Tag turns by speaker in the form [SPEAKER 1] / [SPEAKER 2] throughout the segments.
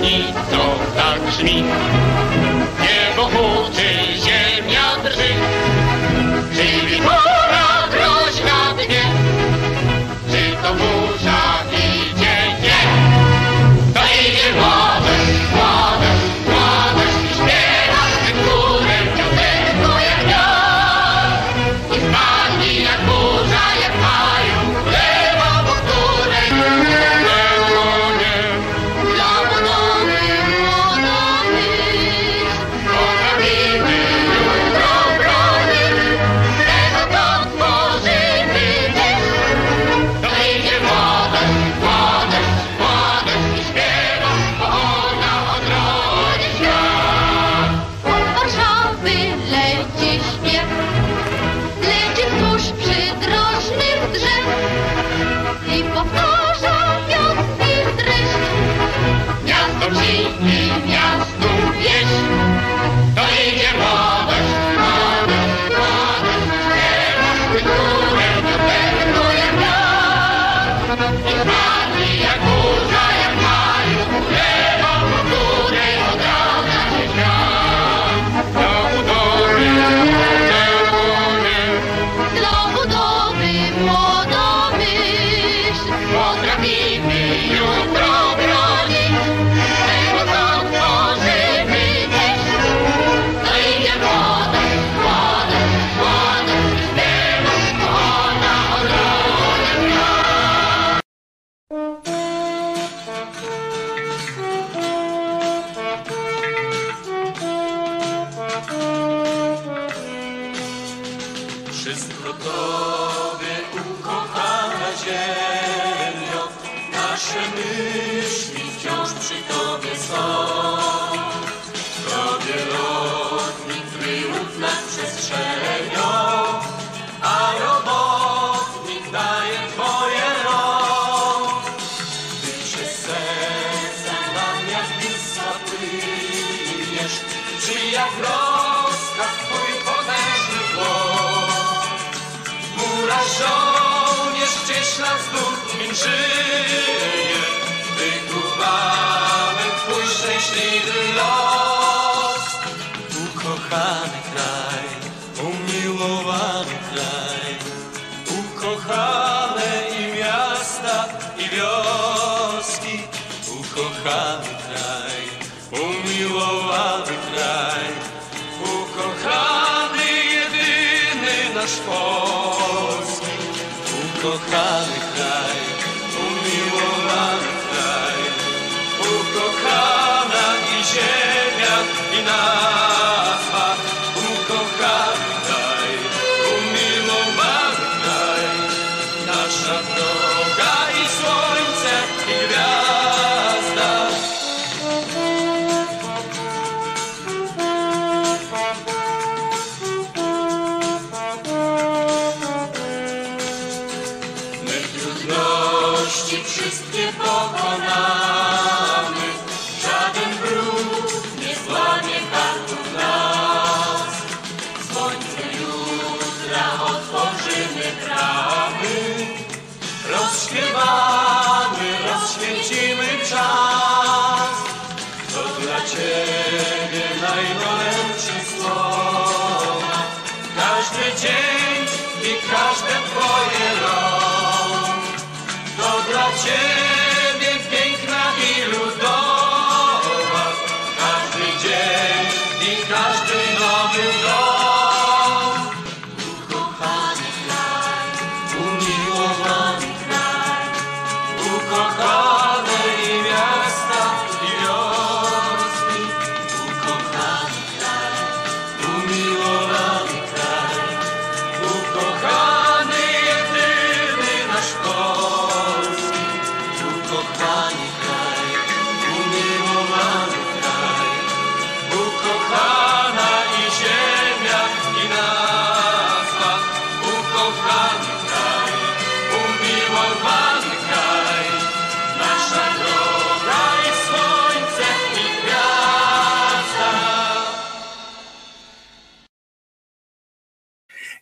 [SPEAKER 1] granicą tak brzmi. Niebo huczy, ziemia drży, czy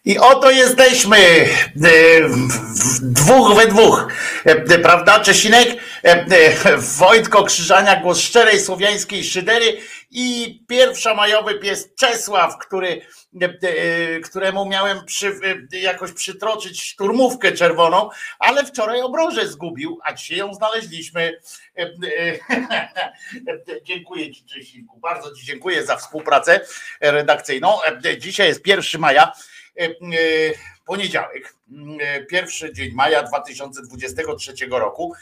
[SPEAKER 1] I
[SPEAKER 2] oto jesteśmy e, dwóch we dwóch, e, prawda Czesinek? E, Wojtko Krzyżania, głos szczerej słowiańskiej szydery i pierwsza majowy pies Czesław, który, któremu miałem przy, jakoś przytroczyć szturmówkę czerwoną, ale wczoraj obroże zgubił, a dzisiaj ją znaleźliśmy. Dziękuję Ci Czesinku, bardzo Ci dziękuję za współpracę redakcyjną. Dzisiaj jest 1 maja. E, e, poniedziałek, e, pierwszy dzień maja 2023 roku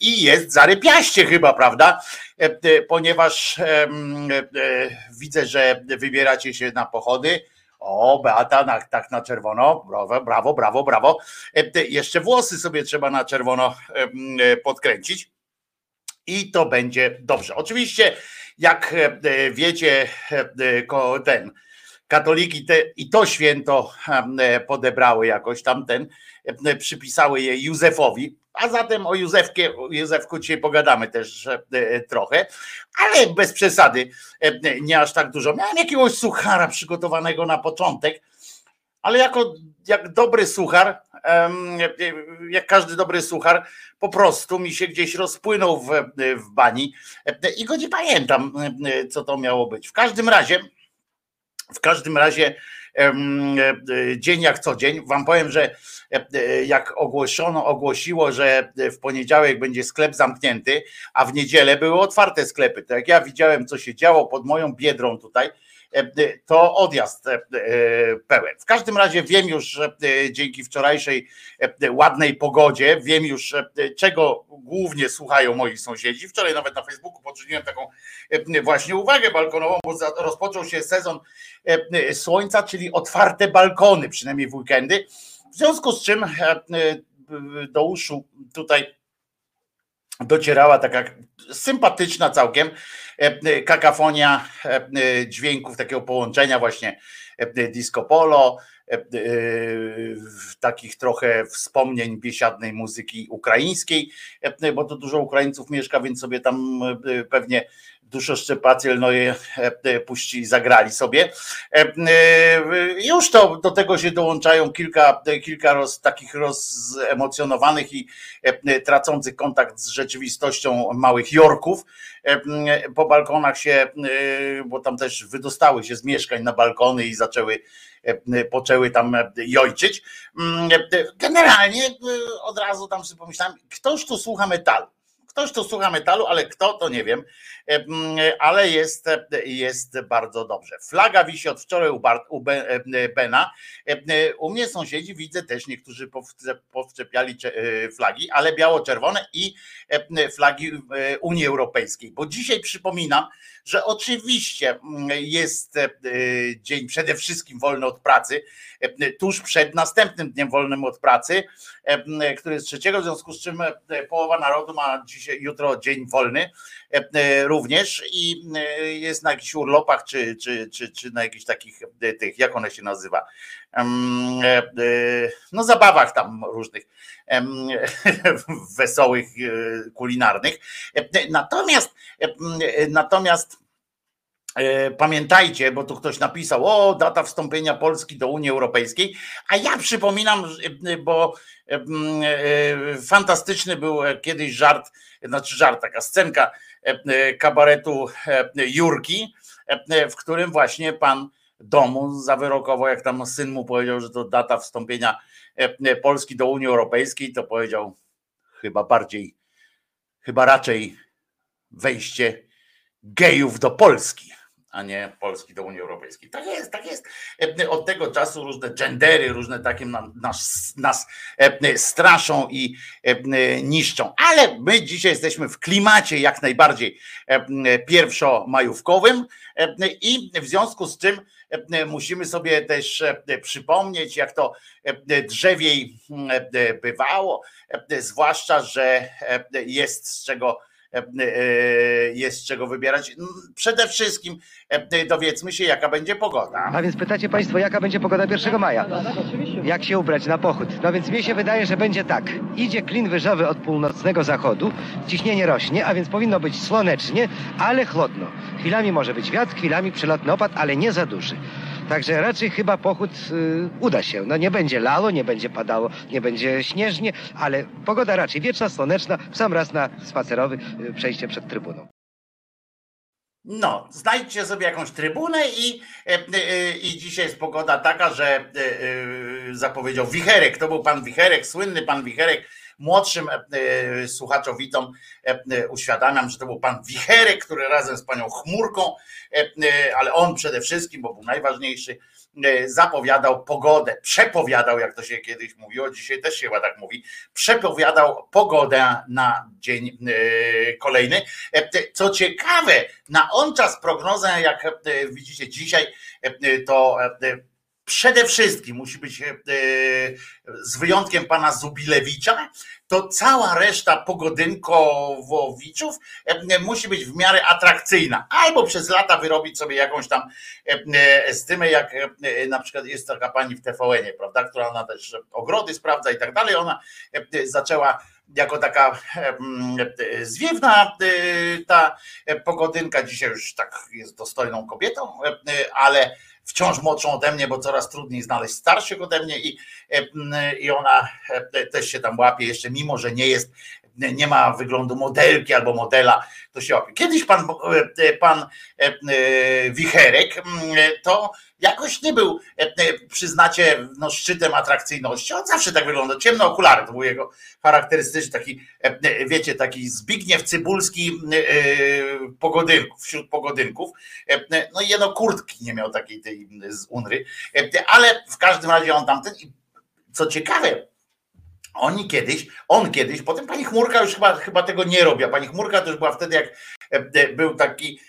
[SPEAKER 2] i jest zarypiaście chyba, prawda? Ponieważ widzę, że wybieracie się na pochody. O, Beata, na, tak na czerwono. Brawo, brawo, brawo, brawo. Jeszcze włosy sobie trzeba na czerwono podkręcić. I to będzie dobrze. Oczywiście, jak wiecie, ten katoliki te, i to święto e, podebrały jakoś tamten, e, przypisały je Józefowi, a zatem o Józefkie, Józefku dzisiaj pogadamy też e, trochę, ale bez przesady, nie aż tak dużo. Miałem jakiegoś suchara przygotowanego na początek, ale jako jak dobry suchar, jak każdy dobry suchar, po prostu mi się gdzieś rozpłynął w, w bani i go nie pamiętam, co to miało być. W każdym razie w każdym razie e, dzień jak co dzień. Wam powiem, że e, jak ogłoszono, ogłosiło, że w poniedziałek będzie sklep zamknięty, a w niedzielę były otwarte sklepy. Tak jak ja widziałem, co się działo pod moją biedrą tutaj, E, to odjazd e, pełen. W każdym razie wiem już, że e, dzięki wczorajszej ładnej pogodzie, wiem już, czego głównie słuchają moi sąsiedzi. Wczoraj nawet na Facebooku poczyniłem taką właśnie uwagę balkonową, bo rozpoczął się sezon słońca, czyli otwarte balkony, przynajmniej w weekendy. W związku z czym do uszu tutaj docierała taka sympatyczna całkiem e, kakafonia e, dźwięków, takiego połączenia właśnie e, disco polo, takich trochę wspomnień biesiadnej muzyki ukraińskiej, bo tu dużo Ukraińców mieszka, więc sobie tam pewnie duszoszczepaciel no je e, puści, zagrali sobie. E, e, już to do tego się dołączają kilka, kilka roz, takich rozemocjonowanych i tracących kontakt z rzeczywistością małych Jorków. Po balkonach się, bo tam też wydostały się z mieszkań na balkony i zaczęły poczęły tam jojczyć. Generalnie od razu tam sobie pomyślałem, ktoś tu słucha metalu. Ktoś tu słucha metalu, ale kto to nie wiem, ale jest, jest bardzo dobrze. Flaga wisi od wczoraj u, Bart, u Bena. U mnie sąsiedzi widzę też niektórzy powczepiali e, flagi, ale biało-czerwone i flagi e, Unii Europejskiej. Bo dzisiaj przypominam, że oczywiście jest dzień przede wszystkim wolny od pracy, tuż przed następnym dniem wolnym od pracy, który jest trzeciego, w związku z czym połowa narodu ma dzisiaj, jutro dzień wolny również i jest na jakichś urlopach, czy, czy, czy, czy na jakichś takich tych, jak one się nazywa, no zabawach tam różnych wesołych, kulinarnych. Natomiast natomiast E, pamiętajcie, bo tu ktoś napisał, o, data wstąpienia Polski do Unii Europejskiej, a ja przypominam, e, bo e, fantastyczny był kiedyś żart, znaczy żart, taka scenka kabaretu Jurki, w którym właśnie pan domu zawyrokował, jak tam syn mu powiedział, że to data wstąpienia Polski do Unii Europejskiej, to powiedział chyba bardziej, chyba raczej wejście gejów do Polski a nie Polski do Unii Europejskiej. Tak jest, tak jest. E, od tego czasu różne gendery, różne takie nas, nas e, straszą i e, niszczą. Ale my dzisiaj jesteśmy w klimacie jak najbardziej pierwszomajówkowym i w związku z czym musimy sobie też przypomnieć, jak to drzewiej bywało, zwłaszcza, że jest z czego E, e, jest z czego wybierać. Przede wszystkim e, dowiedzmy się, jaka będzie pogoda.
[SPEAKER 3] A więc pytacie Państwo, jaka będzie pogoda 1 maja? Jak się ubrać na pochód? No więc mi się wydaje, że będzie tak. Idzie klin wyżowy od północnego zachodu, ciśnienie rośnie, a więc powinno być słonecznie, ale chłodno. Chwilami może być wiatr, chwilami przelotny opad, ale nie za duży. Także raczej chyba pochód y, uda się. No nie będzie lało, nie będzie padało, nie będzie śnieżnie, ale pogoda raczej wieczna, słoneczna, w sam raz na spacerowy y, przejście przed trybuną.
[SPEAKER 2] No, znajdźcie sobie jakąś trybunę i, e, e, i dzisiaj jest pogoda taka, że e, e, zapowiedział Wicherek. To był pan Wicherek, słynny pan Wicherek. Młodszym e, e, słuchaczowitom e, e, uświadamiam, że to był pan Wicherek, który razem z panią Chmurką, ale on przede wszystkim, bo był najważniejszy, zapowiadał pogodę, przepowiadał, jak to się kiedyś mówiło, dzisiaj też się chyba tak mówi, przepowiadał pogodę na dzień kolejny. Co ciekawe, na on czas prognozę, jak widzicie dzisiaj, to przede wszystkim musi być e, z wyjątkiem pana Zubilewicza, to cała reszta pogodynkowowiczów e, musi być w miarę atrakcyjna. Albo przez lata wyrobić sobie jakąś tam e, estymę, jak e, na przykład jest taka pani w TVN-ie, prawda, która ona też ogrody sprawdza i tak dalej. Ona e, zaczęła jako taka e, e, zwiewna e, ta pogodynka, dzisiaj już tak jest dostojną kobietą, e, e, ale wciąż młodszą ode mnie, bo coraz trudniej znaleźć starszych ode mnie i, e, i ona e, też się tam łapie jeszcze, mimo że nie jest, nie ma wyglądu modelki albo modela, to się łapie. Kiedyś pan, e, pan Wicherek to jakoś nie był, e, e, przyznacie, no, szczytem atrakcyjności. On zawsze tak wyglądał. Ciemne okulary to był jego charakterystyczny taki, e, wiecie, taki Zbigniew Cybulski pogodynków, wśród pogodynków. No i jedno kurtki nie miał takiej tej z Unry, ale w każdym razie on tamten, co ciekawe, oni kiedyś, on kiedyś, potem pani Chmurka już chyba, chyba tego nie robi, a pani Chmurka już była wtedy, jak był taki,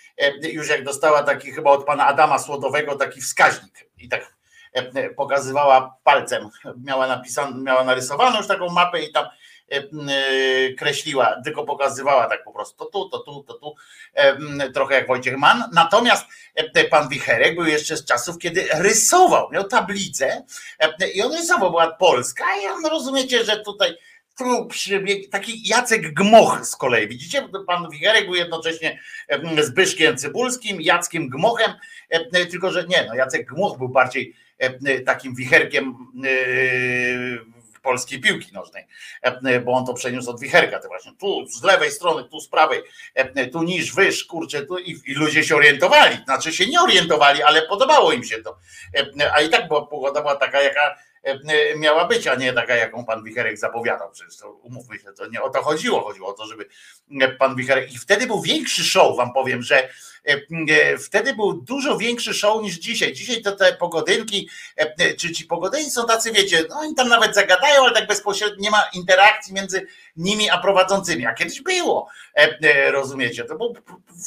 [SPEAKER 2] już jak dostała taki chyba od pana Adama Słodowego taki wskaźnik i tak e, e, pokazywała palcem, miała napisaną, miała narysowaną już taką mapę i tam e, e, kreśliła, tylko pokazywała tak po prostu, to tu, to tu, to tu, e, trochę jak Wojciech Mann. Natomiast e, pan Wicherek był jeszcze z czasów, kiedy rysował, miał tablicę e, i on rysował, była Polska i on rozumiecie, że tutaj tu przybiegł taki Jacek Gmoch z kolei. Widzicie, pan Wicherek był jednocześnie em, Zbyszkiem Cybulskim, Jackiem Gmochem, e, tylko że nie, no Jacek Gmoch był bardziej e, takim wicherkiem e, polskiej piłki nożnej, bo on to przeniósł od wicherka, to właśnie tu z lewej strony, tu z prawej, tu niż, wyż, kurczę, tu i, i ludzie się orientowali, znaczy się nie orientowali, ale podobało im się to, a i tak była pogoda była taka, jaka miała być, a nie taka, jaką pan Wicherek zapowiadał. Przecież to umówmy się, to nie o to chodziło. Chodziło o to, żeby e, pan Wicherek. I wtedy był większy show, wam powiem, że e, e, wtedy był dużo większy show niż dzisiaj. Dzisiaj to te pogodynki, e, czy ci pogodynki są tacy, wiecie, no oni tam nawet zagadają, ale tak bezpośrednio nie ma interakcji między nimi a prowadzącymi. A kiedyś było, e, e, rozumiecie? To był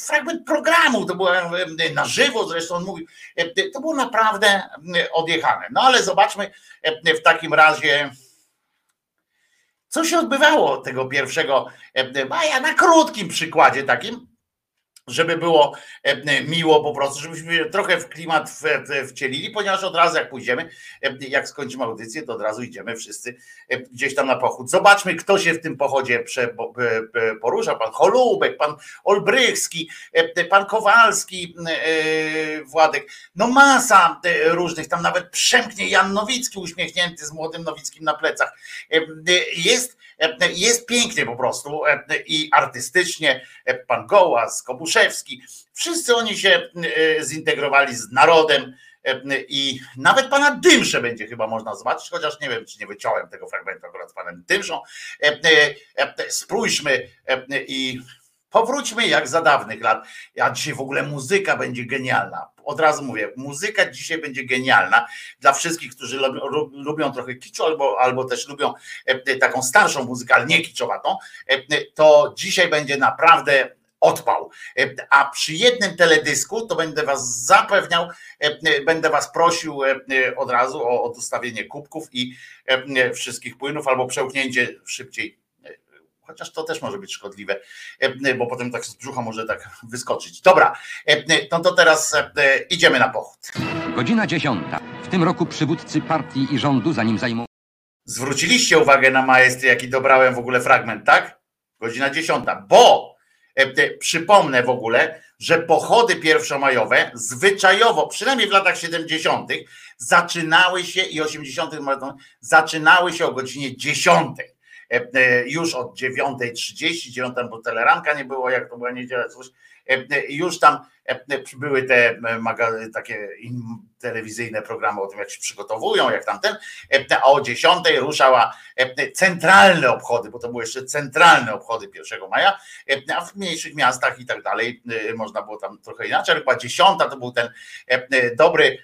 [SPEAKER 2] fragment programu, to było e, na żywo, zresztą on mówił, e, to było naprawdę e, odjechane. No ale zobaczmy e, w takim razie. Co się odbywało tego pierwszego e, maja na krótkim przykładzie takim, żeby było e, miło po prostu, żebyśmy trochę w klimat wcielili, ponieważ od razu jak pójdziemy, e, jak skończymy audycję, to od razu idziemy wszyscy e, gdzieś tam na pochód. Zobaczmy, kto się w tym pochodzie porusza. Pan Holubek, pan Olbrychski, pan Kowalski, Władek. No masa różnych, tam nawet przemknie Jan Nowicki uśmiechnięty z młodym Nowickim na plecach. Jest, jest pięknie po prostu e, i artystycznie. E, Pan Gołas, Kobuszewski, wszyscy oni się e, zintegrowali z narodem e, i nawet pana Dymsze będzie chyba można zobaczyć, chociaż nie wiem, czy nie wyciąłem tego fragmentu akurat z panem Dymszą. E, e, e, Sprójrzmy e, i powróćmy jak za dawnych lat. A dzisiaj w ogóle muzyka będzie genialna. Od razu mówię, muzyka dzisiaj będzie genialna dla wszystkich, którzy lubią, trochę kiczu albo, albo też lubią e, taką starszą muzykę, ale nie kiczowatą, e, to dzisiaj będzie naprawdę odpał. E, A przy jednym teledysku to będę was zapewniał, e, będę was prosił e, od razu o, dostawienie kubków i e, wszystkich płynów albo przełknięcie szybciej e, Chociaż to też może być szkodliwe, e, bo potem tak z brzucha może tak wyskoczyć. Dobra, e, no to teraz e, idziemy na pochód.
[SPEAKER 4] Godzina dziesiąta. W tym roku przywódcy partii i rządu, zanim zajmą
[SPEAKER 2] Zwróciliście uwagę na majestry, jaki dobrałem w ogóle fragment, tak? Godzina dziesiąta, bo przypomnę w ogóle, że pochody pierwszomajowe zwyczajowo, przynajmniej w latach 70., zaczynały się i 80. zaczynały się o godzinie 10. E, e, Już od 9.30, 9 bo teleranka nie było, jak to była niedziela, coś. e, Już tam były te e, takie telewizyjne programy o tym, jak się przygotowują, jak tamten, e, a o 10 ruszała e, centralne obchody, bo to były jeszcze centralne obchody 1 maja, e, a w mniejszych miastach i tak dalej e, można było tam trochę inaczej, ale chyba 10 to był ten e, e, dobry,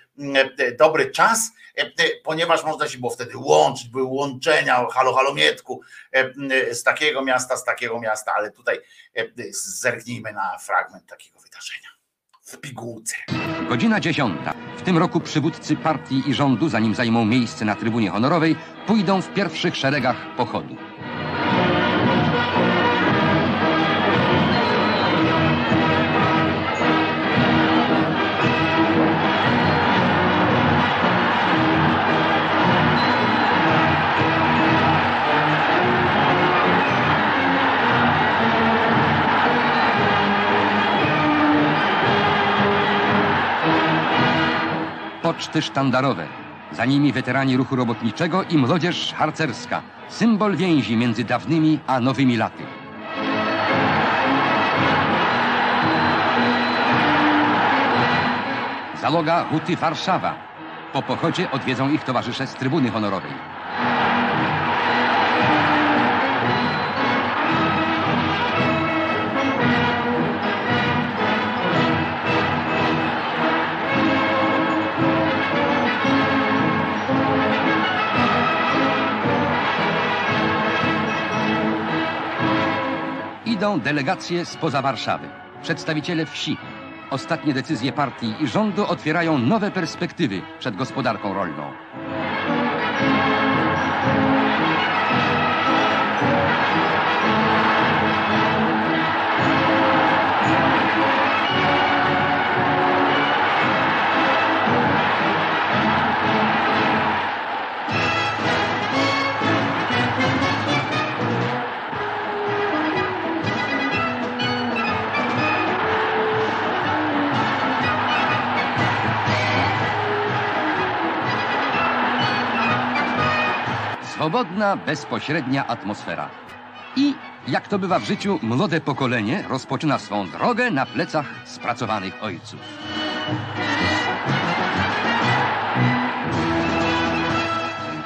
[SPEAKER 2] e, dobry czas, e, e, ponieważ można się było wtedy łączyć, były łączenia, halo, halo Mietku, e, m, z takiego miasta, z takiego miasta, ale tutaj e, zerknijmy na fragment takiego wydarzenia w pigułce.
[SPEAKER 4] Godzina dziesiąta. W tym roku przywódcy partii i rządu, zanim zajmą miejsce na trybunie honorowej, pójdą w pierwszych szeregach pochodu. Poczty sztandarowe. Za nimi weterani ruchu robotniczego i młodzież harcerska. Symbol więzi między dawnymi a nowymi laty. Zaloga Huty Warszawa. Po pochodzie odwiedzą ich towarzysze z trybuny honorowej. Idą delegacje spoza Warszawy, przedstawiciele wsi. Ostatnie decyzje partii i rządu otwierają nowe perspektywy przed gospodarką rolną. Swobodna, bezpośrednia atmosfera. I, jak to bywa w życiu, młode pokolenie rozpoczyna swą drogę na plecach spracowanych ojców.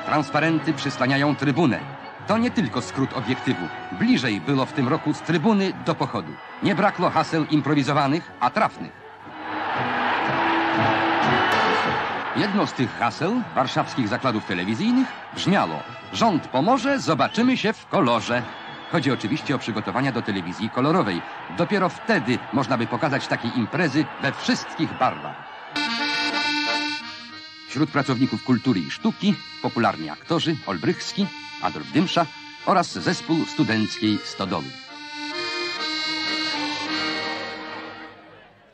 [SPEAKER 4] Transparenty przysłaniają trybunę. To nie tylko skrót obiektywu. Bliżej było w tym roku z trybuny do pochodu. Nie brakło haseł improwizowanych, a trafnych. Jedno z tych haseł warszawskich zakładów telewizyjnych brzmiało Rząd pomoże, zobaczymy się w kolorze. Chodzi oczywiście o przygotowania do telewizji kolorowej. Dopiero wtedy można by pokazać takie imprezy we wszystkich barwach. Wśród pracowników kultury i sztuki popularni aktorzy Olbrychski, Adolf Dymsza oraz zespół studenckiej Stodoły.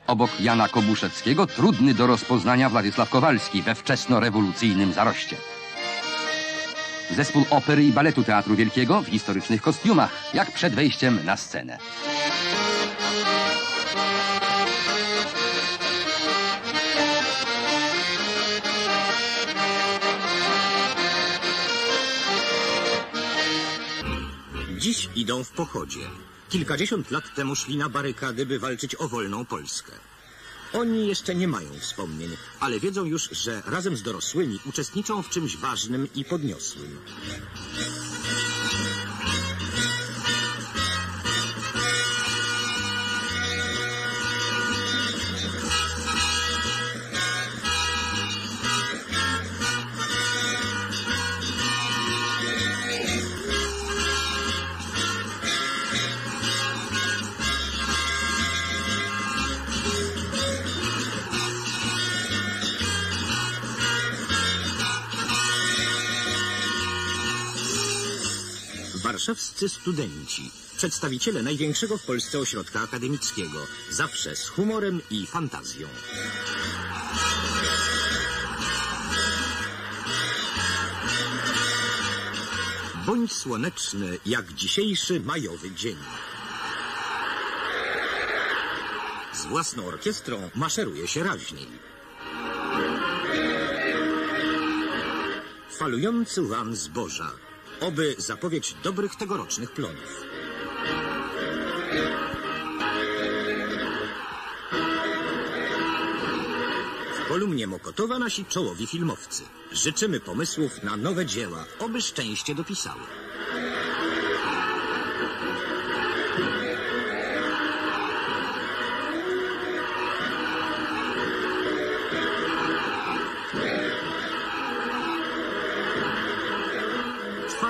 [SPEAKER 4] Obok Jana Kobuszewskiego trudny do rozpoznania Władysław Kowalski we wczesnorewolucyjnym zaroście. Zespół opery i baletu Teatru Wielkiego w historycznych kostiumach, jak przed wejściem na scenę.
[SPEAKER 5] Dziś idą w pochodzie. Kilkadziesiąt lat temu szli na barykady, by walczyć o wolną Polskę. Oni jeszcze nie mają wspomnień, ale wiedzą już, że razem z dorosłymi uczestniczą w czymś ważnym i podniosłym. Warszawscy studenci, przedstawiciele największego w Polsce ośrodka akademickiego, zawsze z humorem i fantazją. Bądź słoneczny jak dzisiejszy majowy dzień. z własną orkiestrą maszeruje się raźniej. Falujący łan zboża. Oby zapowiedź dobrych tegorocznych plonów. W kolumnie Mokotowa nasi czołowi filmowcy. Życzymy pomysłów na nowe dzieła, oby szczęście dopisały.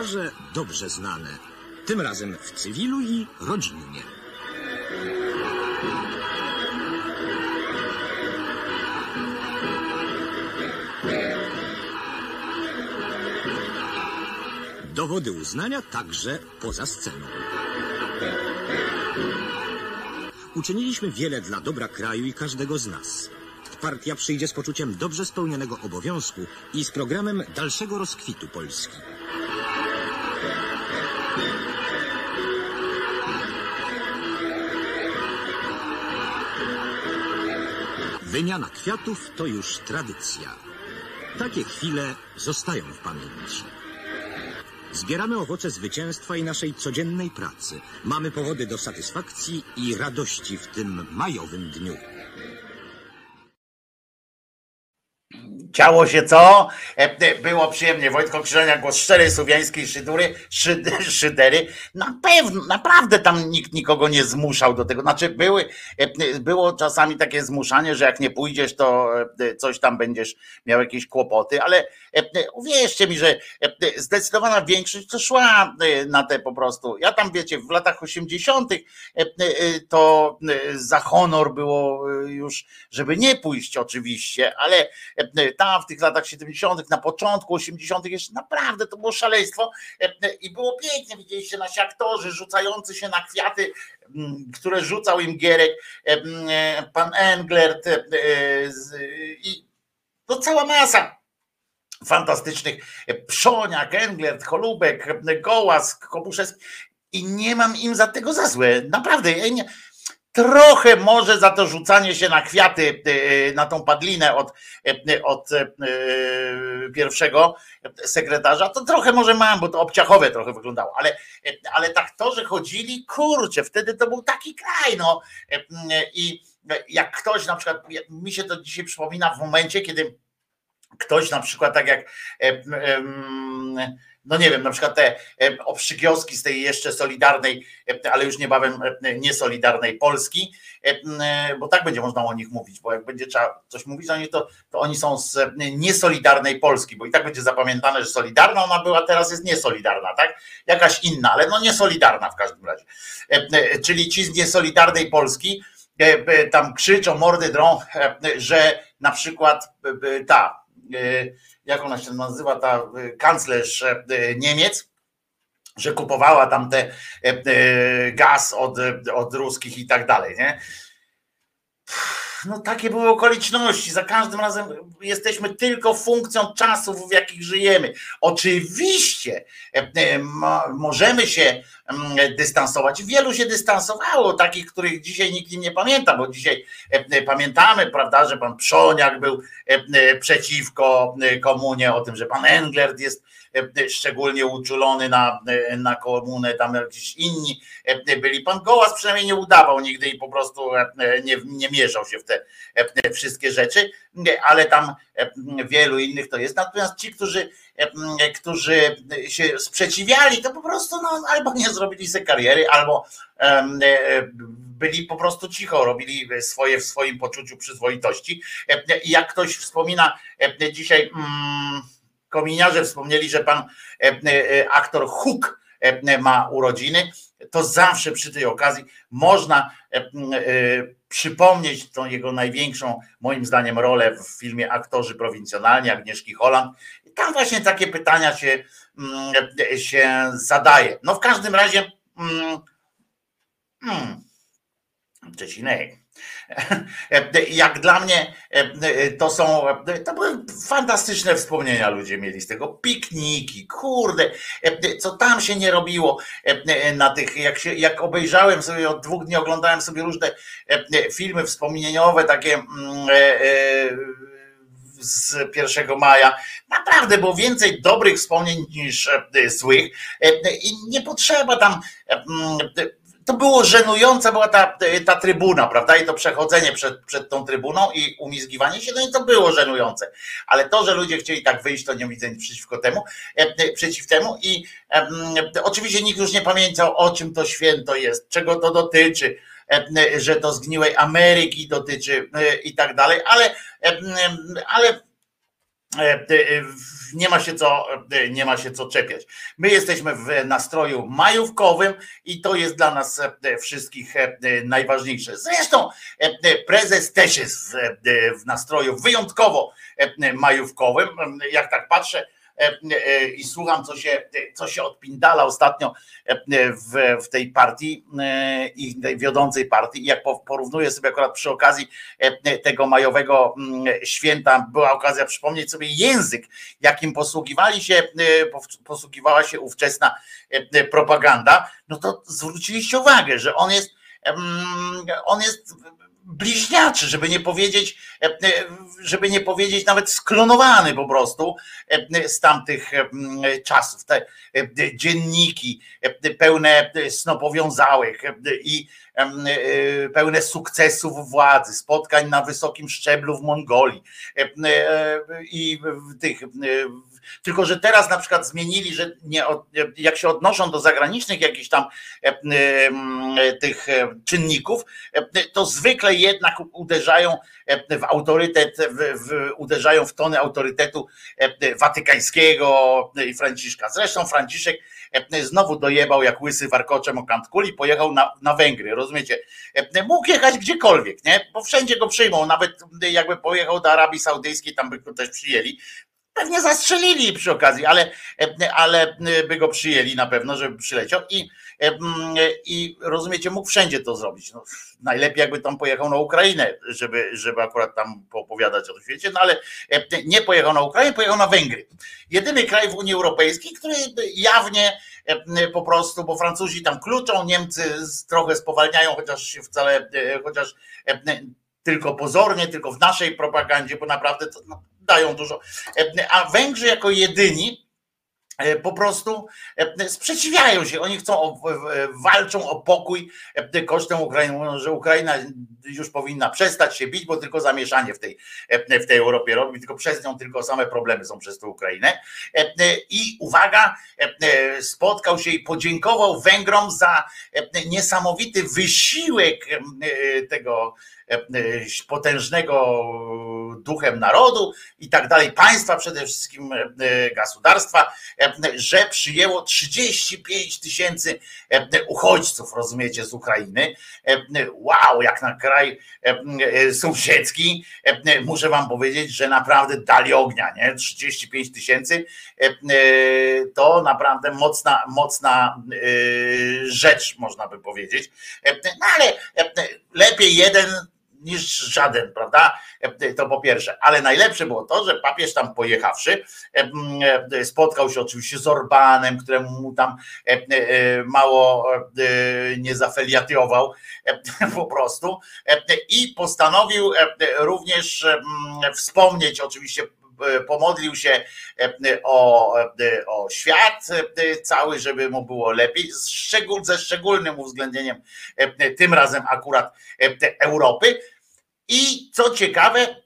[SPEAKER 5] Twarze dobrze znane. Tym razem w cywilu i rodzinnie. Dowody uznania także poza sceną. Uczyniliśmy wiele dla dobra kraju i każdego z nas. Partia przyjdzie z poczuciem dobrze spełnionego obowiązku i z programem dalszego rozkwitu Polski. Wymiana kwiatów to już tradycja. Takie chwile zostają w pamięci. Zbieramy owoce zwycięstwa i naszej codziennej pracy. Mamy powody do satysfakcji i radości w tym majowym dniu.
[SPEAKER 2] Ciało się co? E, e, Było przyjemnie. Wojtko Krzyżania, głos szczerej słowiańskiej szydury, szyd, szydery. Na pewno, naprawdę tam nikt nikogo nie zmuszał do tego. Znaczy były, e, było czasami takie zmuszanie, że jak nie pójdziesz, to coś tam będziesz miał jakieś kłopoty, ale uwierzcie mi, że e, e, zdecydowana większość to szła e, na te po prostu. Ja tam wiecie, w latach 80. e, e, to e, za honor było e, już, żeby nie pójść oczywiście, ale e, tam w tych latach 70., na początku 80. jeszcze naprawdę to było szaleństwo e, e, i było pięknie, widzieliście nasi aktorzy rzucający się na kwiaty, m, które rzucał im Gierek, e, m, e, pan Englert e, e, i to cała masa fantastycznych. Przoniak, Englert, Cholubek, Gołas, Kobuszewski. I nie mam im za tego za złe, naprawdę, ja nie, trochę może za to rzucanie się na kwiaty, e, na tą padlinę od, e, od e, pierwszego sekretarza, to trochę może mam, bo to obciachowe trochę wyglądało, ale, ale tak to, że chodzili, kurczę, wtedy to był taki kraj, no. I jak ktoś na przykład, mi się to dzisiaj przypomina w momencie, kiedy ktoś na przykład tak jak e, em, no nie wiem, na przykład te e, obszygioski z tej jeszcze solidarnej, e, ale już niebawem e, niesolidarnej Polski, e, e, bo tak będzie można o nich mówić, bo jak będzie trzeba coś mówić o nich, to, to oni są z e, niesolidarnej Polski, bo i tak będzie zapamiętane, że solidarna ona była, teraz jest niesolidarna, tak? Jakaś inna, ale no niesolidarna w każdym razie. E, e, Czyli ci z niesolidarnej Polski e, e, tam krzyczą, mordy drą, e, że na przykład e, e, ta e, jak ona się nazywa, ta e, kanclerz e, Niemiec, że kupowała tam te e, e, gaz od, e, od ruskich i tak dalej, nie? No takie były okoliczności. Za każdym razem jesteśmy tylko funkcją czasów, w jakich żyjemy. Oczywiście e, e, mo- możemy się mm, dystansować. Wielu się dystansowało, takich, których dzisiaj nikt nie pamięta, bo dzisiaj e, pamiętamy, prawda, że pan Przoniak był przeciwko komunie, o tym, że pan Englert jest szczególnie uczulony na, e, na komunę, tam jakiś inni e, byli. Pan Gołas przynajmniej nie udawał nigdy i po prostu e, nie, nie mieszał się w te e, wszystkie rzeczy, ale tam e, wielu innych to jest. Natomiast ci, którzy, e, którzy się sprzeciwiali, to po prostu no, albo nie zrobili sobie kariery, albo e, byli po prostu cicho, robili swoje w swoim poczuciu przyzwoitości. E, jak ktoś wspomina e, dzisiaj, mm, kominiarze wspomnieli, że pan e, e, aktor Hook e, ma urodziny, to zawsze przy tej okazji można przypomnieć tą jego największą, moim zdaniem, rolę w filmie Aktorzy Prowincjonalni Agnieszki Holland. Tam właśnie takie pytania się, się zadaje. No w każdym razie, mm, hmm, Czesinek, Jak dla mnie to są, to były fantastyczne wspomnienia ludzie mieli z tego. Pikniki, kurde, co tam się nie robiło na tych, jak, się, jak obejrzałem sobie od dwóch dni, oglądałem sobie różne filmy wspomnieniowe, takie mm, z 1 maja. Naprawdę było więcej dobrych wspomnień niż złych i nie potrzeba tam mm, to było żenujące, była ta, ta trybuna, prawda? I to przechodzenie przed, przed tą trybuną i umizgiwanie się, no i to było żenujące. Ale to, że ludzie chcieli tak wyjść, to nie widzę nic przeciwko temu, e, przeciw temu. I e, oczywiście nikt już nie pamiętał, o czym to święto jest, czego to dotyczy, e, że to zgniłej Ameryki dotyczy i tak dalej, ale, ale E, e, nie ma się co, e, nie ma się co czepiać. My jesteśmy w nastroju majówkowym i to jest dla nas wszystkich najważniejsze. Zresztą prezes też jest w nastroju wyjątkowo majówkowym. Jak tak patrzę, E, e, i słucham, co się, co się odpindala ostatnio e, w, w tej partii i tej wiodącej partii. I jak porównuję sobie akurat przy okazji tego majowego mm, święta, była okazja przypomnieć sobie język, jakim posługiwali się, posługiwała się ówczesna propaganda, no to zwróciliście uwagę, że on jest on jest bliźniaczy, żeby nie powiedzieć, e, e, żeby nie powiedzieć nawet sklonowany po prostu e, z tamtych czasów. Te dzienniki pełne snopowiązałych i pełne sukcesów władzy, spotkań na wysokim szczeblu w Mongolii i tych tylko, że teraz na przykład zmienili, że nie, jak się odnoszą do zagranicznych jakichś tam e, e, tych e, czynników, to zwykle jednak uderzają w autorytet, w, w, uderzają w tony autorytetu watykańskiego i Franciszka. Zresztą Franciszek znowu dojebał jak łysy warkoczem o kant kuli, pojechał na, na Węgry, rozumiecie? Mógł jechać gdziekolwiek, nie? Bo wszędzie go przyjmą, nawet jakby pojechał do Arabii Saudyjskiej, tam by go też przyjęli, Pewnie zastrzelili przy okazji, ale, ale by go przyjęli na pewno, żeby przyleciał i, i rozumiecie, mógł wszędzie to zrobić. No, najlepiej jakby tam pojechał na Ukrainę, żeby, żeby akurat tam poopowiadać o tym świecie, no ale nie pojechał na Ukrainę, pojechał na Węgry. Jedyny kraj w Unii Europejskiej, który jawnie po prostu, bo Francuzi tam kluczą, Niemcy trochę spowalniają, chociaż wcale, chociaż tylko pozornie, tylko w naszej propagandzie, bo naprawdę to no, dają dużo. E, a Węgrzy jako jedyni e, po prostu e, sprzeciwiają się. Oni chcą, walczą o pokój kosztem Ukrainy. Że Ukraina już powinna przestać się bić, bo tylko zamieszanie w tej, w tej Europie robi, tylko przez nią tylko same problemy są przez tę Ukrainę. I uwaga, spotkał się i podziękował Węgrom za niesamowity wysiłek tego potężnego duchem narodu i tak dalej, państwa przede wszystkim e, gospodarstwa, że przyjęło 35 tysięcy uchodźców, rozumiecie, z Ukrainy. Wow, jak na kraj sąsiedzki, muszę wam powiedzieć, że naprawdę dali ognia, nie? 35 tysięcy to naprawdę mocna, mocna rzecz, można by powiedzieć. No ale lepiej jeden niż żaden, prawda? E, to po pierwsze. Ale najlepsze było to, że papież tam pojechawszy, e, e, spotkał się oczywiście z Orbanem, któremu mu tam mało nie zafeliatiował po prostu i postanowił również wspomnieć oczywiście pomodlił się o, o świat cały, żeby mu było lepiej, ze szczególnym uwzględnieniem tym razem akurat Europy. I co ciekawe,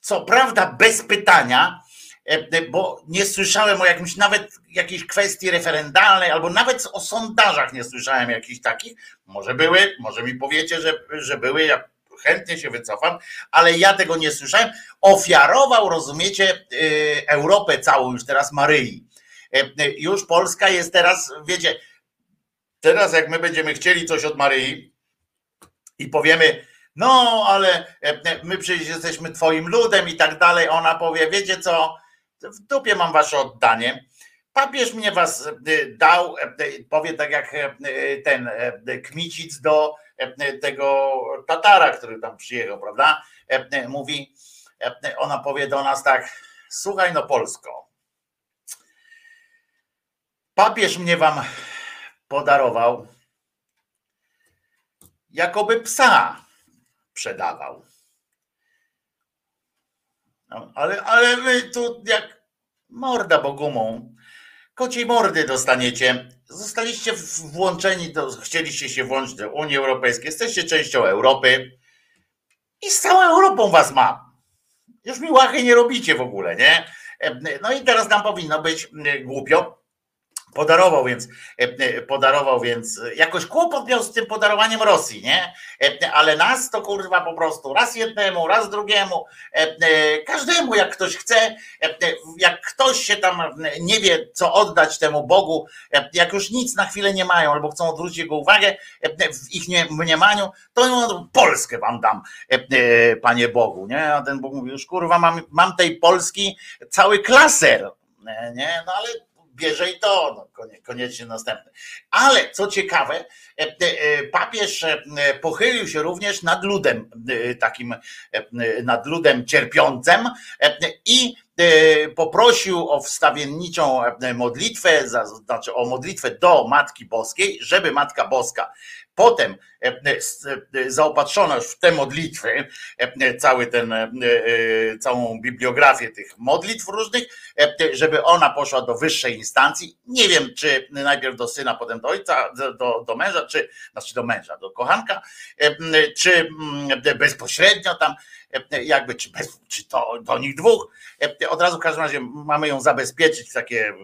[SPEAKER 2] co prawda bez pytania, e, bo nie słyszałem o jakimś nawet jakiejś kwestii referendalnej, albo nawet o sondażach nie słyszałem jakichś takich. Może były, może mi powiecie, że, że były, ja chętnie się wycofam, ale ja tego nie słyszałem. Ofiarował, rozumiecie, e, Europę całą już teraz Maryi. E, już Polska jest teraz, wiecie, teraz jak my będziemy chcieli coś od Maryi i powiemy, no ale e, e, my przecież jesteśmy twoim ludem i tak dalej. Ona powie, wiecie co, w dupie mam wasze oddanie. Papież mnie was e, dał, powie tak jak ten Kmicic do tego Tatara, który tam przyjechał, prawda? Mówi, ona powie do nas tak, słuchaj no Polsko, papież mnie wam podarował, jakoby psa sprzedawał. No, ale, ale wy tu jak morda bogumą, kociej mordy dostaniecie. Zostaliście włączeni, do, chcieliście się włączyć do Unii Europejskiej, jesteście częścią Europy i z całą Europą was mam. Już mi łachy nie robicie w ogóle, nie? No i teraz nam powinno być głupio, Podarował więc, e, e, podarował więc, jakoś kłopot miał z tym podarowaniem Rosji, nie? E, ale nas to kurwa po prostu raz jednemu, raz drugiemu, każdemu jak ktoś chce, jak ktoś się tam nie wie, co oddać temu Bogu, jak już nic na chwilę nie mają, albo chcą odwrócić jego uwagę w ich mniemaniu, to Polskę wam dam, panie Bogu, nie? A ten Bóg mówi, już kurwa, mam, mam tej Polski cały klaser, nie? No ale bierze i to, no, koniecznie następny. Ale co ciekawe, e, e, papież e, pochylił się również nad ludem, takim nad ludem cierpiącym i poprosił o wstawienniczą modlitwę, znaczy o modlitwę do Matki Boskiej, żeby Matka Boska potem zaopatrzona już w te modlitwy, cały ten, całą bibliografię tych modlitw różnych, żeby ona poszła do wyższej instancji. Nie wiem, czy najpierw do syna, potem do ojca, do, do męża, czy znaczy do męża, do kochanka, czy bezpośrednio tam, jakby, czy, bez, czy to do nich dwóch. Od razu w każdym razie mamy ją zabezpieczyć w takie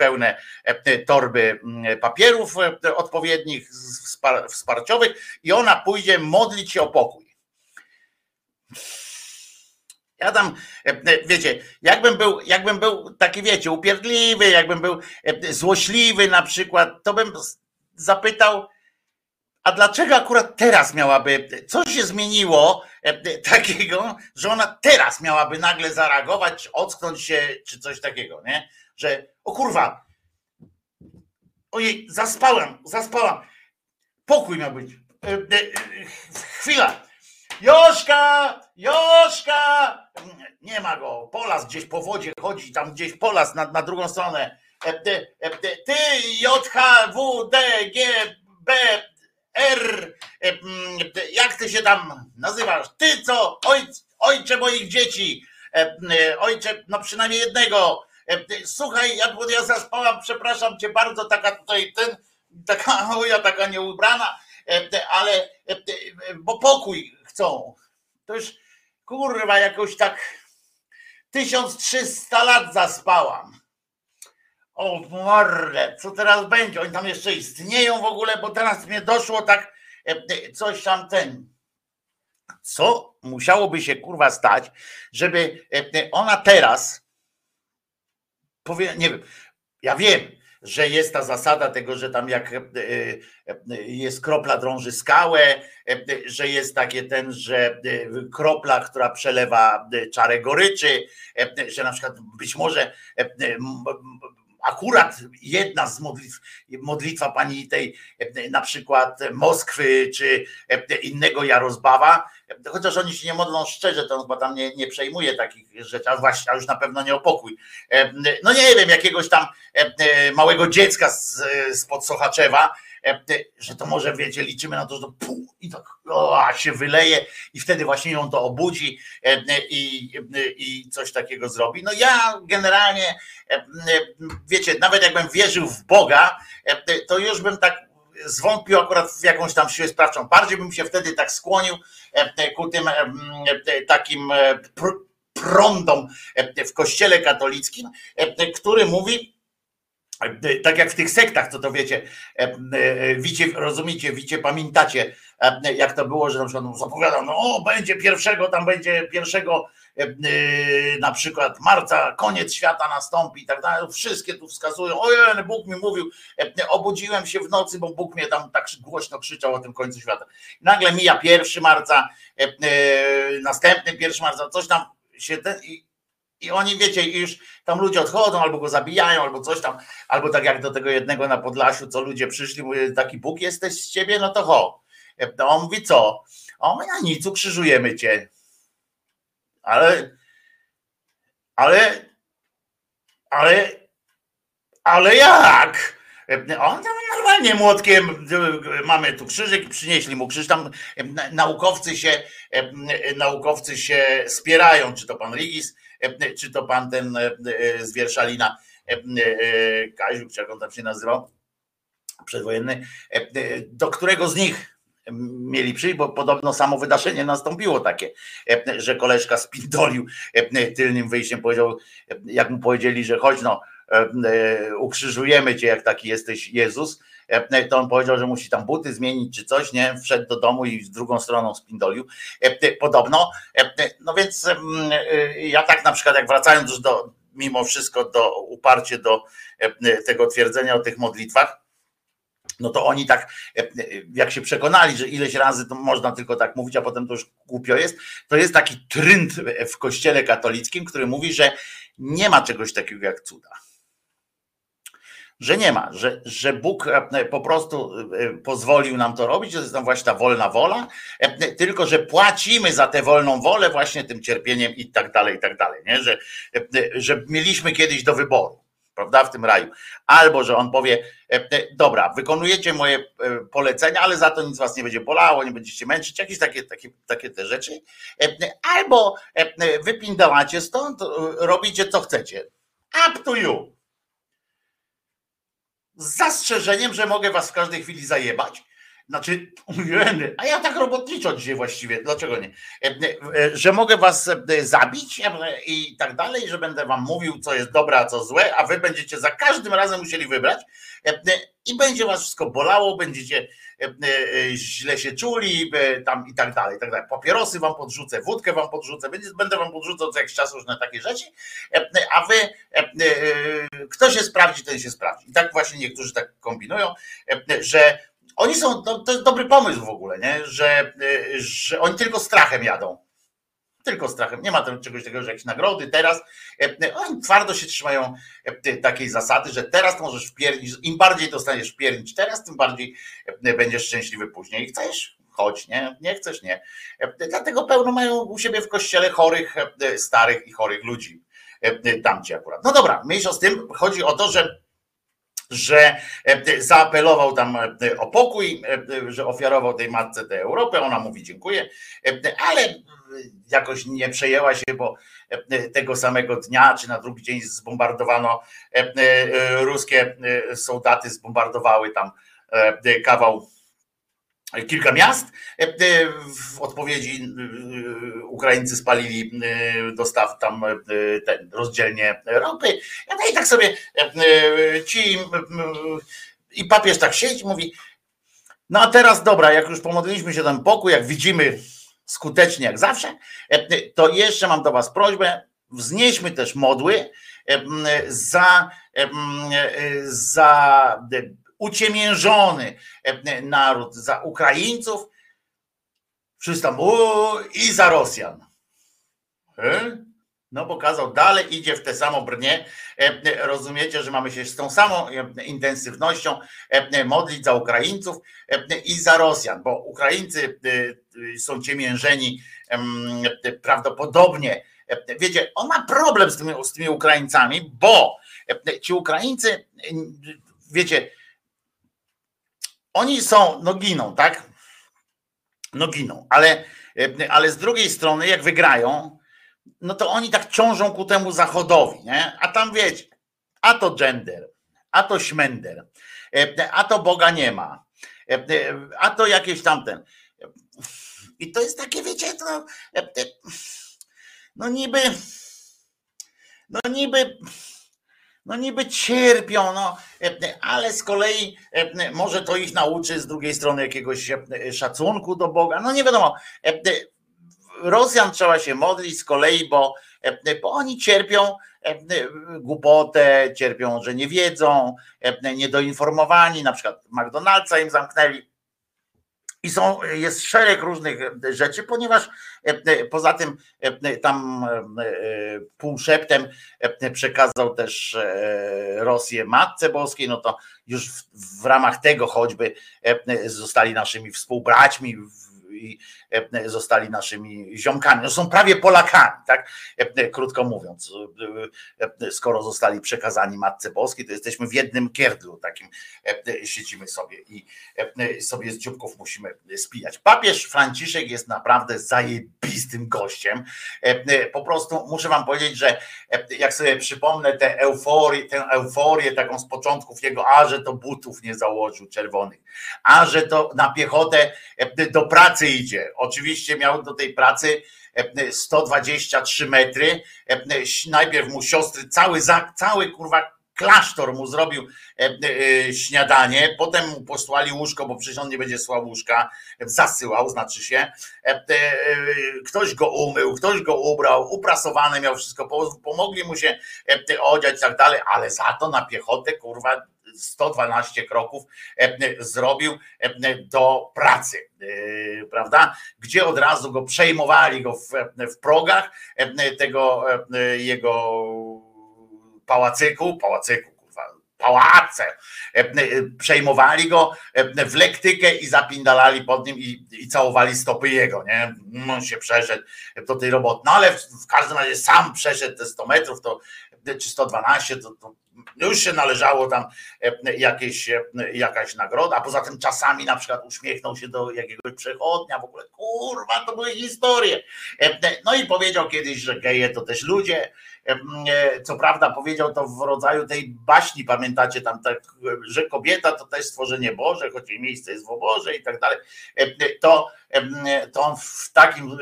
[SPEAKER 2] pełne e, torby mm, papierów e, odpowiednich, wsparciowych i ona pójdzie modlić się o pokój. Ja tam, e, wiecie, jakbym był, jakbym był taki, wiecie, upierdliwy, jakbym był złośliwy na przykład, to bym zapytał, a dlaczego akurat teraz miałaby, co się zmieniło takiego, że ona teraz miałaby nagle zareagować, ocknąć się, czy coś takiego, nie? Że o kurwa, ojej, zaspałem, zaspałam. Pokój miał być. E, e, chwila. Joszka, Joszka! Nie ma go. Polas gdzieś po wodzie chodzi, tam gdzieś polas na, na drugą stronę. E, ty, J, H, W, D, G, B, R. Jak ty się tam nazywasz? Ty co? Ojc, ojcze moich dzieci. Ojcze, no przynajmniej jednego. E, słuchaj, ja, ja zaspałam, przepraszam cię bardzo, taka tutaj ten, taka moja taka nieubrana, e, ale e, bo pokój chcą. To już kurwa jakoś tak 1300 lat zaspałam. O mordę, co teraz będzie? Oni tam jeszcze istnieją w ogóle, bo teraz mnie doszło tak coś tam ten. Co musiałoby się kurwa stać, żeby ona teraz nie wiem, ja wiem, że jest ta zasada tego, że tam jak e, e, jest kropla drąży skałę, e, że jest takie ten, że kropla, która przelewa czarę goryczy, że na przykład być może akurat jedna z modlitw, modlitwa pani tej na przykład Moskwy czy innego Jarozbawa, chociaż oni się nie modlą szczerze, to chyba tam nie, nie przejmuje takich rzeczy, a właśnie, a już na pewno nie o pokój. No nie wiem, jakiegoś tam małego dziecka z, spod Sochaczewa, że to może, wiecie, liczymy na to, że to pół i tak o, się wyleje i wtedy właśnie ją to obudzi i, i coś takiego zrobi. No ja generalnie, wiecie, nawet jakbym wierzył w Boga, to już bym tak zwątpił akurat w jakąś tam siłę sprawczą. Bardziej bym się wtedy tak skłonił ku tym takim prądom w kościele katolickim, który mówi, tak jak w tych sektach, co to wiecie, wicie, rozumiecie, wicie, pamiętacie, jak to było, że na przykład zapowiadał, no o, będzie pierwszego, tam będzie pierwszego na przykład marca, koniec świata nastąpi i tak dalej. Wszystkie tu wskazują, ojej, Bóg mi mówił, obudziłem się w nocy, bo Bóg mnie tam tak głośno krzyczał o tym końcu świata. Nagle mija pierwszy marca, następny pierwszy marca, coś tam się ten, oni, wiecie, już tam ludzie odchodzą, albo go zabijają, albo coś tam, albo tak jak do tego jednego na Podlasiu, co ludzie przyszli, mówię, taki Bóg jesteś z ciebie, no to ho. A on mówi co? A on mówi, a nic, ukrzyżujemy cię. Ale, ale, ale, ale jak? On tam normalnie młotkiem, mamy tu krzyżyk i przynieśli mu krzyż. Tam na- naukowcy się, naukowcy się spierają, czy to pan Rigis, czy to pan ten e, e, z Wierszalina, e, e, Kaziuk, czy jak on tam się nazywał, przedwojenny, e, e, do którego z nich mieli przyjść, bo podobno samo wydarzenie nastąpiło takie, e, że koleżka spindolił e, tylnym wyjściem, powiedział, e, jak mu powiedzieli, że chodź no, e, e, ukrzyżujemy cię, jak taki jesteś Jezus, e, to on powiedział, że musi tam buty zmienić czy coś, nie? Wszedł do domu i z drugą stroną spindolił. E, Podobno. E, No więc e, ja tak na przykład, jak wracając już do, mimo wszystko, do uparcie do e, tego twierdzenia o tych modlitwach, no to oni tak, e, e, jak się przekonali, że ileś razy to można tylko tak mówić, a potem to już głupio jest, to jest taki trynd w kościele katolickim, który mówi, że nie ma czegoś takiego jak cuda. Że nie ma, że, że Bóg e, po prostu e, pozwolił nam to robić, że jest tam właśnie ta wolna wola, e, tylko że płacimy za tę wolną wolę właśnie tym cierpieniem i tak dalej, i tak dalej. Nie? Że, że mieliśmy kiedyś do wyboru, prawda, w tym raju. Albo, że on powie, dobra, wykonujecie moje polecenia, ale za to nic was nie będzie bolało, nie będziecie męczyć, jakieś takie, takie, takie te rzeczy. Albo e, wypindalacie stąd, robicie co chcecie. Up to you. Z zastrzeżeniem, że mogę was w każdej chwili zajebać. Znaczy, a ja tak robotniczo dzisiaj właściwie, dlaczego nie? E, e, Że mogę was e, zabić e, i tak dalej, że będę wam mówił, co jest dobre, a co złe, a wy będziecie za każdym razem musieli wybrać e, e, i będzie was wszystko bolało, będziecie e, e, źle się czuli, e, tam i tak dalej, i tak dalej. Papierosy wam podrzucę, wódkę wam podrzucę, będę wam podrzucał co jakiś czas różne takie rzeczy, e, e, a wy, e, e, kto się sprawdzi, ten się sprawdzi. I tak właśnie niektórzy tak kombinują, e, że oni są, to, to jest dobry pomysł w ogóle, nie? Że, że oni tylko strachem jadą. Tylko strachem. Nie ma tam czegoś takiego, że jakieś nagrody teraz. e, Oni twardo się trzymają e, takiej zasady, że teraz możesz wpiernić. Im bardziej dostaniesz wpiernić teraz, tym bardziej e, będziesz szczęśliwy później. Chcesz? Chodź, nie? Nie chcesz, nie. E, Dlatego pełno mają u siebie w kościele chorych, e, starych i chorych ludzi. E, Tamci akurat. No dobra, mniejsza z tym. Chodzi o to, że że e, zaapelował tam e, o pokój, e, że ofiarował tej matce tę Europę. Ona mówi dziękuję, e, ale e, jakoś nie przejęła się, bo e, tego samego dnia, czy na drugi dzień zbombardowano, e, e, ruskie soldaty zbombardowały tam kawał kilka miast. W odpowiedzi Ukraińcy spalili dostaw tam ten rozdzielnie ropy. No i tak sobie ci i papież tak siedzi, mówi, no a teraz dobra, jak już pomodliliśmy się ten pokój, jak widzimy skutecznie jak zawsze, e, to jeszcze mam do was prośbę, wznieśmy też modły e, za, e, za uciemiężony naród, za Ukraińców, wszyscy tam i za Rosjan. No pokazał, dalej idzie w tę samą brnię. E, Rozumiecie, że mamy się z tą samą intensywnością modlić za Ukraińców i za Rosjan, bo Ukraińcy są ciemiężeni em, prawdopodobnie. Wiecie, on ma problem z tymi, z tymi Ukraińcami, bo e, ci Ukraińcy, e, wiecie, oni są, no giną, tak? No giną, ale, e, ale z drugiej strony, jak wygrają, no to oni tak ciążą ku temu zachodowi, nie? A tam wiecie, a to gender, a to śmender, e, a to Boga nie ma, a to jakieś tamten. I to jest takie, wiecie, e, no niby, no niby, no niby cierpią, no, e, ale z kolei może to ich nauczy z drugiej strony jakiegoś szacunku do Boga, no nie wiadomo. Rosjan trzeba się modlić z kolei, bo, bo oni cierpią głupotę, cierpią, że nie wiedzą, niedoinformowani, na przykład McDonald'sa im zamknęli, I są, jest szereg różnych e, rzeczy, ponieważ e, e, poza tym tam półszeptem przekazał też Rosję Matce Boskiej, no to już w, w ramach tego choćby zostali naszymi współbraćmi i e, zostali naszymi ziomkami. No są prawie Polakami, tak? E, krótko mówiąc, e, skoro zostali przekazani Matce Boskiej, to jesteśmy w jednym kierdlu takim siedzimy sobie i sobie z dzióbków musimy spijać. Papież Franciszek jest naprawdę zajebistym gościem. Po prostu muszę wam powiedzieć, że jak sobie przypomnę tę euforię, tę euforię taką z początków jego, a że to butów nie założył czerwonych, a że to na piechotę do pracy idzie. Oczywiście miał do tej pracy 123 metry. Najpierw mu siostry cały, cały kurwa klasztor mu zrobił śniadanie, potem mu posłali łóżko, bo przecież on nie będzie słał łóżka, zasyłał, znaczy się. Ktoś go umył, ktoś go ubrał, uprasowany miał wszystko, pomogli mu się odziać i tak dalej, ale za to na piechotę, kurwa, 112 kroków e, zrobił e, do pracy, e, prawda? Gdzie od razu go przejmowali go w, w progach tego jego pałacyku, pałacyku, pałace. Przejmowali go w lektykę i zapindalali pod nim i, i całowali stopy jego, nie? On się przeszedł do tej roboty. No ale w, w każdym razie sam przeszedł te 100 metrów, to czy 112, to, to już się należało tam e, jakieś, e, jakaś nagroda, a poza tym czasami na przykład uśmiechnął się do jakiegoś przechodnia, w ogóle kurwa, to były historie. E, no i powiedział kiedyś, że geje to też ludzie, co prawda powiedział to w rodzaju tej baśni, pamiętacie tam, tak, że kobieta to też stworzenie Boże, choć jej miejsce jest w oborze i tak dalej, to, to on w takim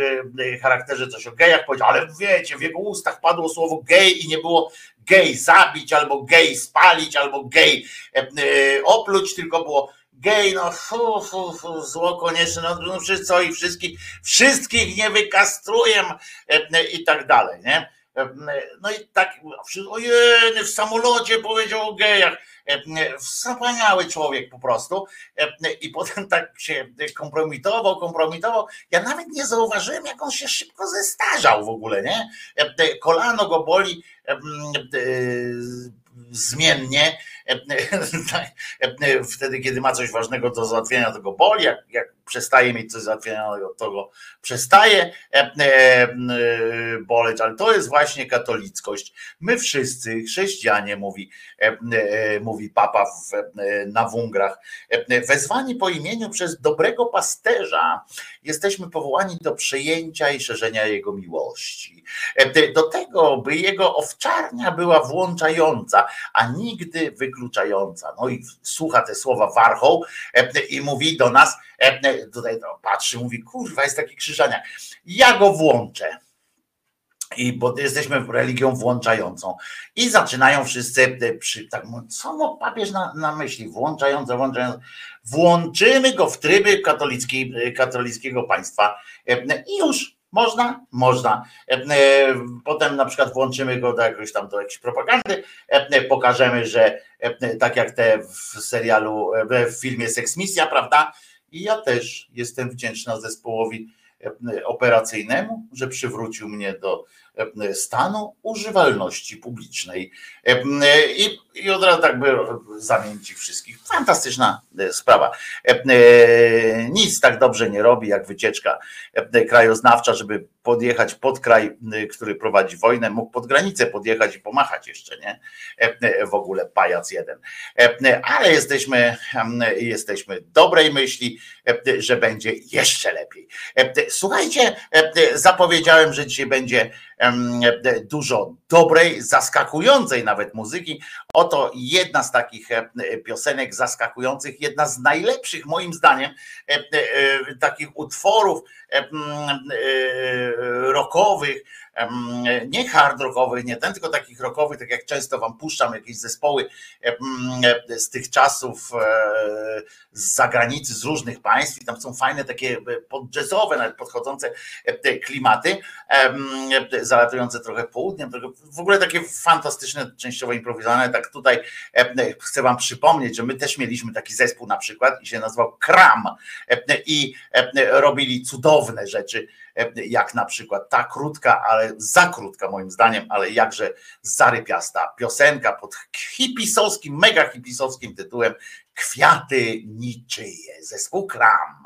[SPEAKER 2] charakterze coś o gejach powiedział, ale wiecie, w jego ustach padło słowo gej i nie było gej zabić, albo gej spalić, albo gej opluć, tylko było gej, no fu, fu, fu, zło koniecznie, no, no co i wszystkich, wszystkich nie wykastruję i tak dalej, nie? No i tak, ojej, w samolocie powiedział o gejach. Wspaniały człowiek po prostu. I potem tak się kompromitował, kompromitował. Ja nawet nie zauważyłem, jak on się szybko zestarzał w ogóle, nie? Kolano go boli zmiennie, wtedy, kiedy ma coś ważnego do załatwienia, to go boli, jak, jak przestaje mieć coś załatwionego, to go przestaje boleć, ale to jest właśnie katolickość. My wszyscy, chrześcijanie, mówi, mówi papa w, na Wungrach, wezwani po imieniu przez dobrego pasterza, jesteśmy powołani do przejęcia i szerzenia jego miłości. Do tego, by jego owczarnia była włączająca, a nigdy wykluczająca. No i słucha te słowa warchoł i mówi do nas, tutaj patrzy, mówi, kurwa, jest taki krzyżaniak. Ja go włączę. I bo jesteśmy religią włączającą. I zaczynają wszyscy przy, tak, co no papież na, na myśli, włączające, włączające. Włączymy go w tryby katolickiej, katolickiego państwa. I już można? Można. Potem na przykład włączymy go do jakoś tam do jakiejś propagandy, pokażemy, że tak jak te w serialu, w filmie Seksmisja, prawda? I ja też jestem wdzięczna zespołowi operacyjnemu, że przywrócił mnie do stanu używalności publicznej. I, i od razu tak by zamienić ich wszystkich. Fantastyczna sprawa. Nic tak dobrze nie robi, jak wycieczka krajoznawcza, żeby podjechać pod kraj, który prowadzi wojnę, mógł pod granicę podjechać i pomachać jeszcze, nie? W ogóle pajac jeden. Ale jesteśmy, jesteśmy dobrej myśli, że będzie jeszcze lepiej. Słuchajcie, zapowiedziałem, że dzisiaj będzie dużo dobrej, zaskakującej nawet muzyki. Oto jedna z takich piosenek zaskakujących, jedna z najlepszych moim zdaniem takich utworów rockowych, em, nie hard rockowych, nie ten, tylko takich rockowych, tak jak często wam puszczam jakieś zespoły z tych czasów e, z zagranicy, z różnych państw i tam są fajne takie podjazzowe, nawet podchodzące e, klimaty, zalatujące trochę południem, w ogóle takie fantastyczne, częściowo improwizowane, tak tutaj e, chcę wam przypomnieć, że my też mieliśmy taki zespół na przykład i się nazywał Kram e, i e, robili cudowne rzeczy, e, jak na przykład ta krótka, ale za krótka moim zdaniem, ale jakże zarypiasta piosenka pod hipisowskim, mega hipisowskim tytułem Kwiaty niczyje, zespół Kram.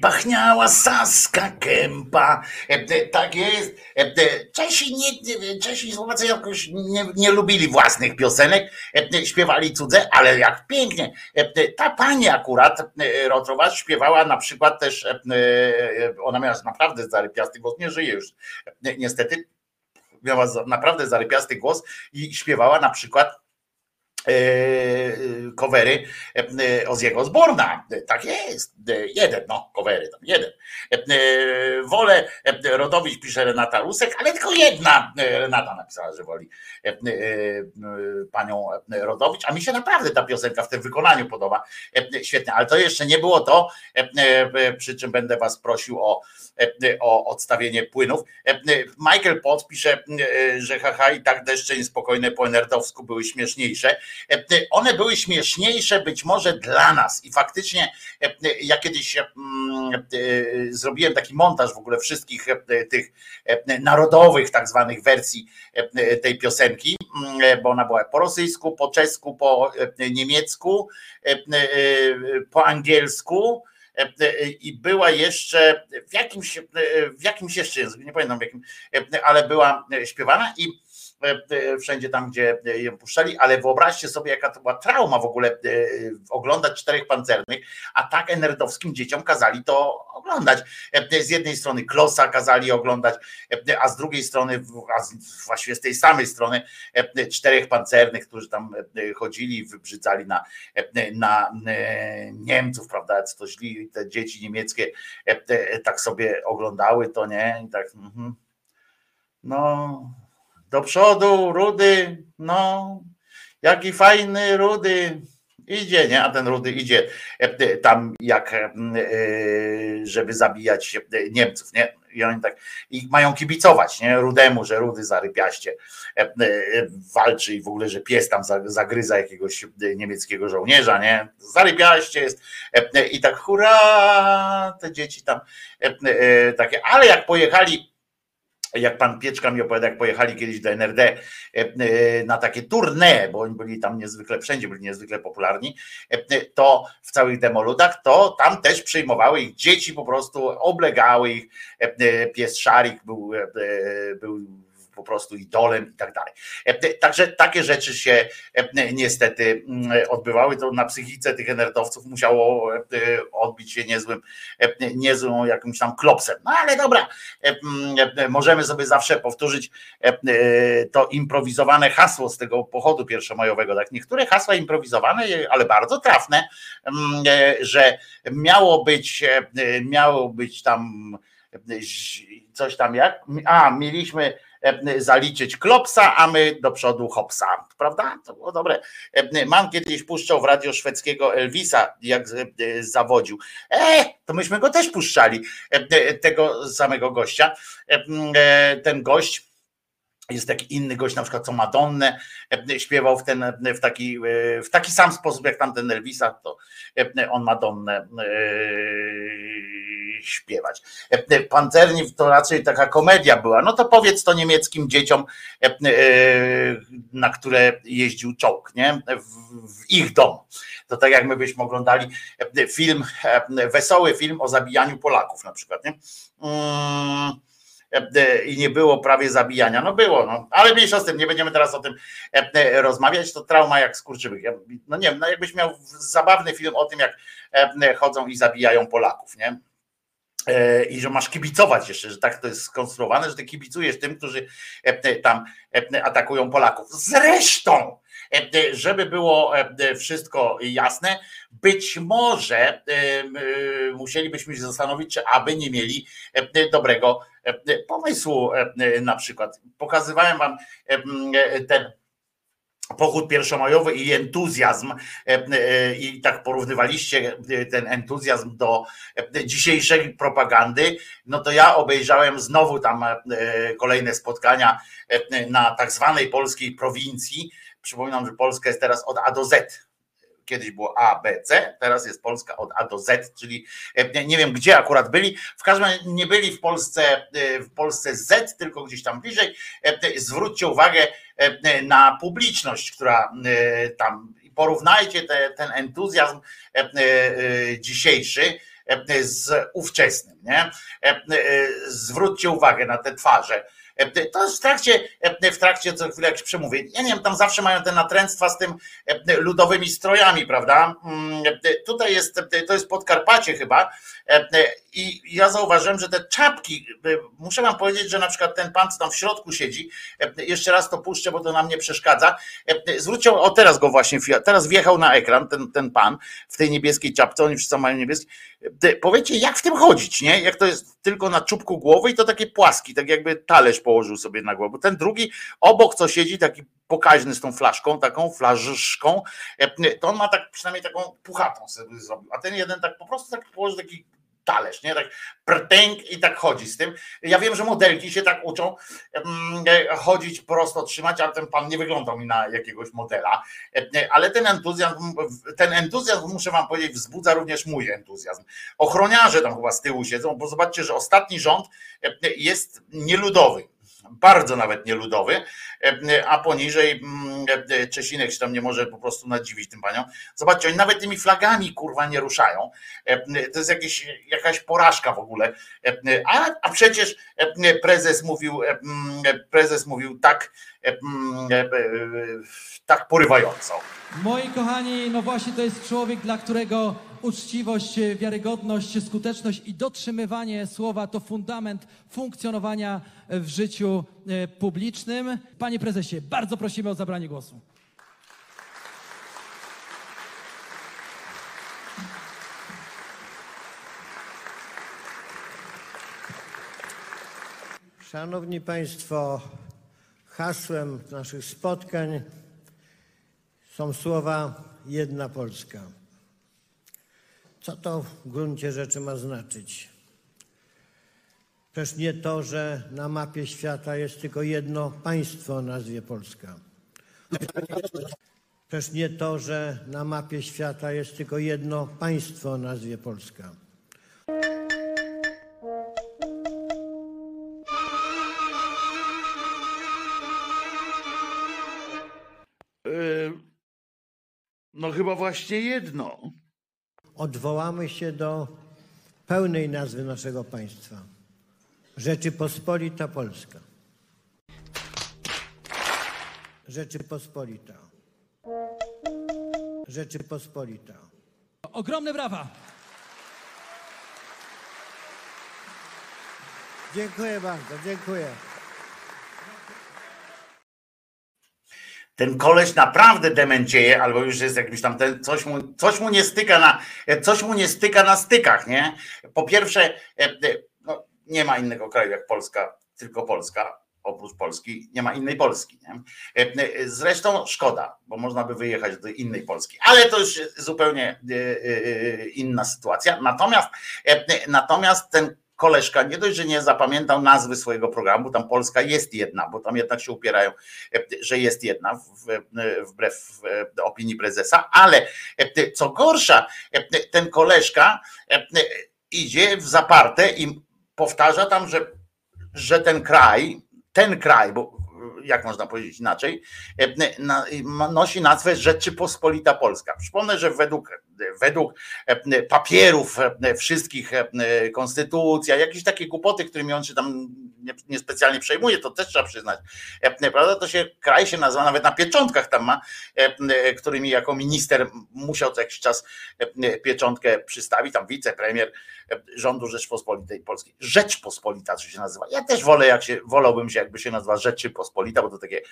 [SPEAKER 2] Pachniała Saska Kępa. E, e, Tak jest. E, Czesi, nie, Czesi Słowacy jakoś nie, nie lubili własnych piosenek, śpiewali cudze, ale jak pięknie. Ta pani akurat, Rotrowa, śpiewała na przykład też, ona miała naprawdę zarypiasty głos, nie żyje już niestety, miała naprawdę zarypiasty głos i śpiewała na przykład covery e, Oziego Zborna. Tak jest. E, Jeden, no, covery tam, jeden. E, e, Wolę e, Rodowicz, pisze Renata Rusek, ale tylko jedna e, Renata napisała, że woli e, e, e, panią e, Rodowicz, a mi się naprawdę ta piosenka w tym wykonaniu podoba. E, Świetnie, ale to jeszcze nie było to, e, e, przy czym będę was prosił o, e, o odstawienie płynów. E, Michael Potts pisze, e, że haha i tak deszcze niespokojne po nerdowsku były śmieszniejsze. E, One były śmieszniejsze być może dla nas. I faktycznie e, ja kiedyś e, mm, zrobiłem taki montaż w ogóle wszystkich tych narodowych tak zwanych wersji tej piosenki, mm, bo ona była po rosyjsku, po czesku, po niemiecku, po angielsku i była jeszcze w jakimś, w jakimś jeszcze języku, nie pamiętam w jakim, ale była śpiewana i wszędzie tam, gdzie ją puszczali, ale wyobraźcie sobie, jaka to była trauma w ogóle e, oglądać czterech pancernych, a tak nerdowskim dzieciom kazali to oglądać. E, Z jednej strony Klosa kazali oglądać, e, a z drugiej strony, a właściwie z tej samej strony, e, czterech pancernych, którzy tam e, chodzili wybrzydzali na, e, na e, Niemców, prawda, co to źli, te dzieci niemieckie e, e, tak sobie oglądały to, nie? I tak, mhm. no, do przodu, rudy, no, jaki fajny rudy. Idzie, nie? A ten rudy idzie e, tam jak, e, e, żeby zabijać Niemców, nie? I oni tak, i mają kibicować, nie? Rudemu, że rudy zarypiaście walczy i w ogóle, że pies tam za- zagryza jakiegoś niemieckiego żołnierza, nie? Zarypiaście jest i tak hurra, te dzieci tam takie, ale jak pojechali jak pan Pieczka mi opowiada, jak pojechali kiedyś do NRD e, e, na takie tournée, bo oni byli tam niezwykle, wszędzie byli niezwykle popularni, e, to w całych demoludach, to tam też przyjmowały ich dzieci, po prostu oblegały ich. Pies Szarik był, był po prostu idolem i tak dalej. E, Także takie rzeczy się e, niestety mm, odbywały. To na psychice tych nerdowców musiało e, odbić się niezłym, niezłym jakimś tam klopsem. No ale dobra, mm, możemy sobie zawsze powtórzyć to improwizowane hasło z tego pochodu pierwszomajowego. Tak, niektóre hasła improwizowane, ale bardzo trafne, mm, że miało być, miało być tam coś tam jak, a mieliśmy zaliczyć klopsa, a my do przodu hopsa, prawda? To było dobre. E, Man kiedyś puszczał w radio szwedzkiego Elvisa, jak e, zawodził. E, to myśmy go też puszczali, e, tego samego gościa. E, e, Ten gość jest taki inny gość, na przykład co Madonnę e, śpiewał w, ten, w, taki, e, w taki sam sposób jak tamten Elvisa, to e, on Madonnę e, śpiewać. E, Pancerni to raczej taka komedia była. No to powiedz to niemieckim dzieciom, e, e, na które jeździł czołg, nie? W, ich domu. To tak jak my byśmy oglądali e, film, e, wesoły film o zabijaniu Polaków na przykład, nie? Mm e, i nie było prawie zabijania. No było, no, ale mniejsza z tym, nie będziemy teraz o tym e, e, rozmawiać, to trauma jak skurczybyk. Ja, no nie wiem, no jakbyś miał zabawny film o tym, jak e, chodzą i zabijają Polaków, nie? E, I że masz kibicować jeszcze, że tak to jest skonstruowane, że ty kibicujesz tym, którzy e, tam e, atakują Polaków. Zresztą, żeby było wszystko jasne, być może musielibyśmy się zastanowić, czy aby nie mieli dobrego pomysłu na przykład. Pokazywałem wam ten pochód pierwszomajowy i entuzjazm e, e, i tak porównywaliście e, ten entuzjazm do dzisiejszej propagandy, no to ja obejrzałem znowu tam kolejne spotkania na tak zwanej polskiej prowincji. Przypominam, że Polska jest teraz od A do Z. Kiedyś było A, B, C, teraz jest Polska od A do Z, czyli nie wiem gdzie akurat byli. W każdym razie nie byli w Polsce, w Polsce Z, tylko gdzieś tam bliżej. Zwróćcie uwagę na publiczność, która e, tam porównajcie te, ten entuzjazm e, e, dzisiejszy e, z ówczesnym. Nie? E, e, Zwróćcie uwagę na te twarze. E, To jest w trakcie, e, w trakcie co chwilę jak się przemówię. Ja nie wiem, tam zawsze mają te natręctwa z tym e, ludowymi strojami, prawda? Mm, e, Tutaj jest, e, to jest Podkarpacie chyba. E, e, I ja zauważyłem, że te czapki, e, muszę wam powiedzieć, że na przykład ten pan, co tam w środku siedzi, jeszcze raz to puszczę, bo to nam nie przeszkadza. Zwróćcie, o teraz go właśnie, teraz wjechał na ekran ten, ten pan w tej niebieskiej czapce, oni wszyscy mają niebieskie. E, Powiedzcie, jak w tym chodzić, nie? Jak to jest tylko na czubku głowy i to takie płaski, tak jakby talerz położył sobie na głowę. Ten drugi obok, co siedzi, taki pokaźny z tą flaszką, taką flaszką, to on ma tak przynajmniej taką puchatą sobie zrobił, a ten jeden tak po prostu tak położył taki talerz, nie? Tak prtęk i tak chodzi z tym. Ja wiem, że modelki się tak uczą em, e, chodzić prosto, trzymać, ale ten pan nie wyglądał mi na jakiegoś modela. E, Ale ten entuzjazm, ten entuzjazm, muszę wam powiedzieć, wzbudza również mój entuzjazm. Ochroniarze tam chyba z tyłu siedzą, bo zobaczcie, że ostatni rząd e, jest nieludowy. Bardzo nawet nieludowy, e, a poniżej mm, e, Czesinek się tam nie może po prostu nadziwić tym paniom. Zobaczcie, oni nawet tymi flagami kurwa nie ruszają. E, To jest jakieś, jakaś porażka w ogóle. E, A, a przecież e, prezes mówił, e, mm, prezes mówił tak, e, mm, e, e, tak porywająco.
[SPEAKER 6] Moi kochani, no właśnie to jest człowiek, dla którego uczciwość, wiarygodność, skuteczność i dotrzymywanie słowa to fundament funkcjonowania w życiu e, publicznym. Panie prezesie, bardzo prosimy o zabranie głosu.
[SPEAKER 7] Szanowni Państwo, hasłem naszych spotkań są słowa Jedna Polska. Co to w gruncie rzeczy ma znaczyć? Przecież nie to, że na mapie świata jest tylko jedno państwo o nazwie Polska. Przecież nie to, że na mapie świata jest tylko jedno państwo o nazwie Polska.
[SPEAKER 2] No chyba właśnie jedno.
[SPEAKER 7] Odwołamy się do pełnej nazwy naszego państwa Rzeczypospolita Polska. Rzeczypospolita. Rzeczypospolita.
[SPEAKER 6] Ogromne brawa.
[SPEAKER 7] Dziękuję bardzo, dziękuję.
[SPEAKER 2] Ten koleś naprawdę demencieje, albo już jest jakimś tam, ten, coś, mu, coś mu nie styka na, coś mu nie styka na stykach, nie? Po pierwsze, e, e, no, nie ma innego kraju jak Polska, tylko Polska, oprócz Polski, nie ma innej Polski, nie? E, e, Zresztą szkoda, bo można by wyjechać do innej Polski, ale to już zupełnie e, e, inna sytuacja. Natomiast, e, e, natomiast ten koleżka nie dość, że nie zapamiętał nazwy swojego programu, tam Polska jest jedna, bo tam jednak się upierają, e, że jest jedna, e, wbrew e, opinii prezesa, ale co gorsza, ten koleżka idzie w zaparte i powtarza tam, że, że ten kraj, ten kraj, bo jak można powiedzieć inaczej, nosi nazwę Rzeczypospolita Polska. Przypomnę, że według, według e, papierów e, wszystkich e, konstytucja, jakieś takie głupoty, którymi on się tam nie- niespecjalnie przejmuje, to też trzeba przyznać. Prawda? To się kraj się nazywa, nawet na pieczątkach tam ma, którymi jako minister musiał co jakiś czas pieczątkę przystawić, tam wicepremier rządu Rzeczpospolitej Polskiej. Rzeczpospolita to się nazywa. Ja też wolę, jak się, wolałbym się, jakby się nazywa Rzeczypospolita, bo to takie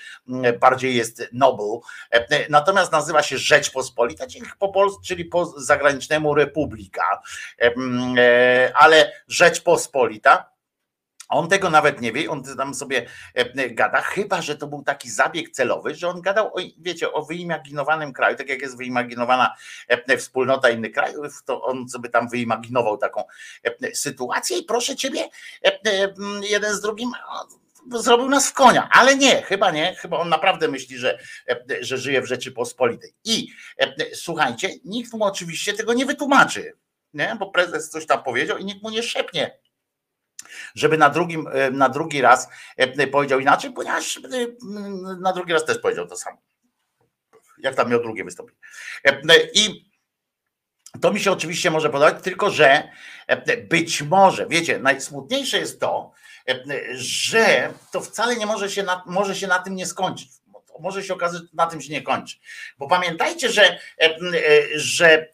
[SPEAKER 2] bardziej jest noble. Natomiast nazywa się Rzeczpospolita, czyli po, czyli po zagranicznemu Republika. E, Ale Rzeczpospolita. On tego nawet nie wie, on tam sobie gada, chyba że to był taki zabieg celowy, że on gadał o, wiecie, o wyimaginowanym kraju, tak jak jest wyimaginowana wspólnota innych krajów, to on sobie tam wyimaginował taką sytuację i proszę ciebie, jeden z drugim zrobił nas w konia, ale nie, chyba nie, chyba on naprawdę myśli, że, e, że żyje w Rzeczypospolitej. I e, słuchajcie, nikt mu oczywiście tego nie wytłumaczy, nie? bo prezes coś tam powiedział i nikt mu nie szepnie żeby na, drugim, e, na drugi raz powiedział inaczej, ponieważ na drugi raz też powiedział to samo. Jak tam miał drugie wystąpienie. I to mi się oczywiście może podobać, tylko że być może, wiecie, najsmutniejsze jest to, że to wcale nie może się na, może się na tym nie skończyć. Może się okazać, że na tym się nie kończy. Bo pamiętajcie, że, e, e, że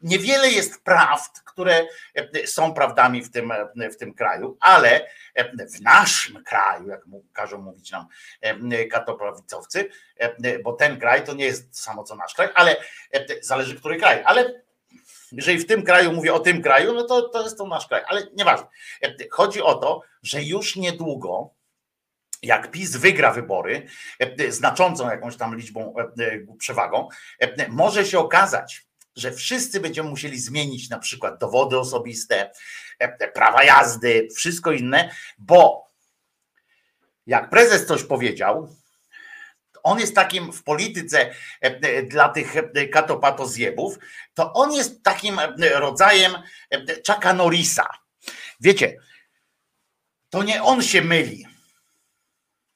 [SPEAKER 2] niewiele jest prawd, które e, są prawdami w tym, e, w tym kraju, ale e, w naszym kraju, jak każą mówić nam e, katoprawicowcy, e, bo ten kraj to nie jest samo co nasz kraj, ale e, zależy który kraj, ale jeżeli w tym kraju mówię o tym kraju, no to, to jest to nasz kraj, ale nieważne. E, Chodzi o to, że już niedługo jak PiS wygra wybory e, znaczącą jakąś tam liczbą, e, e, przewagą, e, może się okazać, że wszyscy będziemy musieli zmienić na przykład dowody osobiste, e, prawa jazdy, wszystko inne, bo jak prezes coś powiedział, on jest takim w polityce e, e, dla tych e, katopatozjebów, to on jest takim e, rodzajem e, Chucka Norrisa. Wiecie, to nie on się myli.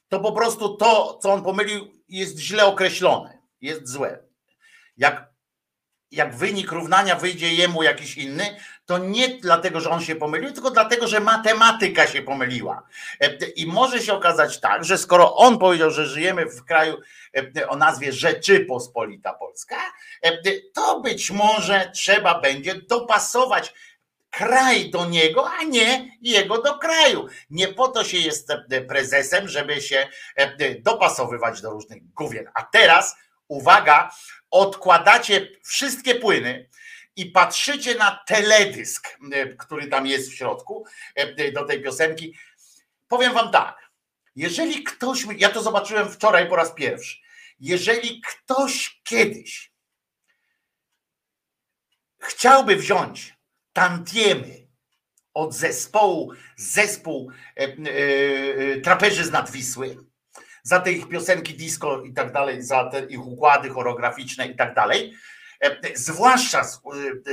[SPEAKER 2] To po prostu to, co on pomylił, jest źle określone, jest złe. Jak jak wynik równania wyjdzie jemu jakiś inny, to nie dlatego, że on się pomylił, tylko dlatego, że matematyka się pomyliła. E, I może się okazać tak, że skoro on powiedział, że żyjemy w kraju e, o nazwie Rzeczypospolita Polska, e, to być może trzeba będzie dopasować kraj do niego, a nie jego do kraju. Nie po to się jest e, prezesem, żeby się e, dopasowywać do różnych gówien. A teraz, uwaga, odkładacie wszystkie płyny i patrzycie na teledysk, e, który tam jest w środku do tej piosenki. Powiem wam tak, jeżeli ktoś, ja to zobaczyłem wczoraj po raz pierwszy, jeżeli ktoś kiedyś chciałby wziąć tantiemy od zespołu, zespół e, e, e, traperzy z Nadwisły, za te ich piosenki disco i tak dalej, za te ich układy choreograficzne i tak dalej, zwłaszcza z,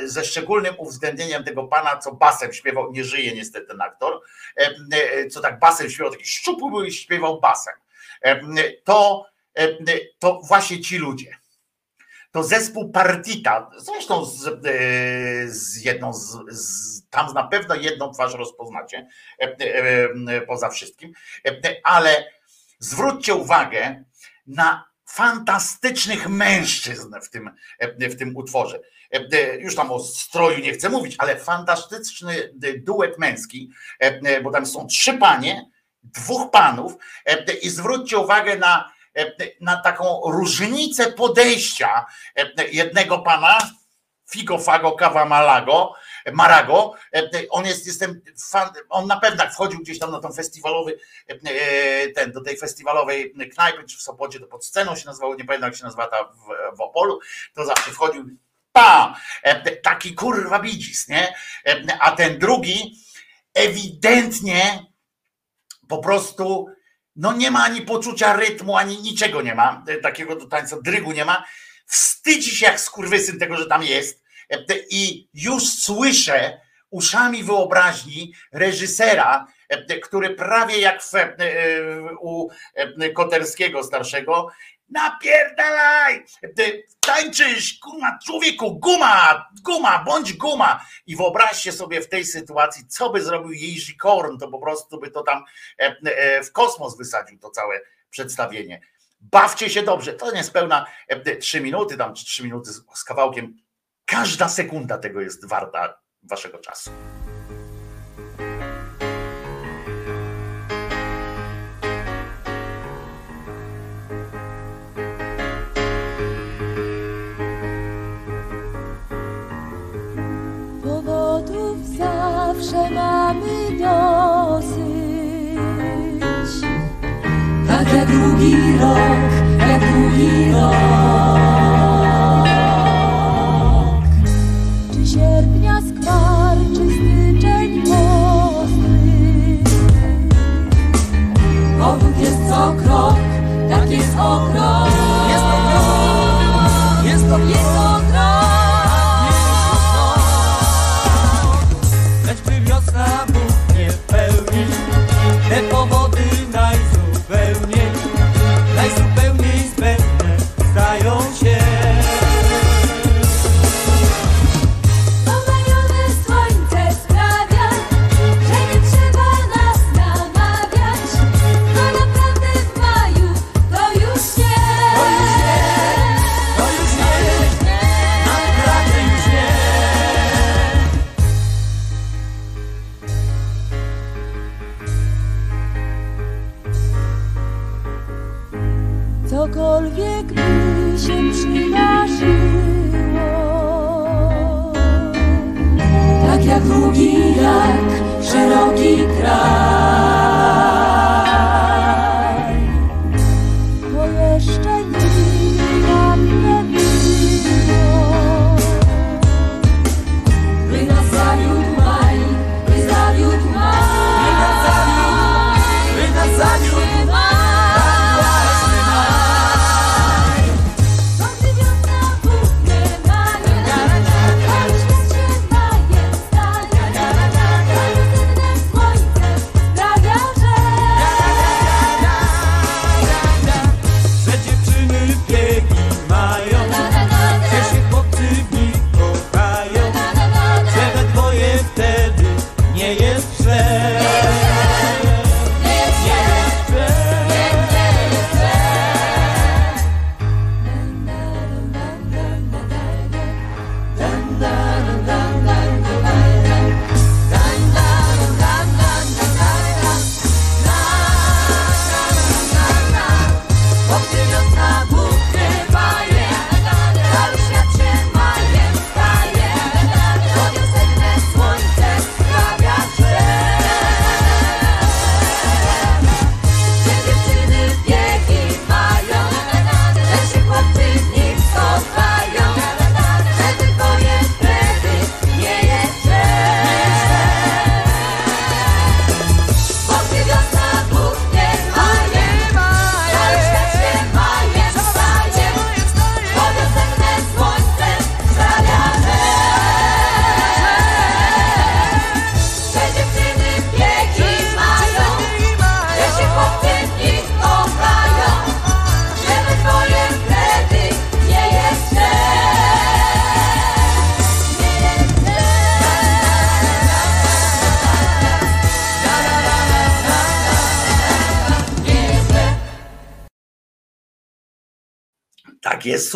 [SPEAKER 2] ze szczególnym uwzględnieniem tego pana, co basem śpiewał, nie żyje niestety ten aktor, co tak basem śpiewał, taki szczupły był i śpiewał basem, to, to właśnie ci ludzie to zespół Partita, zresztą z, e, z jedną, z, z, tam na pewno jedną twarz rozpoznacie, e, e, poza wszystkim, ale zwróćcie uwagę na fantastycznych mężczyzn w tym, w tym utworze. Już tam o stroju nie chcę mówić, ale fantastyczny duet męski, bo tam są trzy panie, dwóch panów i zwróćcie uwagę na, na taką różnicę podejścia jednego pana, Figo Fago Kawa Malago, Marago. On jest, jestem fan, on na pewno jak wchodził gdzieś tam na ten festiwalowy, ten, do tej festiwalowej knajpy, czy w Sopocie, to pod sceną się nazywało, nie pamiętam jak się nazywa ta w, w Opolu, to zawsze wchodził, pam, taki kurwa bidzis, nie? A ten drugi ewidentnie po prostu no nie ma ani poczucia rytmu, ani niczego nie ma, takiego do tańca, drygu nie ma, wstydzi się jak skurwysyn tego, że tam jest. I już słyszę uszami wyobraźni reżysera, który prawie jak w, u Koterskiego starszego napierdalaj, tańczysz, guma, człowieku, guma, guma, bądź guma. I wyobraźcie sobie w tej sytuacji, co by zrobił Jerzy Korn, to po prostu by to tam w kosmos wysadził to całe przedstawienie. Bawcie się dobrze, to niespełna trzy minuty, tam trzy minuty z kawałkiem. Każda sekunda tego jest warta waszego czasu.
[SPEAKER 8] Tak jak długi rok, jak długi rok.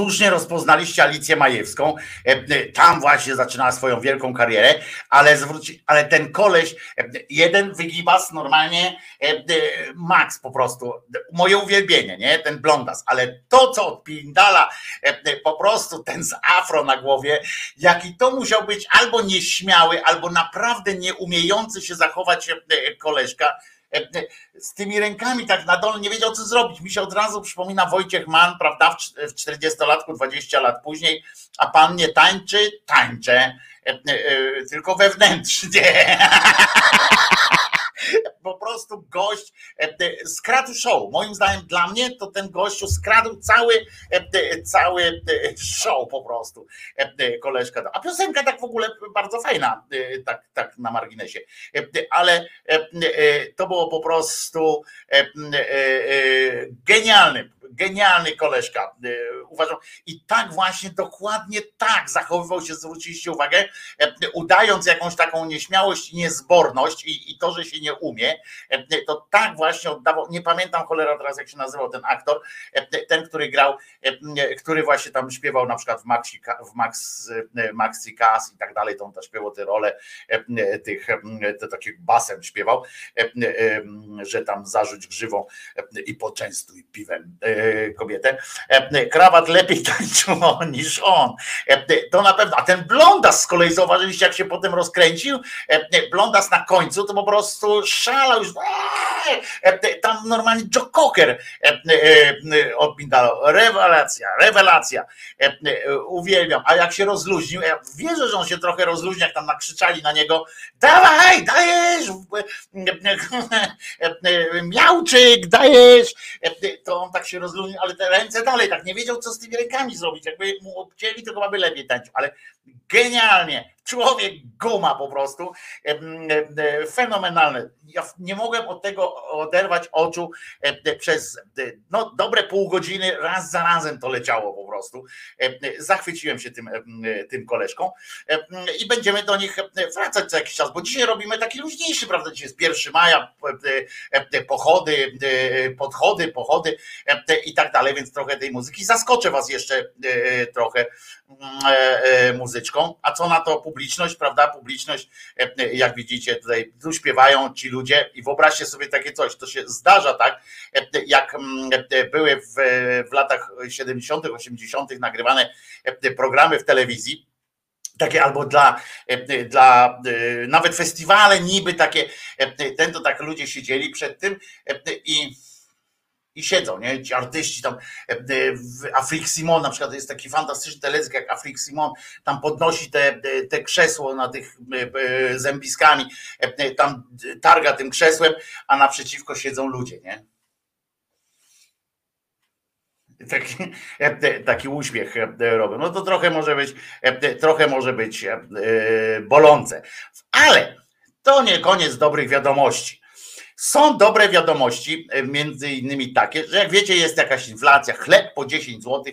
[SPEAKER 2] Słusznie rozpoznaliście Alicję Majewską. E, e, Tam właśnie zaczynała swoją wielką karierę, ale zwróci, ale ten koleś, e, jeden wygibas normalnie, Max po prostu, moje uwielbienie, nie? Ten blondas, ale to, co od Pindala, po prostu ten z afro na głowie, jaki to musiał być albo nieśmiały, albo naprawdę nieumiejący się zachować koleżka, z tymi rękami tak na dole nie wiedział, co zrobić. Mi się od razu przypomina Wojciech Mann, prawda, w cz- w 40-latku, 20 lat później, a pan nie tańczy? Tańczę, e, e, tylko wewnętrznie. Po prostu gość e, skradł show. Moim zdaniem dla mnie to ten gościu skradł cały, e, cały e, show po prostu. Koleżka. A piosenka tak w ogóle bardzo fajna, tak, tak na marginesie. Ale to było po prostu genialny, genialny koleżka. Uważam. I tak właśnie, dokładnie tak zachowywał się, zwróciliście uwagę, udając jakąś taką nieśmiałość i niezborność i, i to, że się nie umie, e, to tak właśnie oddawał, nie pamiętam cholera teraz jak się nazywał ten aktor, e, ten, który grał, e, który właśnie tam śpiewał na przykład w Maxi, w Max, e, Maxi Cas i tak dalej, to on też śpiewał te role e, tych, e, te takich basem śpiewał, e, e, że tam zarzuć grzywą e, i poczęstuj piwem e, kobietę. E, Krawat lepiej tańczył niż on. E, To na pewno. A ten blondas z kolei zauważyliście, jak się potem rozkręcił. E, Blondas na końcu to po prostu szalał już. Eee! E, Tam normalnie Joe Cocker e, e, odpindalał. Rewelacja, rewelacja. Uwielbiam. A jak się rozluźnił, ja wierzę, że on się trochę rozluźnił, jak tam nakrzyczali na niego. Dawaj, dajesz! Miałczyk, dajesz! To on tak się rozluźnił, ale te ręce dalej tak nie wiedział, co z tymi rękami zrobić. Jakby mu obcięli, to chyba by lepiej tańczył, ale genialnie. Człowiek guma po prostu. E, Fenomenalne. Ja nie mogłem od tego oderwać oczu e, przez e, no, dobre pół godziny, raz za razem to leciało po prostu. Zachwyciłem się tym, tym koleżką i będziemy do nich wracać co jakiś czas, bo dzisiaj robimy taki luźniejszy, prawda? Dzisiaj jest 1 maja, pochody, podchody, pochody i tak dalej, więc trochę tej muzyki. Zaskoczę was jeszcze trochę e, e, muzyczką. A co na to publiczność, prawda? Publiczność, e, jak widzicie, tutaj tu śpiewają ci ludzie i wyobraźcie sobie takie coś, to się zdarza tak, e, jak mm, e, były w, w latach 70., 80. nagrywane e, programy w telewizji takie albo dla, e, dla e, nawet festiwale niby takie, e, ten to tak ludzie siedzieli przed tym e, i i siedzą, nie? Ci artyści tam, e, w Afrik Simon na przykład jest taki fantastyczny teledysk jak Afrik Simon, tam podnosi te, te krzesło na tych e, e, zębiskami, e, tam targa tym krzesłem, a naprzeciwko siedzą ludzie, nie? Taki, e, taki uśmiech e, robią. No to trochę może być, e, trochę może być e, bolące. Ale to nie koniec dobrych wiadomości. Są dobre wiadomości, e, między innymi takie, że jak wiecie, jest jakaś inflacja, chleb po 10 zł,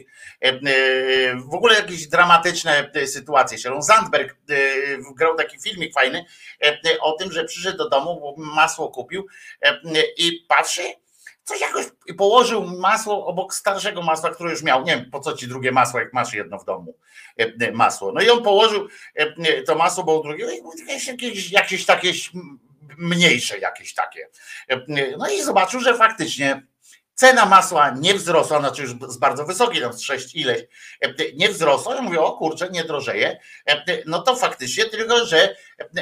[SPEAKER 2] w ogóle jakieś dramatyczne e, sytuacje się. Zandberg e, grał taki filmik fajny e, o tym, że przyszedł do domu, bo masło kupił e, i patrzy, coś jakoś i położył masło obok starszego masła, które już miał. Nie wiem, po co ci drugie masło, jak masz jedno w domu e, e, masło. No i on położył e, e, to masło, bo drugie, jakieś, jakieś, jakieś takie mniejsze jakieś takie. No i zobaczył, że faktycznie cena masła nie wzrosła, znaczy już z bardzo wysokiej, tam z 6 ileś, nie wzrosła. Ja mówię, o kurczę, nie drożeje. No to faktycznie, tylko że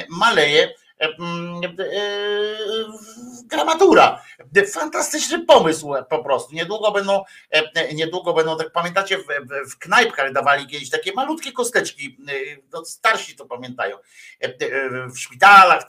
[SPEAKER 2] maleje e, gramatura. Fantastyczny pomysł po prostu. Niedługo będą, niedługo będą, tak pamiętacie, w, knajpkach dawali kiedyś takie malutkie kosteczki, e, no starsi to pamiętają, e, w szpitalach,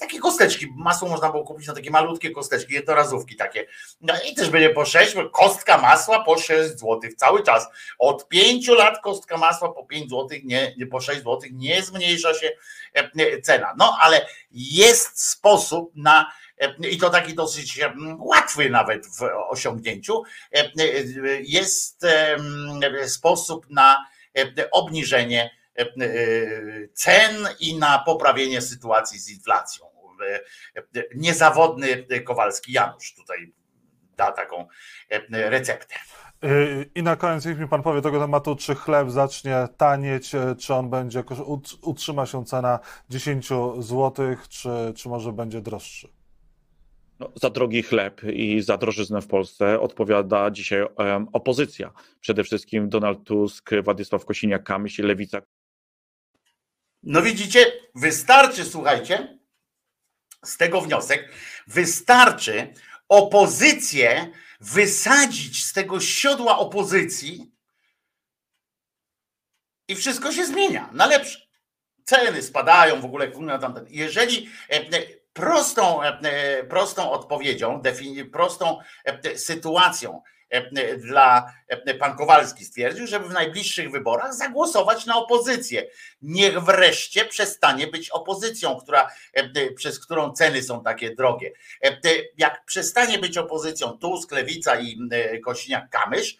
[SPEAKER 2] takie kosteczki, masło można było kupić na takie malutkie kosteczki, jednorazówki takie. No i też będzie po 6, bo kostka masła po 6 zł cały czas. Od 5 lat kostka masła po 5 zł, nie, po 6 zł, nie zmniejsza się e, e, cena. No ale jest sposób na e, i to taki dosyć e, łatwy nawet w osiągnięciu, e, e, jest sposób na e, obniżenie e, e, cen i na poprawienie sytuacji z inflacją. E, e, Niezawodny Kowalski Janusz tutaj da taką e, receptę.
[SPEAKER 9] I na koniec niech mi pan powie tego tematu, czy chleb zacznie tanieć, czy on będzie, utrzyma się cena 10 zł, czy, czy może będzie droższy?
[SPEAKER 10] No, za drogi chleb i za drożyznę w Polsce odpowiada dzisiaj opozycja. Przede wszystkim Donald Tusk, Władysław Kosiniak-Kamysz i Lewica,
[SPEAKER 2] No widzicie, wystarczy, słuchajcie, z tego wniosek, wystarczy opozycję wysadzić z tego siodła opozycji i wszystko się zmienia na lepsze. Ceny spadają w ogóle. Jeżeli e, e, prostą, e, prostą odpowiedzią, prostą sytuacją dla e, pan Kowalski stwierdził, żeby w najbliższych wyborach zagłosować na opozycję. Niech wreszcie przestanie być opozycją, która, e, przez którą ceny są takie drogie. E, Jak przestanie być opozycją Tusk, Lewica i e, Kosiniak-Kamysz,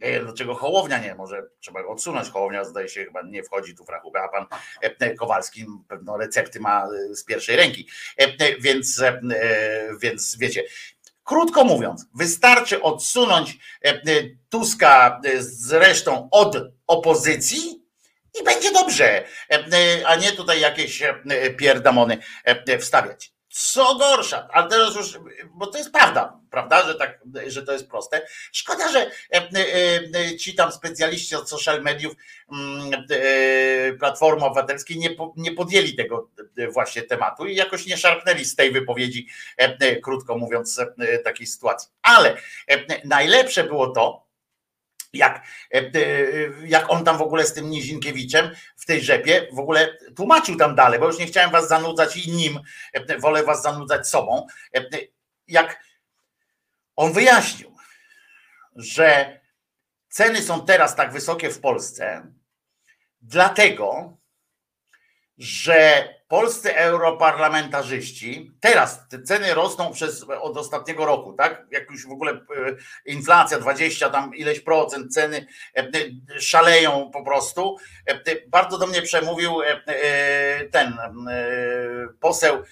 [SPEAKER 2] e, Dlaczego Hołownia nie? Może trzeba go odsunąć. Hołownia zdaje się chyba nie wchodzi tu w rachubę, a pan e, Kowalski pewno recepty ma e, z pierwszej ręki. E, e, Więc, e, e, więc wiecie, krótko mówiąc, wystarczy odsunąć e, e, Tuska e, z resztą od opozycji i będzie dobrze, a nie tutaj jakieś pierdamony wstawiać. Co gorsza, ale teraz już, bo to jest prawda, prawda, że tak, że to jest proste. Szkoda, że e, e, e, ci tam specjaliści od social mediów mm, Platformy Obywatelskiej nie, nie podjęli tego właśnie tematu i jakoś nie szarpnęli z tej wypowiedzi, krótko mówiąc, takiej sytuacji. Ale najlepsze było to, jak, e, e, jak on tam w ogóle z tym Nizinkiewiczem w tej rzepie w ogóle tłumaczył tam dalej, bo już nie chciałem was zanudzać i nim, e, wolę was zanudzać sobą. Jak on wyjaśnił, że ceny są teraz tak wysokie w Polsce, dlatego, że polscy europarlamentarzyści, teraz te ceny rosną przez od ostatniego roku, tak? Jak już w ogóle e, inflacja 20 tam ileś procent, ceny e, e, szaleją po prostu. Bardzo do mnie przemówił ten poseł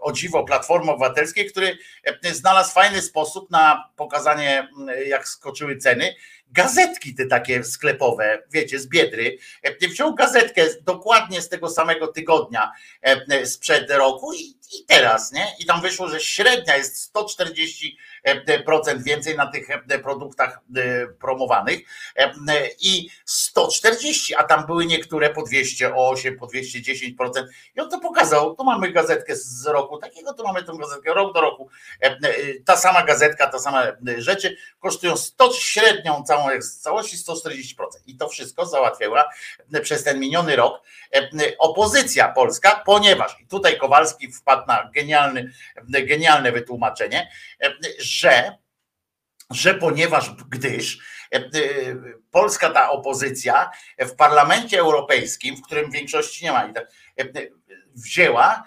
[SPEAKER 2] o dziwo Platformy Obywatelskiej, który znalazł fajny sposób na pokazanie, jak skoczyły ceny. Gazetki te takie sklepowe, wiecie, z Biedry. E, Wziął gazetkę dokładnie z tego samego tygodnia e, sprzed roku i, i teraz, nie? I tam wyszło, że średnia jest 140% więcej na tych produktach e, promowanych i 140, a tam były niektóre po 208, po 210%. I on to pokazał. Tu mamy gazetkę z roku takiego, tu mamy tą gazetkę rok do roku. E, Ta sama gazetka, ta sama e, rzeczy kosztują 100 średnią całą z całości 140%. I to wszystko załatwiała przez ten miniony rok opozycja polska, ponieważ i tutaj Kowalski wpadł na genialny, genialne wytłumaczenie, e, że że ponieważ gdyż e, e, polska ta opozycja w parlamencie europejskim, w którym większości nie ma, e, wzięła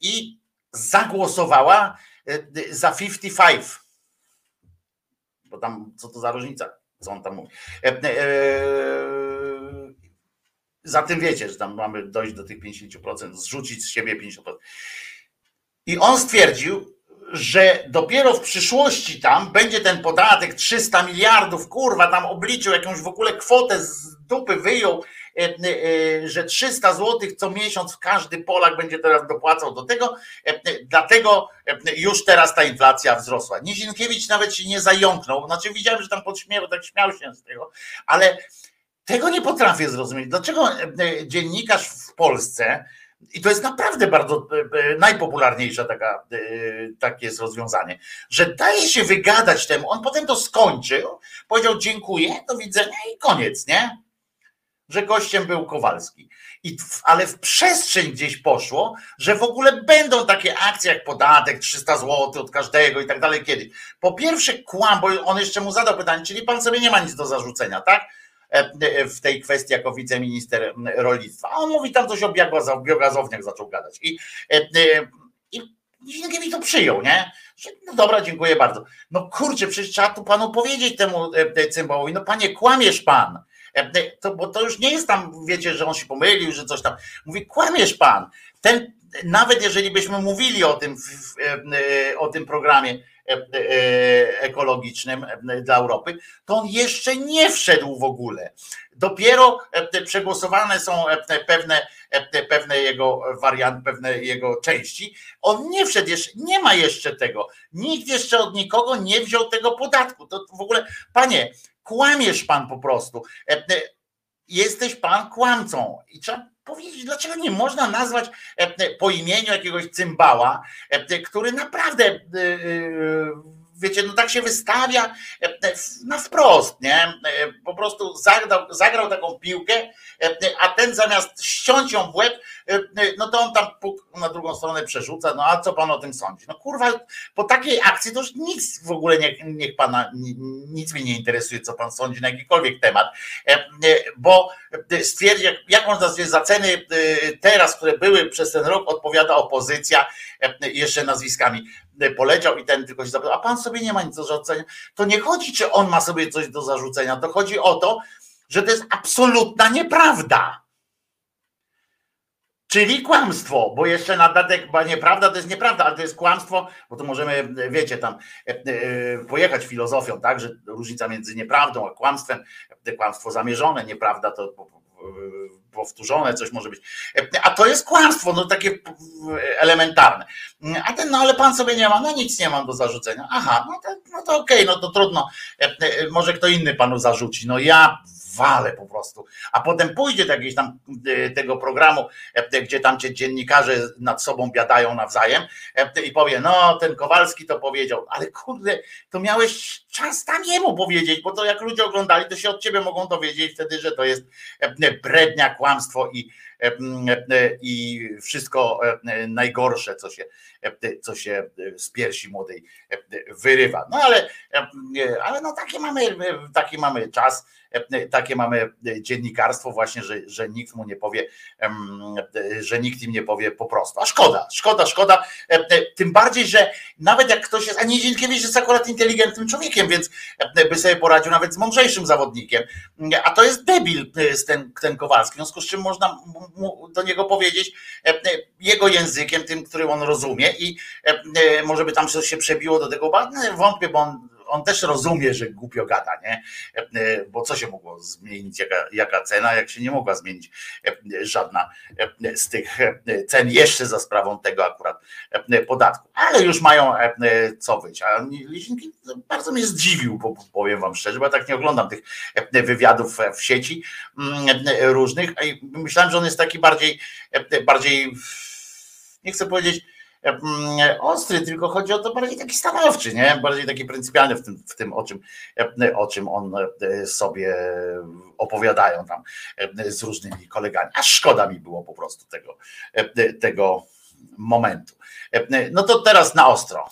[SPEAKER 2] i zagłosowała za 55. Bo tam co to za różnica, co on tam mówi. Za tym wiecie, że tam mamy dojść do tych 50%, zrzucić z siebie 50%. I on stwierdził, że dopiero w przyszłości tam będzie ten podatek 300 miliardów, kurwa, tam obliczył jakąś w ogóle kwotę z dupy, wyjął, e, e, że 300 złotych co miesiąc każdy Polak będzie teraz dopłacał do tego, e, dlatego już teraz ta inflacja wzrosła. Nizinkiewicz nawet się nie zająknął, znaczy widziałem, że tam podśmiewał, tak śmiał się z tego, ale tego nie potrafię zrozumieć. Dlaczego dziennikarz w Polsce, i to jest naprawdę bardzo e, e, najpopularniejsza taka, e, takie jest rozwiązanie, że daje się wygadać temu, on potem to skończył, powiedział dziękuję, do widzenia i koniec, nie? Że gościem był Kowalski. I, ale w przestrzeń gdzieś poszło, że w ogóle będą takie akcje jak podatek 300 zł od każdego i tak dalej kiedyś. Po pierwsze kłam, bo on jeszcze mu zadał pytanie, czyli pan sobie nie ma nic do zarzucenia, tak? E, e, w tej kwestii jako wiceminister rolnictwa. A on mówi tam coś o biogazo- biogazowniach zaczął gadać. I, e, i Zienkiewicz to przyjął, nie? No dobra, dziękuję bardzo. No kurczę, przecież trzeba tu panu powiedzieć temu cymbałowi, no panie, kłamiesz pan. To, bo to już nie jest tam, wiecie, że on się pomylił, że coś tam. Mówi, kłamiesz pan. Ten, nawet jeżeli byśmy mówili o tym, w, w, o tym programie e, e, ekologicznym e, dla Europy, to on jeszcze nie wszedł w ogóle. Dopiero e, przegłosowane są e, pewne, e, pewne jego warianty, pewne jego części. On nie wszedł jeszcze, nie ma jeszcze tego. Nikt jeszcze od nikogo nie wziął tego podatku. To w ogóle, panie, kłamiesz pan po prostu. E, e, Jesteś pan kłamcą i trzeba powiedzieć, dlaczego nie można nazwać e, po imieniu jakiegoś cymbała, e, który naprawdę, e, e, wiecie, no tak się wystawia e, na wprost, nie? E, Po prostu zagrał, zagrał taką piłkę, e, a ten zamiast ściąć ją w łeb, e, no to on tam na drugą stronę przerzuca, no a co pan o tym sądzi? No kurwa, po takiej akcji to już nic w ogóle niech, niech pana, ni- nic mnie nie interesuje, co pan sądzi na jakikolwiek temat, E, e, bo stwierdzi, jak, stwierdzić, za ceny e, teraz, które były przez ten rok, odpowiada opozycja, e, jeszcze nazwiskami e, poleciał i ten tylko się zapytał, a pan sobie nie ma nic do zarzucenia. To nie chodzi, czy on ma sobie coś do zarzucenia, to chodzi o to, że to jest absolutna nieprawda. Czyli kłamstwo, bo jeszcze na dodatek, bo nieprawda to jest nieprawda, ale to jest kłamstwo, bo to możemy, wiecie, tam e, e, pojechać filozofią, tak, że różnica między nieprawdą a kłamstwem, kłamstwo zamierzone, nieprawda to powtórzone, coś może być. A to jest kłamstwo, no takie p- elementarne. A ten, no ale pan sobie nie ma, no nic nie mam do zarzucenia. Aha, no to, no to okej, no to trudno. E, Może kto inny panu zarzuci. No ja walę po prostu. A potem pójdzie do jakiegoś tam e, tego programu, e, gdzie tam cię dziennikarze nad sobą biadają nawzajem e, i powie, no ten Kowalski to powiedział, ale kurde, to miałeś czas tam jemu powiedzieć, bo to jak ludzie oglądali, to się od ciebie mogą dowiedzieć wtedy, że to jest e, brednia, kłamstwo i, e, e, i wszystko e, najgorsze, co się, e, co się z piersi młodej e, wyrywa. No ale, e, ale no taki mamy, taki mamy czas, e, takie mamy dziennikarstwo właśnie, że, że nikt mu nie powie, że nikt im nie powie po prostu. A szkoda, szkoda, szkoda. Tym bardziej, że nawet jak ktoś jest, a Niedzielkiewicz jest akurat inteligentnym człowiekiem, więc by sobie poradził nawet z mądrzejszym zawodnikiem. A to jest debil e, ten, ten Kowalski, w związku z czym można do niego powiedzieć jego językiem, tym, którym on rozumie i e, może by tam coś się przebiło do tego, no, wątpię, bo on, on też rozumie, że głupio gada, nie? E, Bo co się mogło zmienić, jaka, jaka cena, jak się nie mogła zmienić e, żadna e, z tych cen, jeszcze za sprawą tego akurat podatku. Ale już mają co być. A Lisinki bardzo mnie zdziwił, bo powiem wam szczerze, bo ja tak nie oglądam tych wywiadów w sieci mm, różnych. Myślałem, że on jest taki bardziej, bardziej nie chcę powiedzieć ostry, tylko chodzi o to bardziej taki stanowczy, nie? Bardziej taki pryncypialny w tym, w tym o, czym, o czym on e, sobie opowiadają tam z różnymi kolegami. A szkoda mi było po prostu tego, tego momentu. No to teraz na ostro.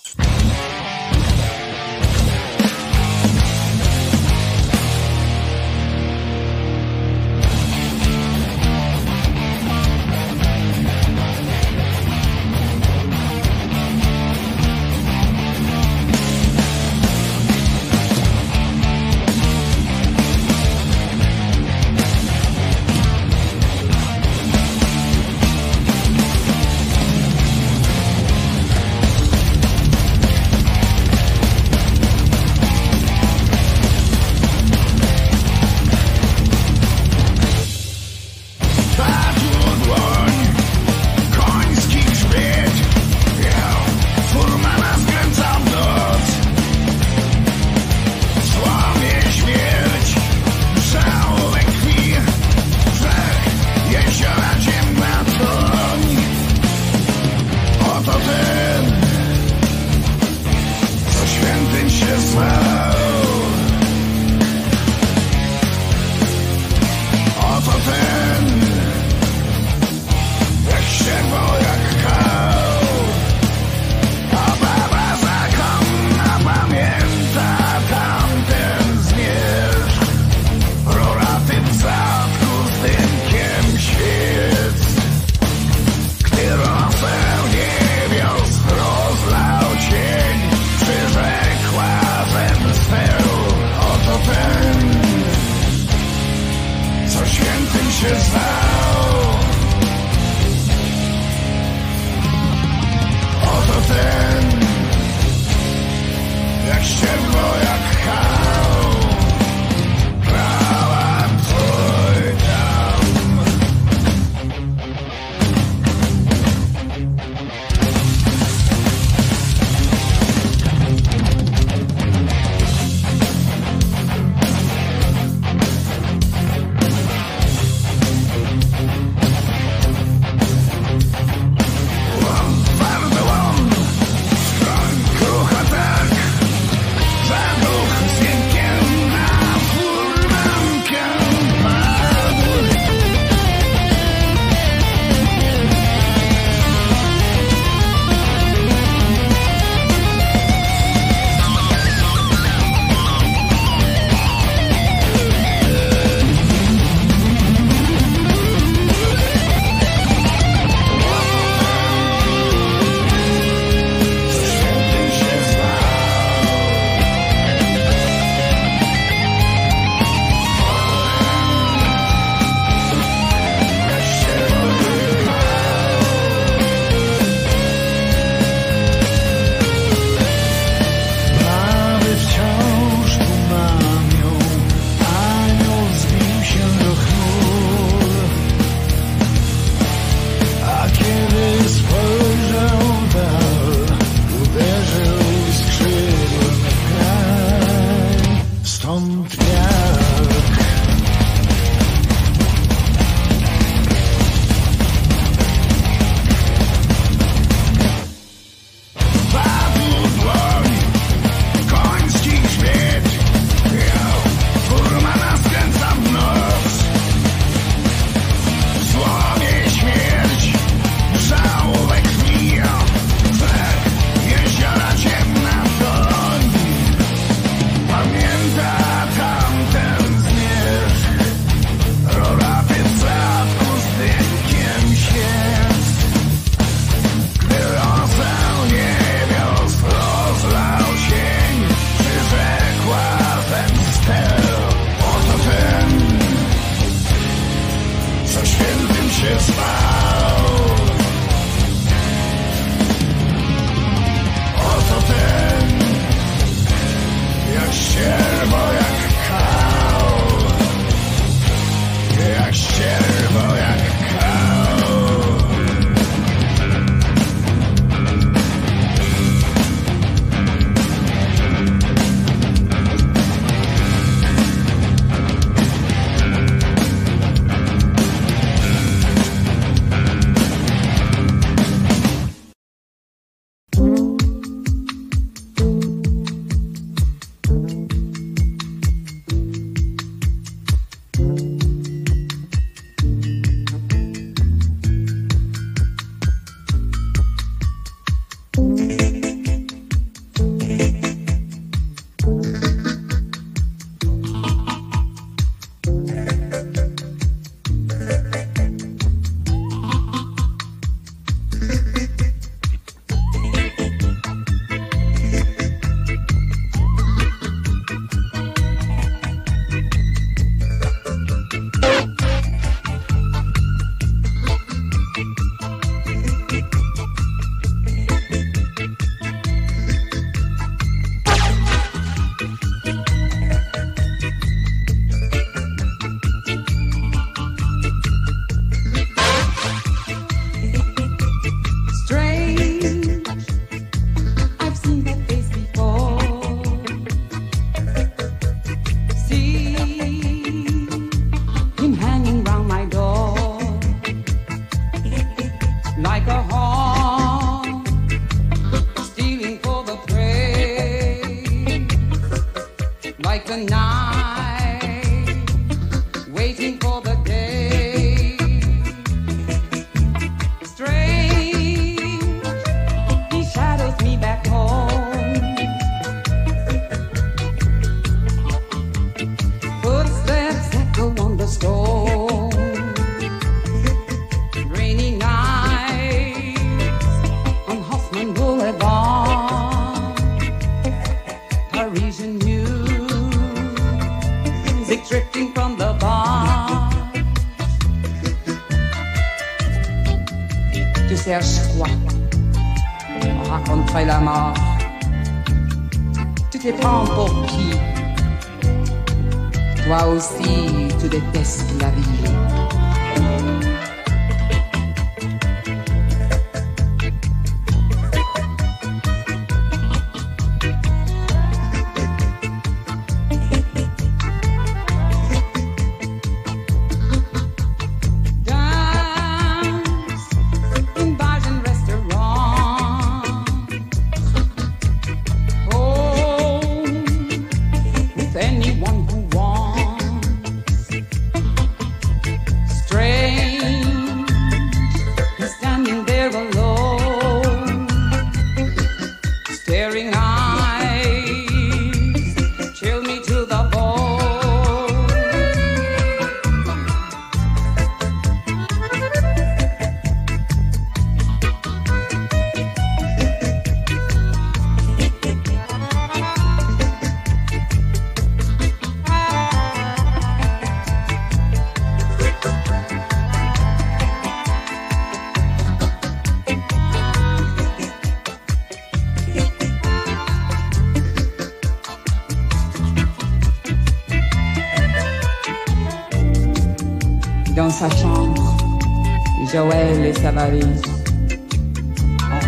[SPEAKER 11] On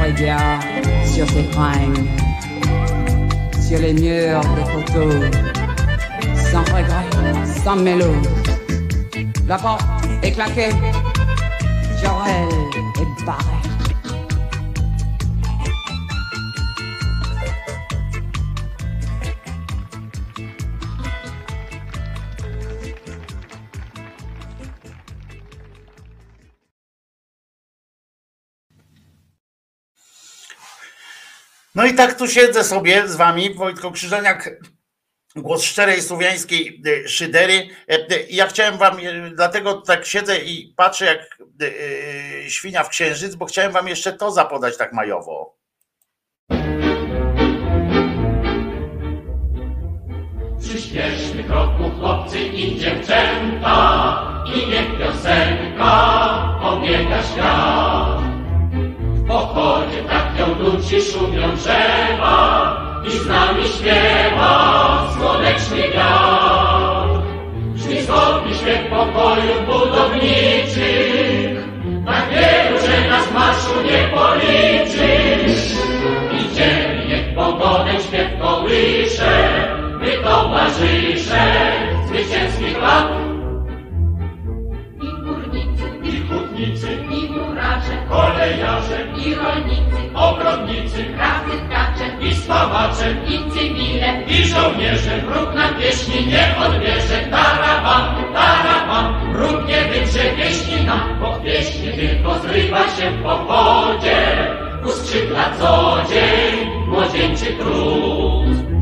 [SPEAKER 12] regarde sur ses fringues, sur les murs des photos, sans regret, sans mélo. La porte est claquée,
[SPEAKER 2] tak tu siedzę sobie z wami, Wojtko Krzyżaniak, głos szczerej słowiańskiej e, szydery. E, e, Ja chciałem wam, dlatego tak siedzę i patrzę jak świnia w księżyc, bo chciałem wam jeszcze to zapodać tak majowo.
[SPEAKER 1] Przyspieszmy kroku chłopcy i dziewczęta i niech piosenka obiega świat. W pochodzie tak ją duci szumią drzewa i z nami śpiewa słoneczny wiatr. Brzmi zgodny śpiew pokojów budowniczych, tak wielu, że nas marszu nie policzysz. Idziemy, niech pogodę śpiew kołysze, my towarzysze zwycięskich lat.
[SPEAKER 8] Murarze,
[SPEAKER 1] kolejarze,
[SPEAKER 8] i rolnicy,
[SPEAKER 1] ogrodnicy,
[SPEAKER 8] krawy, tkacze,
[SPEAKER 1] i spawacze,
[SPEAKER 8] i cywile,
[SPEAKER 1] i żołnierze. Wróg nam pieśni nie odbierze. Tarawan, tarawan, wróg nie wydrze pieśni nam, bo pieśni tylko zrywa się w pochodzie. Uskrzydla co dzień młodzieńczy trud.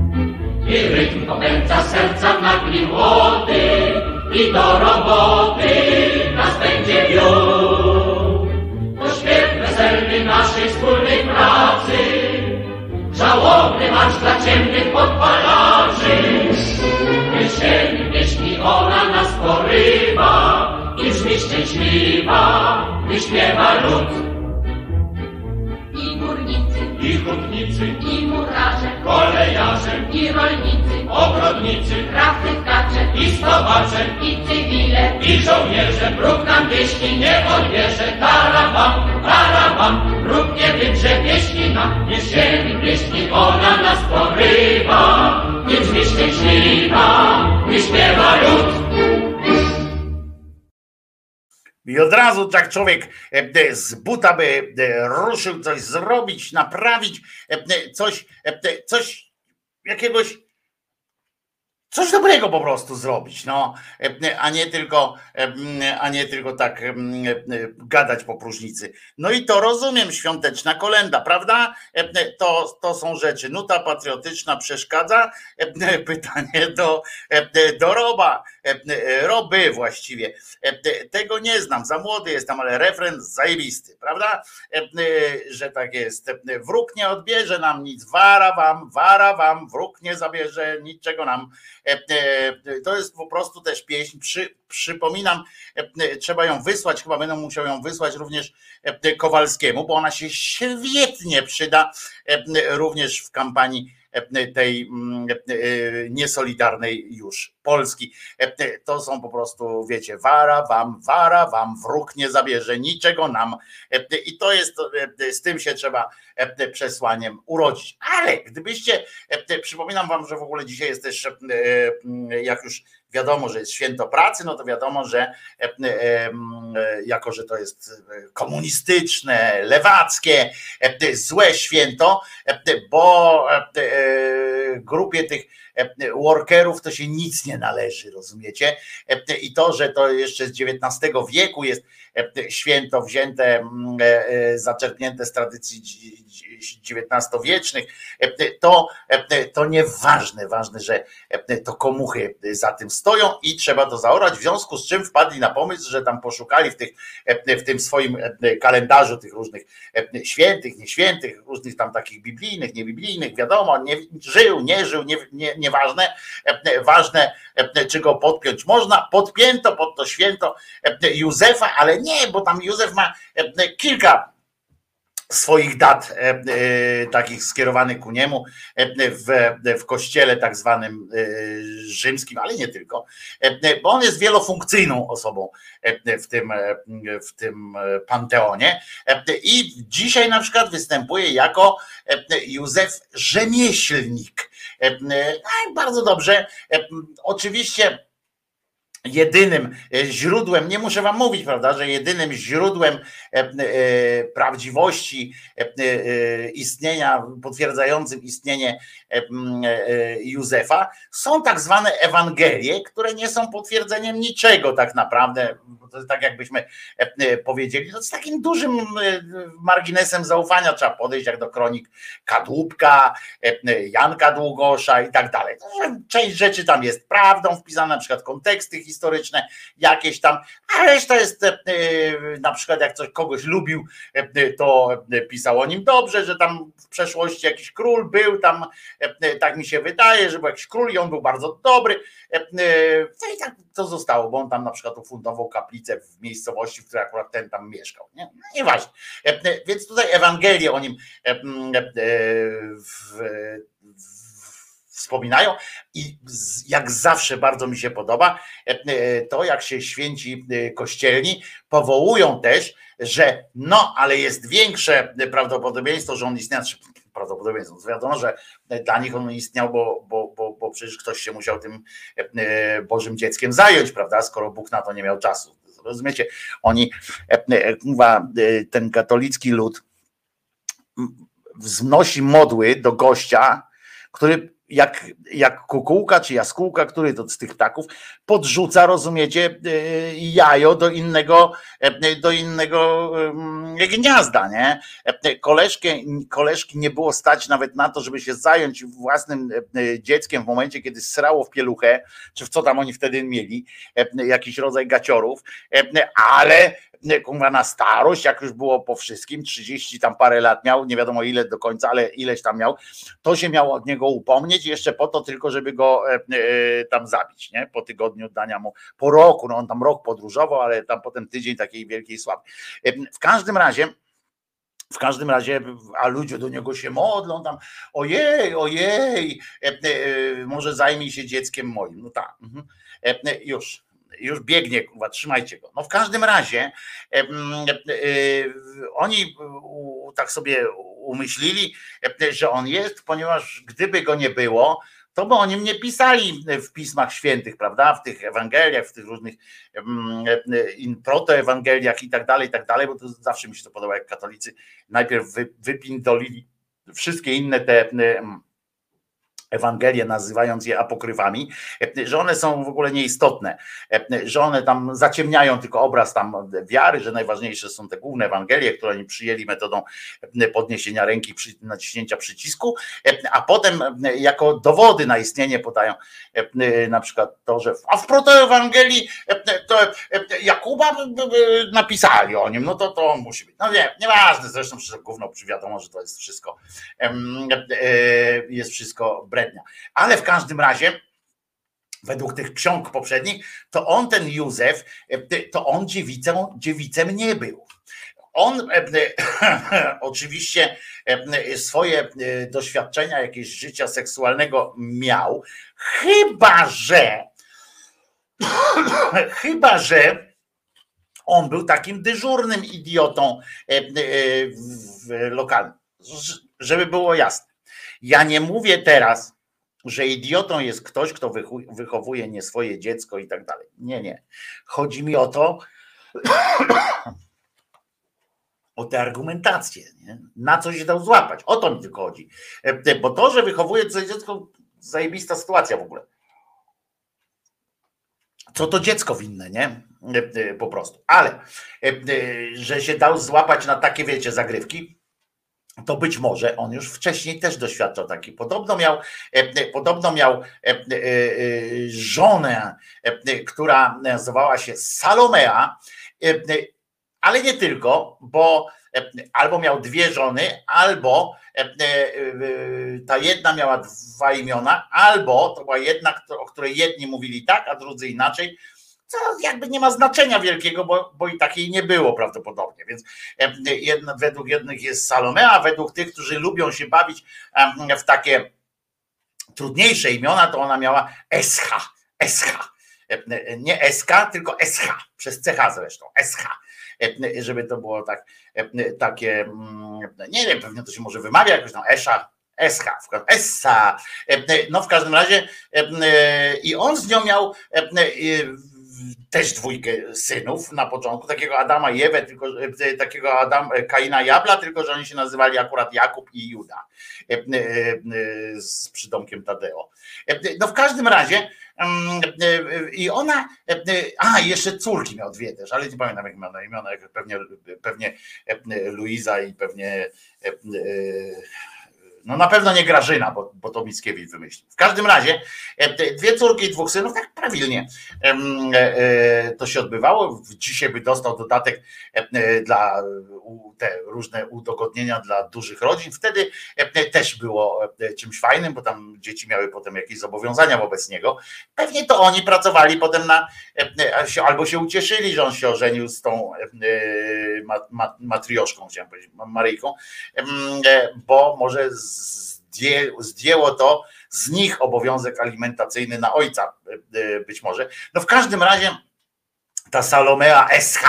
[SPEAKER 1] I rytm popędza serca nagli młody i do roboty nas będzie wiódł. Wspólnej pracy, żałobny marsz dla ciemnych podpalaczy. Jesieni pieśni ona nas porywa i brzmi szczęśliwa, gdy śpiewa lud.
[SPEAKER 8] I
[SPEAKER 1] hutnicy,
[SPEAKER 8] i murarze,
[SPEAKER 1] kolejarze,
[SPEAKER 8] i rolnicy,
[SPEAKER 1] ogrodnicy,
[SPEAKER 8] krawy, tkacze,
[SPEAKER 1] i spawacze,
[SPEAKER 8] i cywile,
[SPEAKER 1] i żołnierze. Wróg nam pieśni nie odbierze. Tarawam, tarawam, wróg nie wydrze pieśni nam. Jesieni pieśni ona nas porywa i brzmi szczęśliwa, gdy śpiewa lud.
[SPEAKER 2] I od razu tak człowiek e, e, z buta by e, ruszył coś zrobić, naprawić, coś, coś jakiegoś, coś dobrego po prostu zrobić, no, a nie tylko, a nie tylko tak gadać po próżnicy. No i to rozumiem, świąteczna kolenda, prawda? To, to są rzeczy. Nuta patriotyczna przeszkadza? Pytanie do, do Roba, Roby właściwie. E, te- Tego nie znam, za młody jestem, ale refren zajebisty, prawda? E, e, Że tak jest. E, Wróg nie odbierze nam nic, wara wam, wara wam, wróg nie zabierze niczego nam. E, e, To jest po prostu też pieśń. Przy, przypominam, e, trzeba ją wysłać, chyba będę musiał ją wysłać również e, Kowalskiemu, bo ona się świetnie przyda e, również w kampanii e, tej mm, e, niesolidarnej już Polski. E, To są po prostu, wiecie, wara wam, wara wam, wróg nie zabierze niczego nam. E, I to jest, e, z tym się trzeba e, przesłaniem urodzić. Ale gdybyście, e, przypominam wam, że w ogóle dzisiaj jest też, e, e, jak już wiadomo, że jest święto pracy, no to wiadomo, że e, e, e, jako, że to jest komunistyczne, lewackie, e, złe święto, e, bo e, e, grupie tych e, workerów to się nic nie należy, rozumiecie? E, I to, że to jeszcze z XIX wieku jest e, święto wzięte, mm, e, e, zaczerpnięte z tradycji XIX-wiecznych, e, to, e, to nieważne, ważne, że e, to komuchy za tym i trzeba to zaorać, w związku z czym wpadli na pomysł, że tam poszukali w, tych, e, w tym swoim e, kalendarzu tych różnych e, świętych, nieświętych, różnych tam takich biblijnych, niebiblijnych, wiadomo, nie, żył, nie żył, nie, nie, nieważne, e, ważne, e, czy go podpiąć można, podpięto pod to święto e, Józefa, ale nie, bo tam Józef ma e, kilka swoich dat e, e, takich skierowanych ku niemu e, w, w kościele tak zwanym rzymskim, ale nie tylko, bo on jest wielofunkcyjną osobą w tym, w tym panteonie i dzisiaj na przykład występuje jako Józef Rzemieślnik. No Bardzo dobrze. Oczywiście jedynym e, źródłem, nie muszę wam mówić, prawda, że jedynym źródłem e, e, prawdziwości istnienia, potwierdzającym istnienie Józefa są tak zwane Ewangelie, które nie są potwierdzeniem niczego tak naprawdę, to tak jakbyśmy powiedzieli, no z takim dużym marginesem zaufania trzeba podejść jak do kronik Kadłubka, Janka Długosza i tak dalej. To, że Część rzeczy tam jest prawdą wpisane, na przykład konteksty historyczne jakieś tam, a reszta jest e, e, na przykład jak coś kogoś lubił, e, to pisał o nim dobrze, że tam w przeszłości jakiś król był tam, tak mi się wydaje, że był jakiś król i on był bardzo dobry. No i tak to zostało, bo on tam na przykład ufundował kaplicę w miejscowości, w której akurat ten tam mieszkał. Nie? No, nieważne. Więc tutaj Ewangelie o nim w, wspominają i jak zawsze bardzo mi się podoba e, e, to, jak się święci e, kościelni powołują też, że no, ale jest większe prawdopodobieństwo, że on istniał, znaczy prawdopodobieństwo, no wiadomo, że dla nich on istniał, bo, bo, bo, bo przecież ktoś się musiał tym Bożym dzieckiem zająć, prawda, skoro Bóg na to nie miał czasu. Rozumiecie? Oni, ten katolicki lud wznosi modły do gościa, który jak, jak kukułka czy jaskółka, który to z tych ptaków podrzuca, rozumiecie, y, jajo do innego, e, do innego ym, gniazda, nie? E, Koleżkę, koleżki nie było stać nawet na to, żeby się zająć własnym e, dzieckiem w momencie, kiedy srało w pieluchę, czy w co tam oni wtedy mieli, jakiś rodzaj gaciorów, ale na starość, jak już było po wszystkim, 30 tam parę lat miał, nie wiadomo ile do końca, ale ileś tam miał, to się miało od niego upomnieć jeszcze po to tylko, żeby go e, e, tam zabić, nie? Po tygodniu dania mu, po roku, no on tam rok podróżował, ale tam potem tydzień takiej wielkiej sławy. E, W każdym razie, w każdym razie, a ludzie do niego się modlą tam, ojej, ojej, może zajmij się dzieckiem moim. No tak, mhm. Już, już biegnie, kurwa, trzymajcie go. No w każdym razie e, oni tak sobie umyślili, że on jest, ponieważ gdyby go nie było, to by o nim nie pisali w pismach świętych, prawda? W tych Ewangeliach, w tych różnych in- protoewangeliach i tak dalej, i tak dalej, bo to zawsze mi się to podoba, jak katolicy najpierw wy, wypindolili wszystkie inne te Ewangelie, nazywając je apokryfami, że one są w ogóle nieistotne, że one tam zaciemniają tylko obraz tam wiary, że najważniejsze są te główne Ewangelie, które oni przyjęli metodą podniesienia ręki, naciśnięcia przycisku, a potem jako dowody na istnienie podają na przykład to, że a w protoewangelii to Jakuba napisali o nim, no to to on musi być. No nie, nieważne, zresztą przecież gówno wiadomo, że to jest wszystko e, jest wszystko Ale w każdym razie według tych ksiąg poprzednich, to on ten Józef, e, to on dziewicą, dziewicem nie był. On e, e, oczywiście swoje doświadczenia jakieś życia seksualnego miał, chyba że chyba że on był takim dyżurnym idiotą lokalnym. Żeby było jasne. Ja nie mówię teraz, że idiotą jest ktoś, kto wychowuje nie swoje dziecko i tak dalej. Nie, nie. Chodzi mi o to, o tę argumentację, nie? na co się dał złapać. O to mi tylko chodzi. E, Bo to, że wychowuje swoje dziecko, zajebista sytuacja w ogóle. Co to dziecko winne, nie? E, e, Po prostu. Ale, że się dał złapać na takie, wiecie, zagrywki, to być może on już wcześniej też doświadczał taki. Podobno miał, e, e, podobno miał e, żonę, która nazywała się Salomea, ale nie tylko, bo albo miał dwie żony, albo ta jedna miała dwa imiona, albo to była jedna, o której jedni mówili tak, a drudzy inaczej. Co jakby nie ma znaczenia wielkiego, bo, bo i takiej nie było prawdopodobnie. Więc według jednych jest Salomea, według tych, którzy lubią się bawić w takie trudniejsze imiona, to ona miała. Escha. E, Nie SK, tylko SH, przez CH zresztą, SH, żeby to było tak, takie, mm, nie wiem, pewnie to się może wymawia jakoś tam, Esza, SH, Essa, no w każdym razie i on z nią miał e, też dwójkę synów na początku, takiego Adama i Ewę, tylko e, takiego Adam, Kaina i Abla, tylko że oni się nazywali akurat Jakub i Juda e, e, e, z przydomkiem Tadeo. E, No w każdym razie mm, e, i ona, e, e, a jeszcze córki miał dwie też, ale nie pamiętam jak miała na imiona, pewnie, pewnie e, Luiza i pewnie e, e, no na pewno nie Grażyna, bo, bo to Mickiewicz wymyślił. W każdym razie e, dwie córki i dwóch synów, tak prawilnie e, e, to się odbywało. Dzisiaj by dostał dodatek dla te różne udogodnienia dla dużych rodzin. Wtedy też było czymś fajnym, bo tam dzieci miały potem jakieś zobowiązania wobec niego. Pewnie to oni pracowali potem na, albo się ucieszyli, że on się ożenił z tą ma, ma, matrioszką, chciałem powiedzieć, ma- Maryjką, bo może zdję, zdjęło to z nich obowiązek alimentacyjny na ojca, e, e, być może. No w każdym razie ta Salomea SH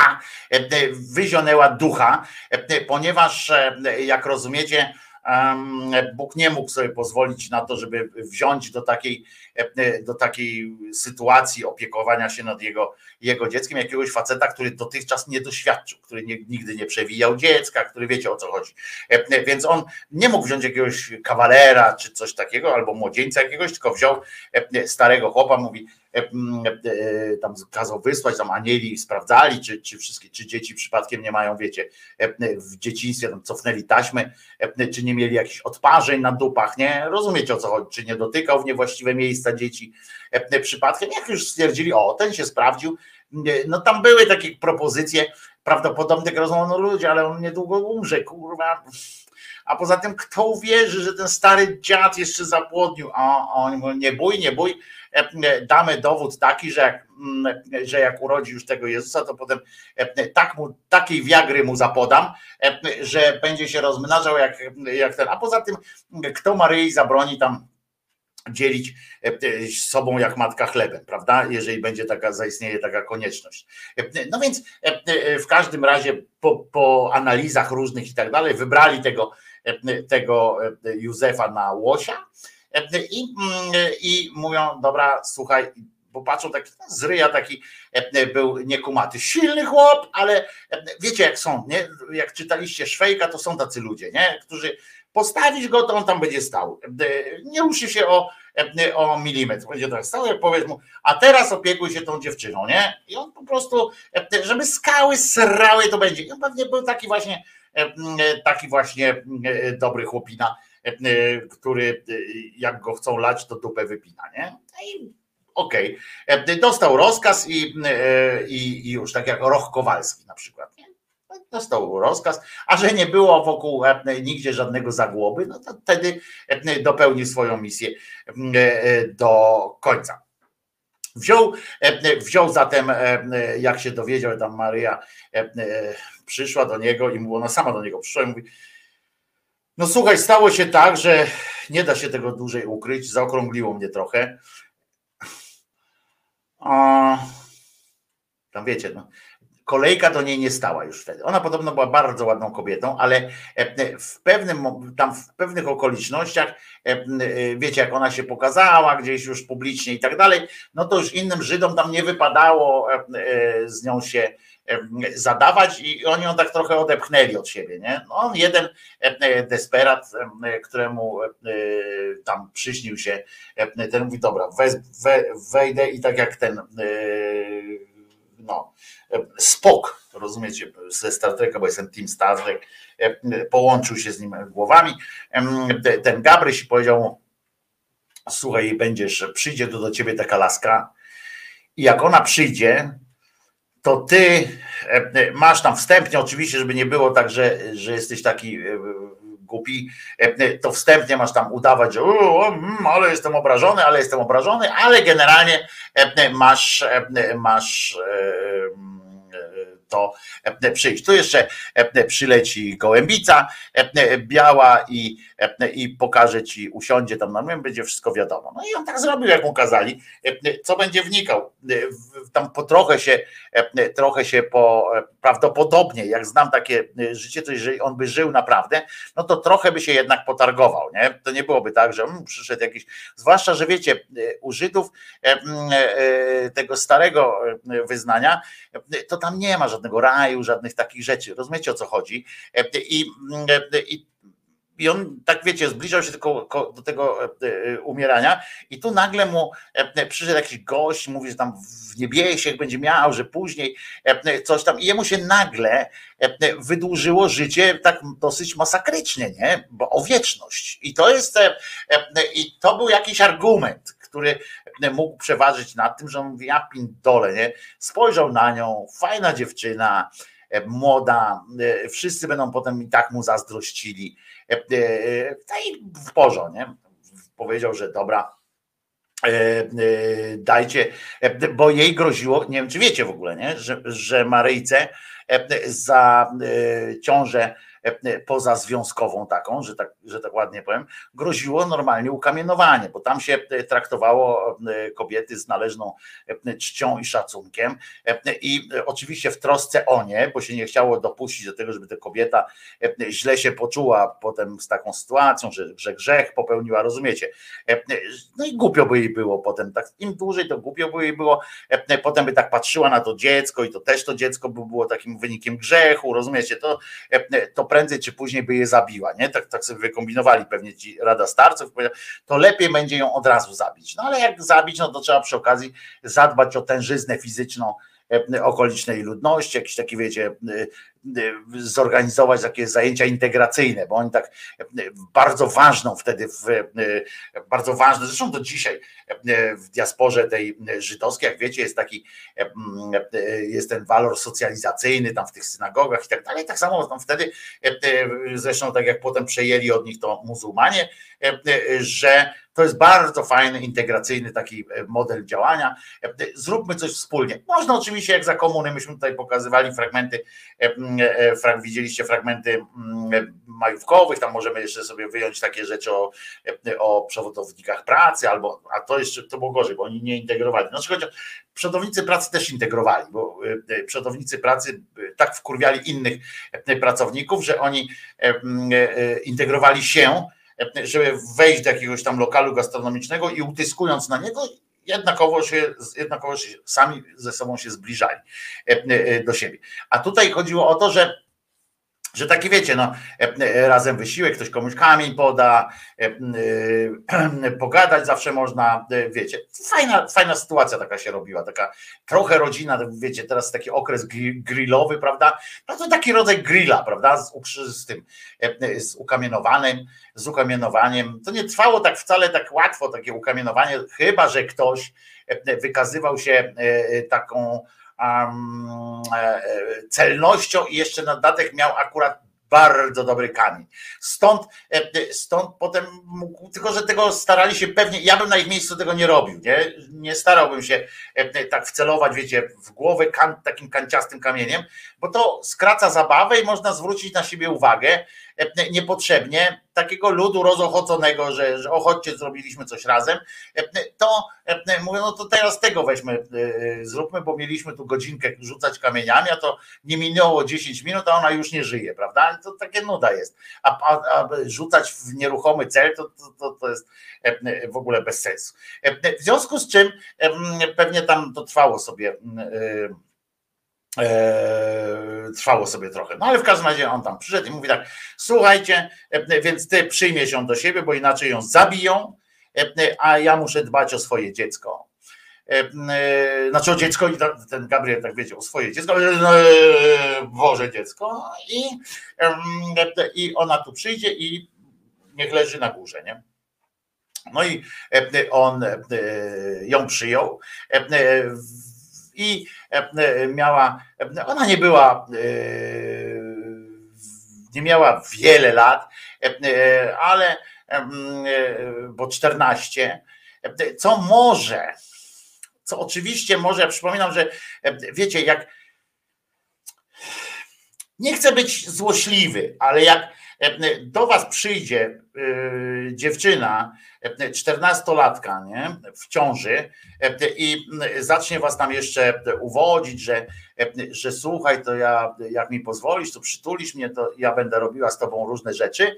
[SPEAKER 2] e, wyzionęła ducha, ponieważ jak rozumiecie, Bóg nie mógł sobie pozwolić na to, żeby wziąć do takiej, e, do takiej sytuacji opiekowania się nad jego, jego dzieckiem jakiegoś faceta, który dotychczas nie doświadczył, który nie, nigdy nie przewijał dziecka, który wiecie o co chodzi. E, Więc on nie mógł wziąć jakiegoś kawalera czy coś takiego, albo młodzieńca jakiegoś, tylko wziął e, starego chłopa, mówi, e, e, tam kazał wysłać, tam anieli sprawdzali, czy, czy wszystkie, czy dzieci przypadkiem nie mają, wiecie, e, w dzieciństwie tam cofnęli taśmy, e, czy nie mieli jakichś odparzeń na dupach, nie? Rozumiecie o co chodzi, czy nie dotykał w niewłaściwe miejsca dzieci? E, przypadkiem, jak już stwierdzili, o, ten się sprawdził, no tam były takie propozycje, prawdopodobnie rozumiem, no ludzie, ale on niedługo umrze, kurwa, a poza tym kto uwierzy, że ten stary dziad jeszcze zapłodnił, a mówią, nie bój, nie bój, e, e, damy dowód taki, że jak, że jak urodzi już tego Jezusa, to potem e, tak mu, takiej wiagry mu zapodam, e, że będzie się rozmnażał jak, jak ten, a poza tym kto Maryi zabroni tam dzielić e, e, z sobą jak matka chlebem, prawda? Jeżeli będzie taka, zaistnieje taka konieczność. E, No więc e, e, w każdym razie po, po analizach różnych i tak dalej wybrali tego, e, tego e, Józefa na łosia e, i, mm, i mówią, dobra, słuchaj, bo patrzą taki z ryja taki e, był niekumaty, silny chłop, ale e, wiecie jak są, nie? Jak czytaliście Szwejka, to są tacy ludzie, nie? Którzy postawisz go, to on tam będzie stał. E, Nie ruszy się o, e, o milimetr. Będzie tak stał, jak powiesz mu, a teraz opiekuj się tą dziewczyną, nie? I on po prostu, e, żeby skały srały, to będzie. I on pewnie był taki właśnie, e, e, taki właśnie e, dobry chłopina, e, e, który e, jak go chcą lać, to dupę wypina, nie? No Okej. E, Dostał rozkaz i, e, i, i już, tak jak Roch Kowalski na przykład. Nie? Dostał rozkaz, a że nie było wokół e, nigdzie żadnego zagłoby, no to wtedy e, dopełnił swoją misję e, do końca. Wziął, e, wziął zatem, e, e, jak się dowiedział, tam Maryja e, e, przyszła do niego i mu, ona sama do niego przyszła i mówi, no słuchaj, stało się tak, że nie da się tego dłużej ukryć, zaokrągliło mnie trochę. A, tam wiecie, no, kolejka do niej nie stała już wtedy. Ona podobno była bardzo ładną kobietą, ale e, w pewnym, tam w pewnych okolicznościach, e, e, wiecie, jak ona się pokazała gdzieś już publicznie i tak dalej, no to już innym Żydom tam nie wypadało e, e, z nią się e, zadawać i oni ją tak trochę odepchnęli od siebie, nie? No on jeden desperat, któremu e, tam przyśnił się, ten mówi, dobra, wejdę i tak jak ten e, no, Spok, rozumiecie, ze Star Treka, bo jestem Team Star Trek, połączył się z nim głowami. Ten Gabryś powiedział mu, słuchaj, będziesz, przyjdzie tu do ciebie taka laska i jak ona przyjdzie, to ty e, e, masz tam wstępnie, oczywiście, żeby nie było tak, że, że jesteś taki e, głupi, to wstępnie masz tam udawać, że "O, mm, ale jestem obrażony, ale jestem obrażony, ale generalnie masz, masz to przyjść. Tu jeszcze przyleci gołębica biała i, i pokaże ci, usiądzie tam na mnie, będzie wszystko wiadomo. No i on tak zrobił, jak mu kazali. Co będzie wnikał? E, Tam po trochę się, e, trochę się po, e, prawdopodobnie, jak znam takie e, życie, to jeżeli on by żył naprawdę, no to trochę by się jednak potargował, nie? To nie byłoby tak, że mm, przyszedł jakiś, zwłaszcza, że wiecie, e, u Żydów e, e, tego starego e, wyznania, e, to tam nie ma żadnego raju, żadnych takich rzeczy. Rozumiecie o co chodzi? E, I, e, i i on, tak wiecie, zbliżał się tylko ko- do tego e, e, umierania, i tu nagle mu e, przyszedł jakiś gość, mówi, że tam w niebiesiech będzie miał, że później coś tam, i jemu się nagle wydłużyło życie tak dosyć masakrycznie, nie? Bo o wieczność. I to jest, i to był jakiś argument, który mógł przeważyć nad tym, że on mówi, ja pindole, nie? Spojrzał na nią, fajna dziewczyna, młoda, wszyscy będą potem i tak mu zazdrościli. E, e, No i w porządku, nie? Powiedział, że dobra, e, dajcie, bo jej groziło, nie wiem czy wiecie w ogóle, nie? Że, że Maryjce za ciążę pozazwiązkową taką, że tak, że tak ładnie powiem, groziło normalnie ukamienowanie, bo tam się e, traktowało e, kobiety z należną e, czcią i szacunkiem e, i e, oczywiście w trosce o nie, bo się nie chciało dopuścić do tego, żeby ta kobieta e, źle się poczuła potem z taką sytuacją, że, że grzech popełniła, rozumiecie? E, No i głupio by jej było potem, tak im dłużej to głupio by jej było, E, potem by tak patrzyła na to dziecko i to też to dziecko by było takim wynikiem grzechu, rozumiecie? To, e, to prędzej czy później by je zabiła, nie? Tak, tak sobie wykombinowali pewnie ci Rada Starców, to lepiej będzie ją od razu zabić. No ale jak zabić, no to trzeba przy okazji zadbać o tężyznę fizyczną e, okolicznej ludności, jakieś takie, wiecie, e, zorganizować takie zajęcia integracyjne, bo oni tak e, bardzo ważną wtedy, w, e, bardzo ważne, zresztą do dzisiaj w diasporze tej żydowskiej, jak wiecie, jest taki, mm, jest ten walor socjalizacyjny tam w tych synagogach i tak dalej, tak samo tam wtedy, zresztą tak jak potem przejęli od nich to muzułmanie, że to jest bardzo fajny, integracyjny taki model działania. Zróbmy coś wspólnie. Można oczywiście, jak za komuny, myśmy tutaj pokazywali fragmenty, m, frag, widzieliście fragmenty mm, majówkowych, tam możemy jeszcze sobie wyjąć takie rzeczy o, e, o przewodownikach pracy, albo, a to jeszcze to było gorzej, bo oni nie integrowali. Znaczy chodzi o, przodownicy pracy też integrowali, bo e, e, przodownicy pracy e, tak wkurwiali innych e, pracowników, że oni e, m, e, integrowali się, e, żeby wejść do jakiegoś tam lokalu gastronomicznego i utyskując na niego, jednakowo się, jednakowo się sami ze sobą się zbliżali e, e, do siebie. A tutaj chodziło o to, że że taki wiecie, no, e, e, razem wysiłek, ktoś komuś kamień poda, e, pogadać zawsze można, wiecie, fajna, fajna sytuacja taka się robiła, taka trochę rodzina, wiecie, teraz taki okres gri- grillowy, prawda, no to taki rodzaj grilla, prawda, z, z tym, z ukamienowanym, z ukamienowaniem, to nie trwało tak wcale tak łatwo, takie ukamienowanie, chyba, że ktoś wykazywał się taką celnością i jeszcze na dodatek miał akurat bardzo dobry kamień. Stąd, stąd potem, mógł, tylko że tego starali się pewnie, ja bym na ich miejscu tego nie robił, nie, nie starałbym się tak wcelować, wiecie, w głowę kan, takim kanciastym kamieniem, bo to skraca zabawę i można zwrócić na siebie uwagę niepotrzebnie, takiego ludu rozochoconego, że, że zrobiliśmy coś razem, to mówię, no to teraz tego weźmy, zróbmy, bo mieliśmy tu godzinkę rzucać kamieniami, a to nie minęło 10 minut, a ona już nie żyje, prawda? To takie nuda jest. A, a, a rzucać w nieruchomy cel, to, to, to, to jest w ogóle bez sensu. W związku z czym pewnie tam to trwało sobie e, trwało sobie trochę. No ale w każdym razie on tam przyszedł i mówi tak, słuchajcie, e, więc ty przyjmiesz ją do siebie, bo inaczej ją zabiją, e, a ja muszę dbać o swoje dziecko. E, Znaczy o dziecko i ten Gabriel tak wiedział, o swoje dziecko, Boże dziecko i, i ona tu przyjdzie i niech leży na górze, nie? No i on ją przyjął i e, miała, e, ona nie była, e, nie miała wiele lat, e, ale e, bo 14, e, co może, co oczywiście może, przypominam, że e, wiecie, jak nie chcę być złośliwy, ale jak e, do was przyjdzie e, dziewczyna, 14-latka, nie, w ciąży i zacznie was tam jeszcze uwodzić, że, że słuchaj, to ja, jak mi pozwolisz, to przytulisz mnie, to ja będę robiła z tobą różne rzeczy,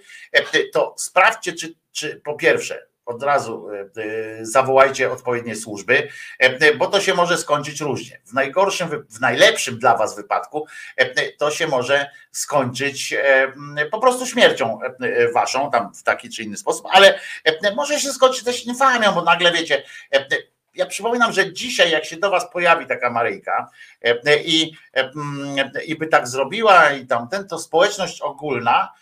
[SPEAKER 2] to sprawdźcie, czy, czy po pierwsze, od razu e, e, zawołajcie odpowiednie służby, e, bo to się może skończyć różnie. W najgorszym, w najlepszym dla was wypadku to się może skończyć po prostu śmiercią waszą, tam w taki czy inny sposób, ale może się skończyć też infamią, bo nagle wiecie, ja przypominam, że dzisiaj, jak się do Was pojawi taka Maryjka i, i by tak zrobiła, i tamten, to społeczność ogólna,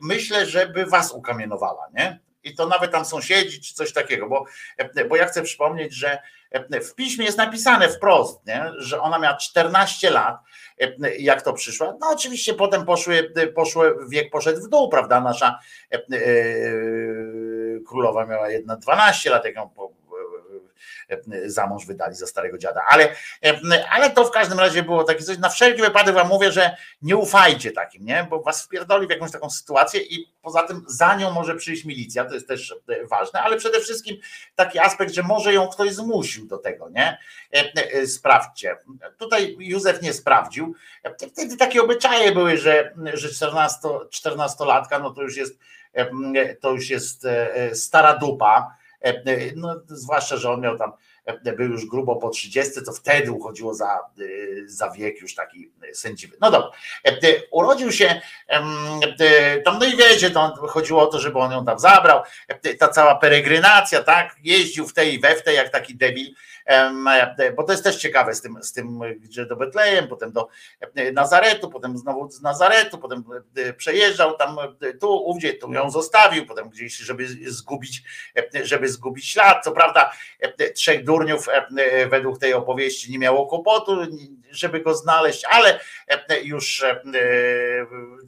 [SPEAKER 2] myślę, że by Was ukamienowała, nie? I to nawet tam sąsiedzi, czy coś takiego, bo, bo ja chcę przypomnieć, że e, w piśmie jest napisane wprost, nie? że ona miała 14 lat, e, jak to przyszła. No oczywiście potem poszły, poszły, wiek poszedł w dół, prawda? Nasza e, e, królowa miała jedna 12 lat, jak ją za mąż wydali za starego dziada. Ale, e, ale to w każdym razie było takie coś. Na wszelki wypadek wam mówię, że nie ufajcie takim, nie? Bo was wpierdoli w jakąś taką sytuację i poza tym za nią może przyjść milicja, to jest też e, ważne, ale przede wszystkim taki aspekt, że może ją ktoś zmusił do tego, nie? E, e, Sprawdźcie. Tutaj Józef nie sprawdził. E, Wtedy takie obyczaje były, że, że 14, 14-latka, no to już jest e, to już jest e, e, stara dupa. E, e, No, zwłaszcza, że on miał tam, e, był już grubo po 30, to wtedy uchodziło za, za wiek już taki sędziwy. No dobra, urodził się tam, no i wiecie, to chodziło o to, żeby on ją tam zabrał, ta cała peregrynacja, tak, jeździł w tej i we w tej, jak taki debil, bo to jest też ciekawe z tym, z tym, gdzie do Betlejem, potem do e, Nazaretu, potem znowu z Nazaretu, potem e, przejeżdżał tam e, tu, ówdzie, tu ją zostawił, potem gdzieś, żeby zgubić, e, żeby zgubić ślad. Co prawda, e, trzech durniów e, e, według tej opowieści nie miało kłopotu, żeby go znaleźć, ale e, już e,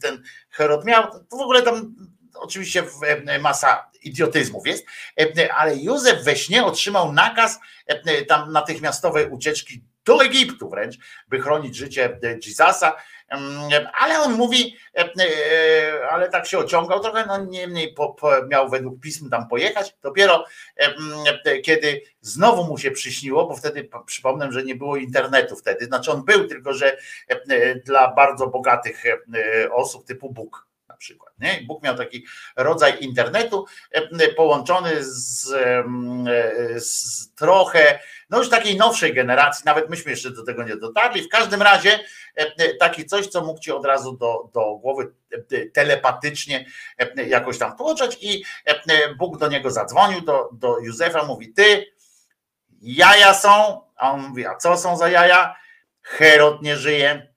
[SPEAKER 2] ten Herod miał, to w ogóle tam oczywiście e, masa idiotyzmów jest, e, ale Józef we śnie otrzymał nakaz e, tam natychmiastowej ucieczki do Egiptu wręcz, by chronić życie e, Jezusa, Mm, ale on mówi, ale tak się ociągał trochę, no niemniej po, po, miał według pism tam pojechać, dopiero mm, kiedy znowu mu się przyśniło, bo wtedy przypomnę, że nie było internetu wtedy, znaczy on był, tylko że dla bardzo bogatych osób typu Bóg przykład. Nie? Bóg miał taki rodzaj internetu e, połączony z, e, z trochę, no już takiej nowszej generacji, nawet myśmy jeszcze do tego nie dotarli. W każdym razie e, taki coś, co mógł ci od razu do, do głowy telepatycznie jakoś tam wtłoczać i Bóg do niego zadzwonił, do, do Józefa, mówi ty, jaja są, a on mówi, a co są za jaja? Herod nie żyje,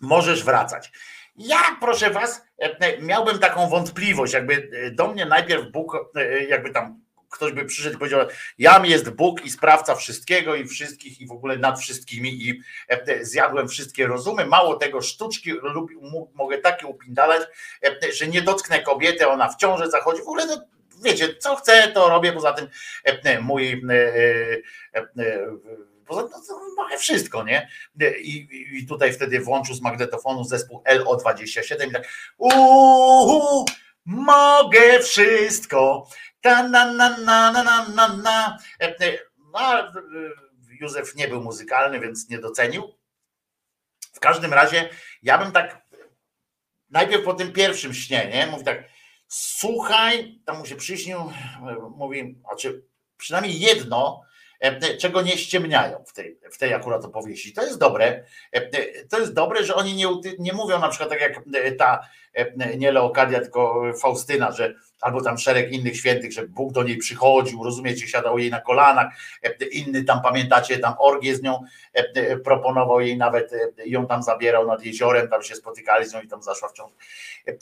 [SPEAKER 2] możesz wracać. Ja, proszę was, e, e, miałbym taką wątpliwość, jakby e, do mnie najpierw Bóg, jakby tam ktoś by przyszedł i powiedział, jam jest Bóg i sprawca wszystkiego i wszystkich i w ogóle nad wszystkimi i zjadłem wszystkie rozumy, mało tego sztuczki lubi, mu- mogę takie upindalać, że nie dotknę kobiety, ona w ciąży zachodzi, w ogóle no, wiecie, co chcę, to robię, poza tym mój Poza tym no, mogę wszystko, nie? I, I tutaj wtedy włączył z magnetofonu zespół LO27 i tak uuu, mogę wszystko. Ta na na na na na na na. E, e, No, e, Józef nie był muzykalny, więc nie docenił. W każdym razie ja bym tak najpierw po tym pierwszym śnie, nie? Mówi tak, słuchaj, tam mu się przyśnił, mówi, znaczy przynajmniej jedno, czego nie ściemniają w tej, w tej akurat opowieści. To jest dobre. E, e, To jest dobre, że oni nie, nie mówią na przykład tak jak e, ta e, nie Leokadia, tylko Faustyna, że albo tam szereg innych świętych, że Bóg do niej przychodził, rozumiecie, siadał jej na kolanach, e, inny tam pamiętacie, tam orgię z nią e, e, proponował jej nawet, e, ją tam zabierał nad jeziorem, tam się spotykali z nią i tam zaszła w ciążę. E,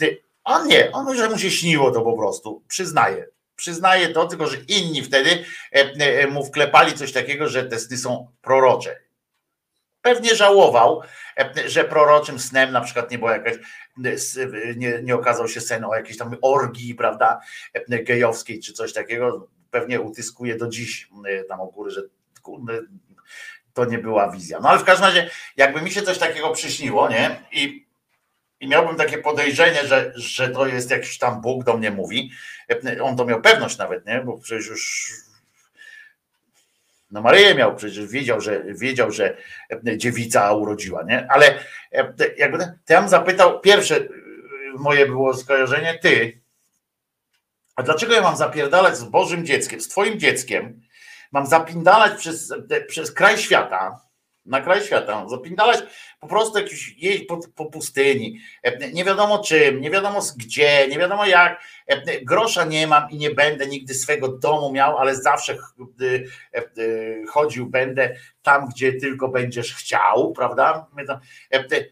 [SPEAKER 2] On nie, on że mu się śniło to po prostu, przyznaje. Przyznaje to, tylko że inni wtedy e, e, mu wklepali coś takiego, że te sny są prorocze. Pewnie żałował, e, że proroczym snem na przykład nie była jakaś, nie, nie okazał się sen o jakiejś tam orgii, prawda, e, gejowskiej czy coś takiego. Pewnie utyskuje do dziś e, tam u góry, że to nie była wizja. No ale w każdym razie, jakby mi się coś takiego przyśniło, nie? I, i miałbym takie podejrzenie, że, że to jest jakiś tam Bóg do mnie mówi. On to miał pewność nawet, nie? Bo przecież już no Maryję miał, przecież wiedział, że wiedział, że e, dziewica urodziła, nie? Ale e, jakby to ja bym zapytał, pierwsze e, moje było skojarzenie, ty, a dlaczego ja mam zapierdalać z Bożym dzieckiem, z twoim dzieckiem, mam zapindalać przez, przez kraj świata, na kraj świata, zapindalać po prostu jakiś jeść po, po pustyni, e, nie wiadomo czym, nie wiadomo gdzie, nie wiadomo jak, e, grosza nie mam i nie będę nigdy swego domu miał, ale zawsze e, chodził będę tam, gdzie tylko będziesz chciał, prawda?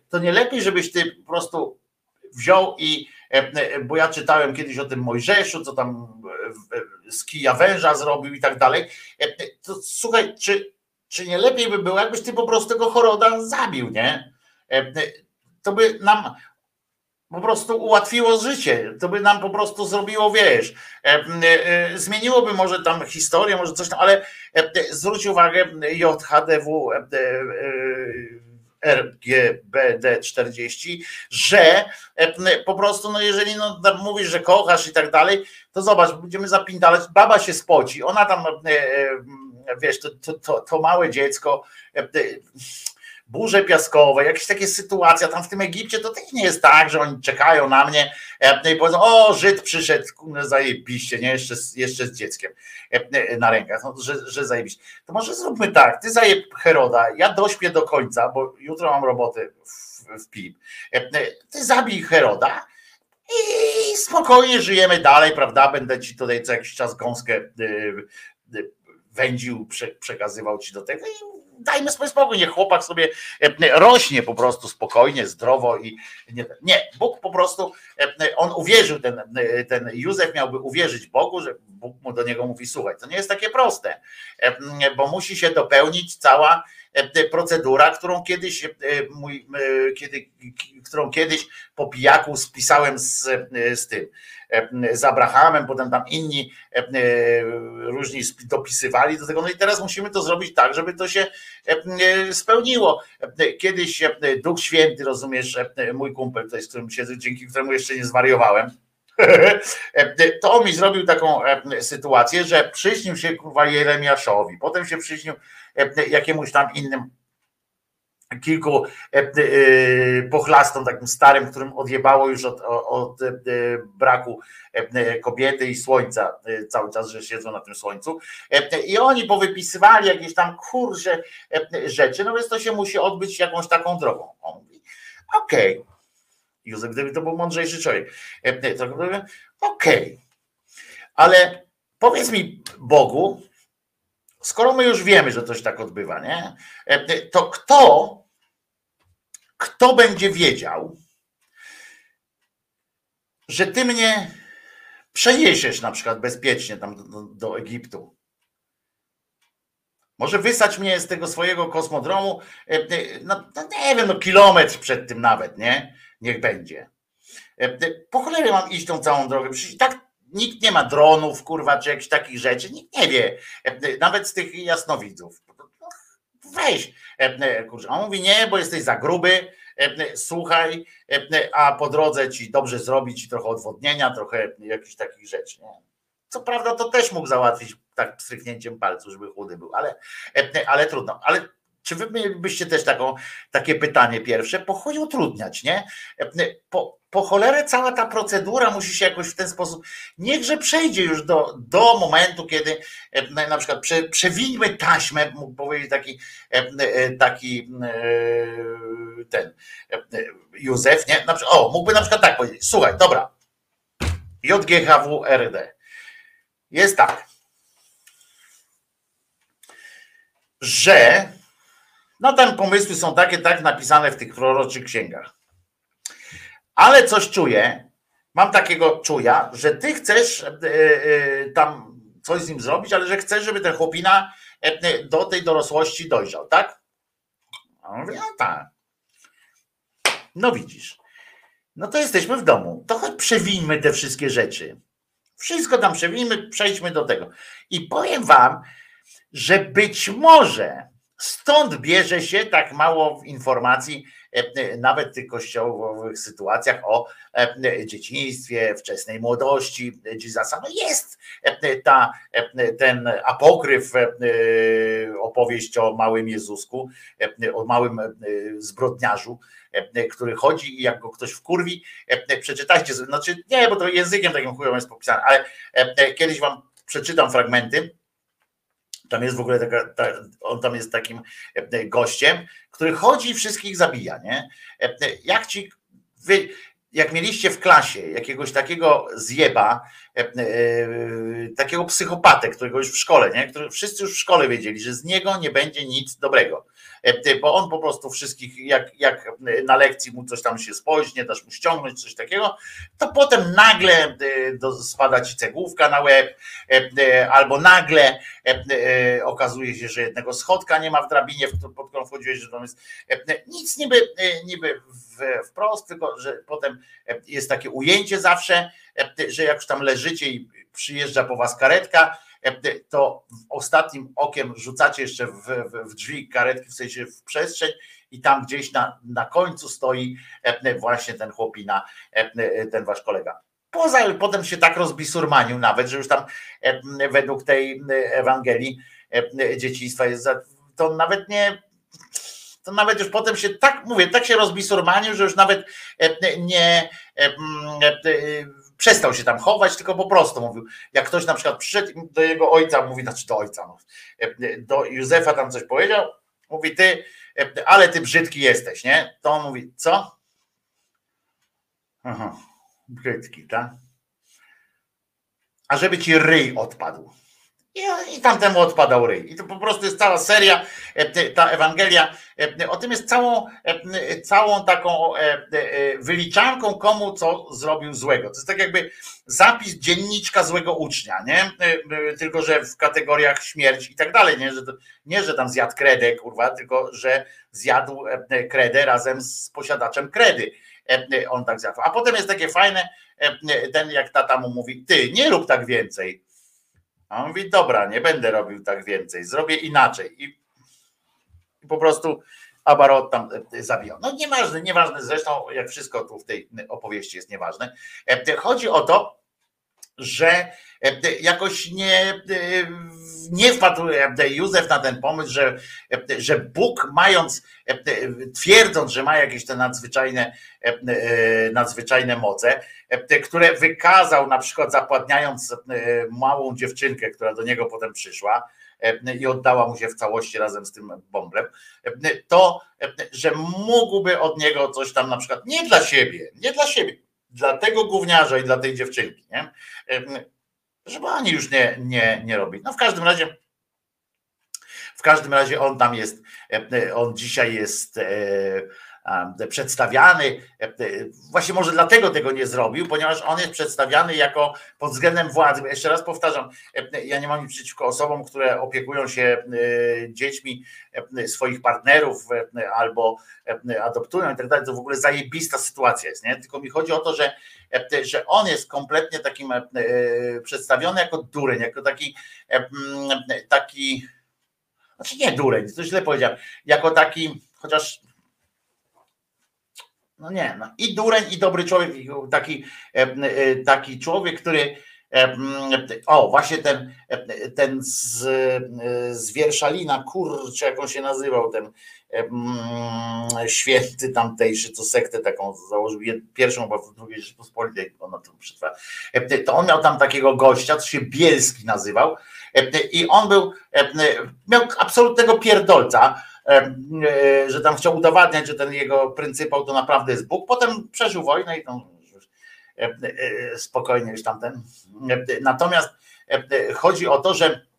[SPEAKER 2] To, nie lepiej, żebyś ty po prostu wziął i, bo ja czytałem kiedyś o tym Mojżeszu, co tam z kija węża zrobił i tak dalej, to słuchaj, czy, czy nie lepiej by było, jakbyś ty po prostu tego choroda zabił, nie? E, To by nam po prostu ułatwiło życie. To by nam po prostu zrobiło, wiesz, e, e, zmieniłoby może tam historię, może coś tam, ale e, zwróć uwagę JHDW e, e, RGBD40, że e, po prostu, no jeżeli no, mówisz, że kochasz i tak dalej, to zobacz, będziemy zapindalać, baba się spoci, ona tam, e, e, wiesz, to, to, to, to małe dziecko, e, burze piaskowe, jakieś takie sytuacje, tam w tym Egipcie to też nie jest tak, że oni czekają na mnie e, i powiedzą, o Żyd przyszedł, zajebiście, nie, jeszcze, jeszcze z dzieckiem e, na rękach, no, że, że zajebiście. To może zróbmy tak, ty zajeb Heroda, ja dośpię do końca, bo jutro mam robotę w, w PIP, ty zabij Heroda i spokojnie żyjemy dalej, prawda, będę ci tutaj co jakiś czas gąskę y, y, wędził, prze, przekazywał ci do tego i dajmy sobie spokój, niech chłopak sobie e, rośnie po prostu spokojnie, zdrowo i nie, nie Bóg po prostu, e, on uwierzył, ten, e, ten Józef miałby uwierzyć Bogu, że Bóg mu do niego mówi, słuchaj, to nie jest takie proste, bo musi się dopełnić cała procedura, którą kiedyś e, mój, e, kiedy, którą kiedyś po pijaku spisałem z, e, z tym, e, z Abrahamem, potem tam inni e, różni dopisywali do tego, no i teraz musimy to zrobić tak, żeby to się e, spełniło. E, Kiedyś e, Duch Święty, rozumiesz, e, mój kumpel, to jest, którym siedzę, dzięki któremu jeszcze nie zwariowałem, E, to on mi zrobił taką e, sytuację, że przyśnił się kurwa Jeremiaszowi, potem się przyśnił e, jakiemuś tam innym kilku e, e, pochlastom takim starym, którym odjebało już od, od e, braku e, kobiety i słońca e, cały czas, że siedzą na tym słońcu. E, i oni powypisywali jakieś tam kurże e, rzeczy, no więc to się musi odbyć jakąś taką drogą. On mówi, okej, Józef, gdyby to był mądrzejszy człowiek, e, powiem, okej, ale powiedz mi Bogu, skoro my już wiemy, że się tak odbywa, nie? E, To kto, kto będzie wiedział, że ty mnie przeniesiesz na przykład bezpiecznie tam do, do, Egiptu. Może wysać mnie z tego swojego kosmodromu, e, e, no, no nie wiem, no kilometr przed tym nawet, nie? Niech będzie. E, e, Po cholerę mam iść tą całą drogę? Przecież tak nikt nie ma dronów, kurwa, czy jakichś takich rzeczy, nikt nie wie. E, Nawet z tych jasnowidzów. No, Weź, kurczę. On mówi, nie, bo jesteś za gruby, słuchaj, a po drodze ci dobrze zrobić, trochę odwodnienia, trochę jakichś takich rzeczy, nie? Co prawda to też mógł załatwić tak pstryknięciem palcu, żeby chudy był, ale, ale trudno. Ale czy wy mielibyście też taką, takie pytanie pierwsze? Po chuj utrudniać, nie? Po, po cholerę cała ta procedura musi się jakoś w ten sposób, niechże przejdzie już do, do momentu, kiedy e, na przykład prze, przewińmy taśmę, mógł powiedzieć taki, e, e, taki ten Józef, nie? Na o, mógłby na przykład tak powiedzieć, słuchaj, dobra, JGHWRD. Jest tak, że no tam pomysły są takie, tak napisane w tych proroczych księgach. Ale coś czuję, mam takiego czuja, że ty chcesz e, tam coś z nim zrobić, ale że chcesz, żeby ten chłopina e, do tej dorosłości dojrzał, tak? A on mówi, no tak. No widzisz. No to jesteśmy w domu. To choć przewijmy te wszystkie rzeczy. Wszystko tam przewinijmy, przejdźmy do tego. I powiem wam, że być może stąd bierze się tak mało informacji, e, e, nawet tych kościołowych sytuacjach o e, dzieciństwie, wczesnej młodości Jezusa. No jest ta, ten apokryf, opowieść o małym Jezusku, o małym zbrodniarzu, który chodzi i jak go ktoś wkurwi, przeczytajcie, znaczy nie, bo to językiem takim chujowym jest popisane, ale kiedyś wam przeczytam fragmenty, tam jest w ogóle taka, ta, on tam jest takim e, gościem, który chodzi i wszystkich zabija, nie? E, e, Jak ci, wy, jak mieliście w klasie jakiegoś takiego zjeba, takiego psychopatę, którego już w szkole, nie? Który, wszyscy już w szkole wiedzieli, że z niego nie będzie nic dobrego. E, Bo on po prostu wszystkich, jak, jak na lekcji mu coś tam się spojrzy, dasz mu ściągnąć, coś takiego, to potem nagle e, spada ci cegłówka na łeb, e, albo nagle okazuje się, że jednego schodka nie ma w drabinie, pod którą wchodziłeś, że tam jest nic niby, niby wprost, tylko że potem jest takie ujęcie zawsze, że jak już tam leżycie i przyjeżdża po was karetka, to ostatnim okiem rzucacie jeszcze w, w, w drzwi karetki, w sensie w przestrzeń i tam gdzieś na, na końcu stoi e, właśnie ten chłopina, e, ten wasz kolega. Poza, potem się tak rozbisurmanił nawet, że już tam e, według tej Ewangelii e, dzieciństwa jest, za- to nawet nie, to nawet już potem się tak, mówię, tak się rozbisurmanił, że już nawet e, nie e, e, przestał się tam chować, tylko po prostu mówił, jak ktoś na przykład przyszedł do jego ojca, mówi, znaczy do ojca, no, do Józefa tam coś powiedział, mówi ty, ale ty brzydki jesteś, nie? To on mówi, co? Aha, brzydki, tak? A żeby ci ryj odpadł. I, I tamtemu odpadał ryj. I to po prostu jest cała seria, e, ta Ewangelia. e, O tym jest całą, e, całą taką wyliczanką, komu co zrobił złego. To jest tak jakby zapis dzienniczka złego ucznia, nie? Tylko, że w kategoriach śmierć i tak dalej, nie? Że to, nie, że tam zjadł kredę, kurwa, tylko, że zjadł kredę razem z posiadaczem kredy. On tak zjadł. A potem jest takie fajne, ten jak tata mu mówi, ty nie rób tak więcej. A on mówi, dobra, nie będę robił tak więcej, zrobię inaczej. I, i po prostu Abarot tam e, zabijał. No nieważne, nieważne zresztą, jak wszystko tu w tej opowieści jest nieważne. E, Chodzi o to, że e, jakoś nie, e, nie wpadł e, Józef na ten pomysł, że, e, że Bóg mając, e, twierdząc, że ma jakieś te nadzwyczajne, e, e, nadzwyczajne moce, e, które wykazał na przykład zapładniając e, małą dziewczynkę, która do niego potem przyszła e, i oddała mu się w całości razem z tym bąblem, e, to, e, że mógłby od niego coś tam na przykład, nie dla siebie, nie dla siebie, dla tego gówniarza i dla tej dziewczynki, nie? E, żeby oni już nie, nie, nie robić. No w każdym razie w każdym razie on tam jest, e, on dzisiaj jest e, przedstawiany, e, e, właśnie może dlatego tego nie zrobił, ponieważ on jest przedstawiany jako pod względem władzy. Jeszcze raz powtarzam, e, ja nie mam nic przeciwko osobom, które opiekują się dziećmi swoich partnerów albo adoptują i tak dalej, to w ogóle zajebista sytuacja jest, nie? Tylko mi chodzi o to, że, że on jest kompletnie takim przedstawiony jako dureń, jako taki taki znaczy nie dureń, to źle powiedziałem, jako taki, chociaż no nie, no i dureń, i dobry człowiek, taki, e, e, taki człowiek, który e, o, właśnie ten, ten z, z Wierszalina, kurczę, jak on się nazywał, ten święty tamtejszy, co sektę taką założył, pierwszą chyba w drugiej Rzeczypospolitej, ona to przetrwa. To on miał tam takiego gościa, co się Bielski nazywał i on był, miał absolutnego pierdolca, że tam chciał udowadniać, że ten jego pryncypał to naprawdę jest Bóg. Potem przeżył wojnę i tam e, e, spokojnie już tamten. E, Natomiast e, e, chodzi o to, że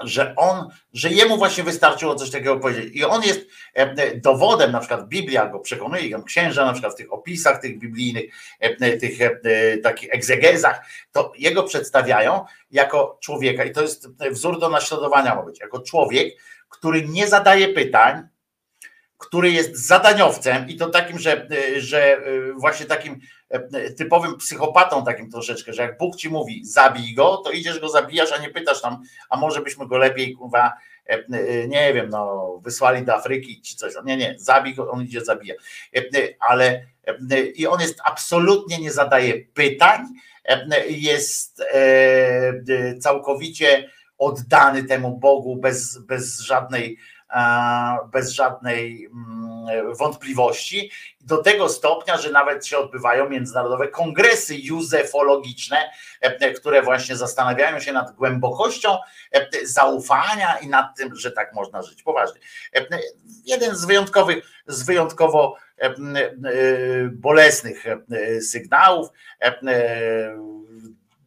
[SPEAKER 2] że on, że jemu właśnie wystarczyło coś takiego powiedzieć. I on jest e, dowodem, na przykład Biblia go przekonuje, tam księża na przykład w tych opisach tych biblijnych, e, tych e, takich egzegezach, to jego przedstawiają jako człowieka i to jest wzór do naśladowania ma być, jako człowiek, który nie zadaje pytań, który jest zadaniowcem i to takim, że, że właśnie takim typowym psychopatą takim troszeczkę, że jak Bóg ci mówi zabij go, to idziesz go zabijasz, a nie pytasz tam, a może byśmy go lepiej kurwa nie wiem, no wysłali do Afryki czy coś. Nie, nie, zabij go, on idzie zabija. Ale i on jest absolutnie nie zadaje pytań, jest e, całkowicie oddany temu Bogu bez, bez żadnej bez żadnej mm, wątpliwości, do tego stopnia, że nawet się odbywają międzynarodowe kongresy józefologiczne, e, które właśnie zastanawiają się nad głębokością e, zaufania i nad tym, że tak można żyć. Poważnie. E, Jeden z wyjątkowych, z wyjątkowo bolesnych sygnałów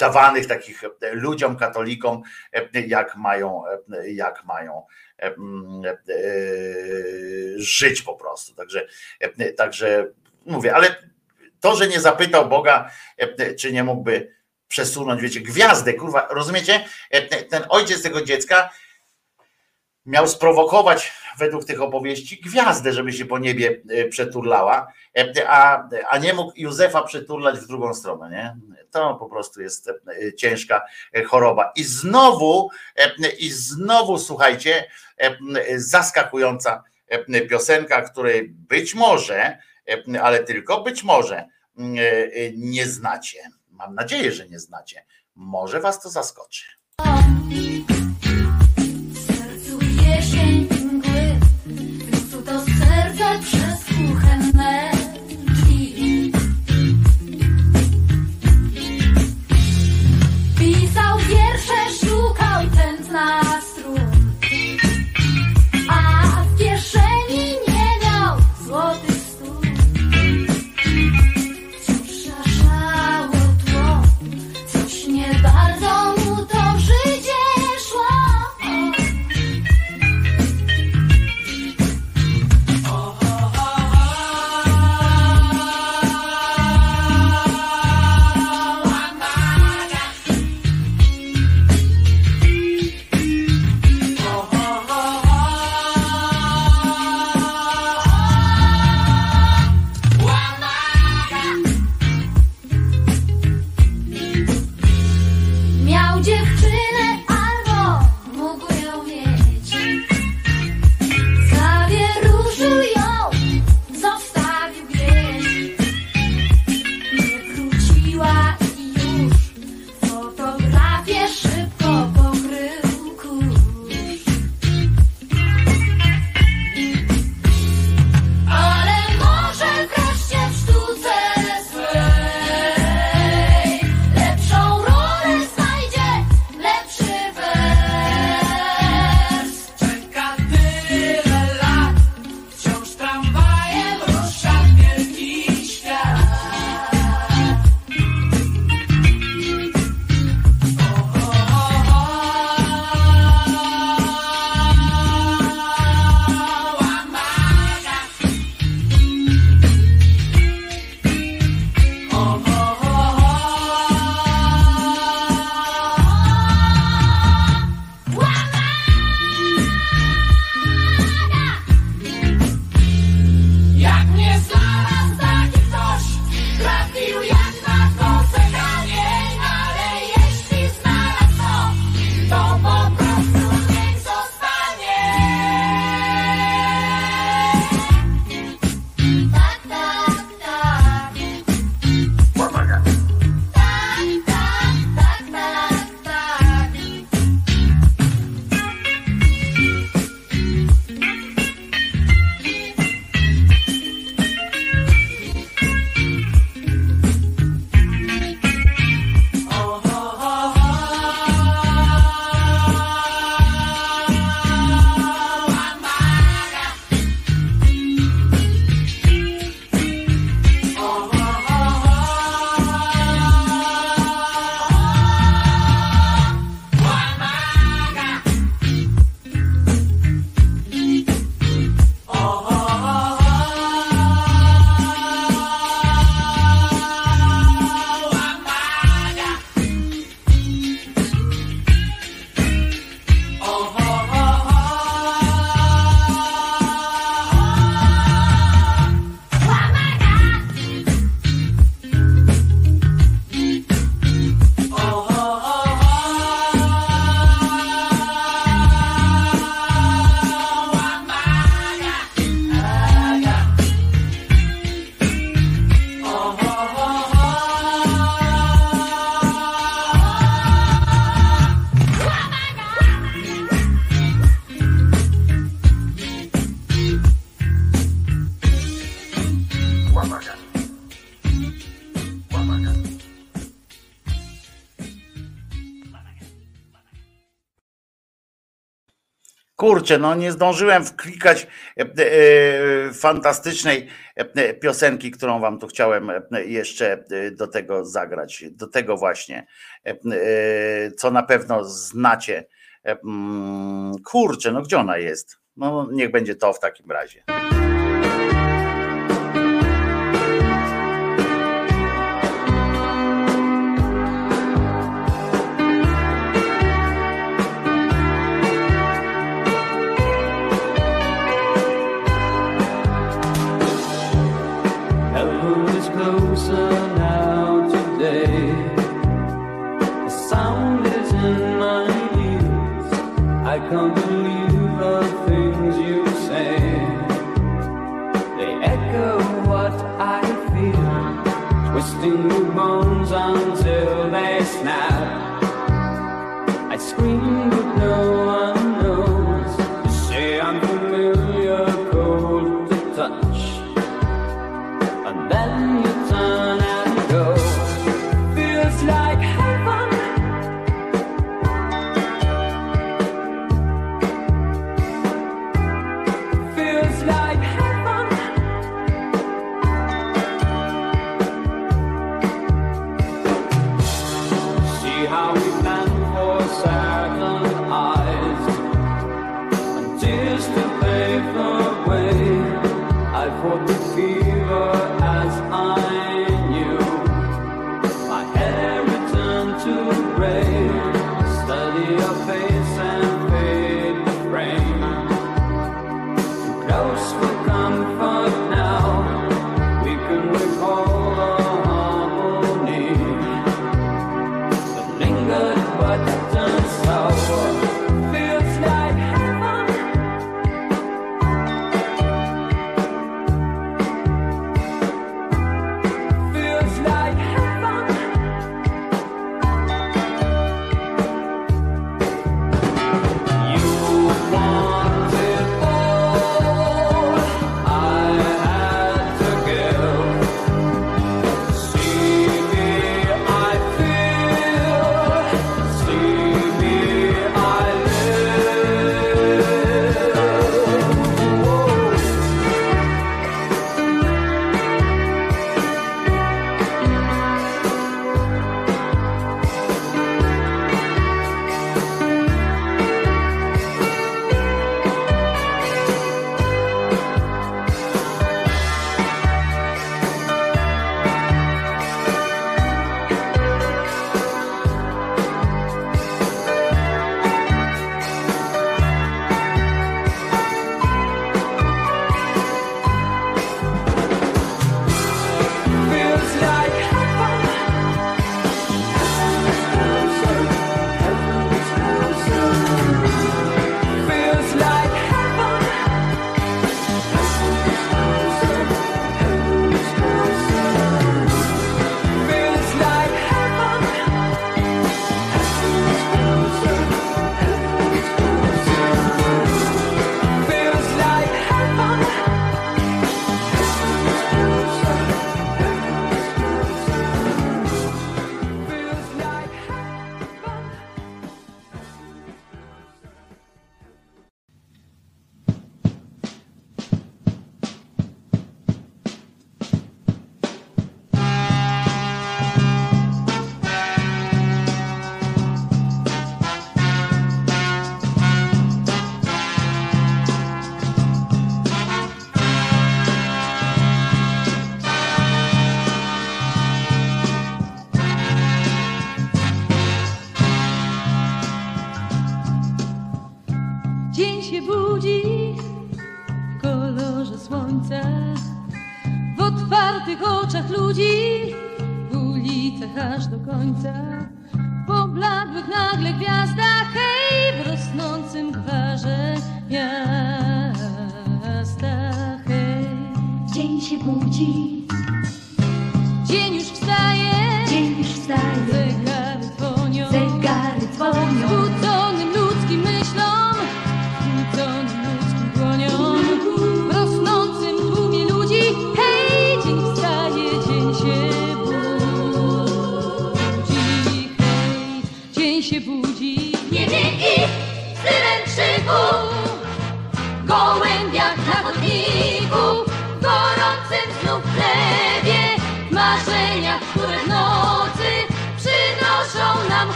[SPEAKER 2] dawanych takich ludziom, katolikom, jak mają, jak mają żyć po prostu. Także, także mówię, ale to, że nie zapytał Boga, czy nie mógłby przesunąć, wiecie, gwiazdę, kurwa, rozumiecie? Ten ojciec tego dziecka miał sprowokować według tych opowieści gwiazdę, żeby się po niebie przeturlała, a, a nie mógł Józefa przeturlać w drugą stronę, nie? To po prostu jest ciężka choroba. I znowu, i znowu, słuchajcie, zaskakująca piosenka, której być może, ale tylko być może nie znacie. Mam nadzieję, że nie znacie. Może was to zaskoczy.
[SPEAKER 13] kurczę, no nie zdążyłem wklikać e, e, fantastycznej e, piosenki, którą wam tu chciałem jeszcze do tego zagrać. Do tego właśnie, co na pewno znacie. Mm, kurczę, no gdzie ona jest? No niech będzie to w takim razie.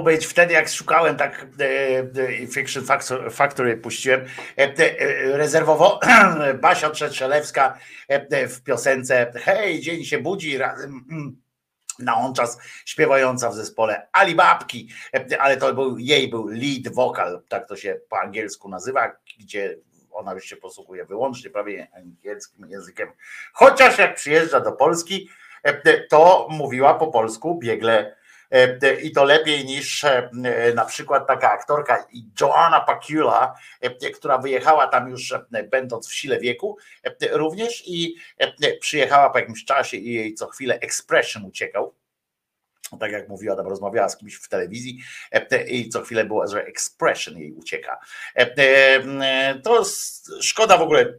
[SPEAKER 2] Być wtedy, jak szukałem, tak e, e, Fiction Factor- Factory puściłem, e, rezerwowo Basia Trzetrzelewska e, w piosence Hej, dzień się budzi razem mm, na on czas śpiewająca w zespole Alibabki, ale to był jej był lead vocal, tak to się po angielsku nazywa, gdzie ona już się posługuje wyłącznie prawie angielskim językiem. Chociaż jak przyjeżdża do Polski, to mówiła po polsku biegle i to lepiej niż e, na przykład taka aktorka Joanna Pacula, e, która wyjechała tam już będąc w sile wieku również i przyjechała po jakimś czasie i jej co chwilę expression uciekał. Tak jak mówiła, tam rozmawiała z kimś w telewizji i co chwilę było, że expression jej ucieka. To szkoda w ogóle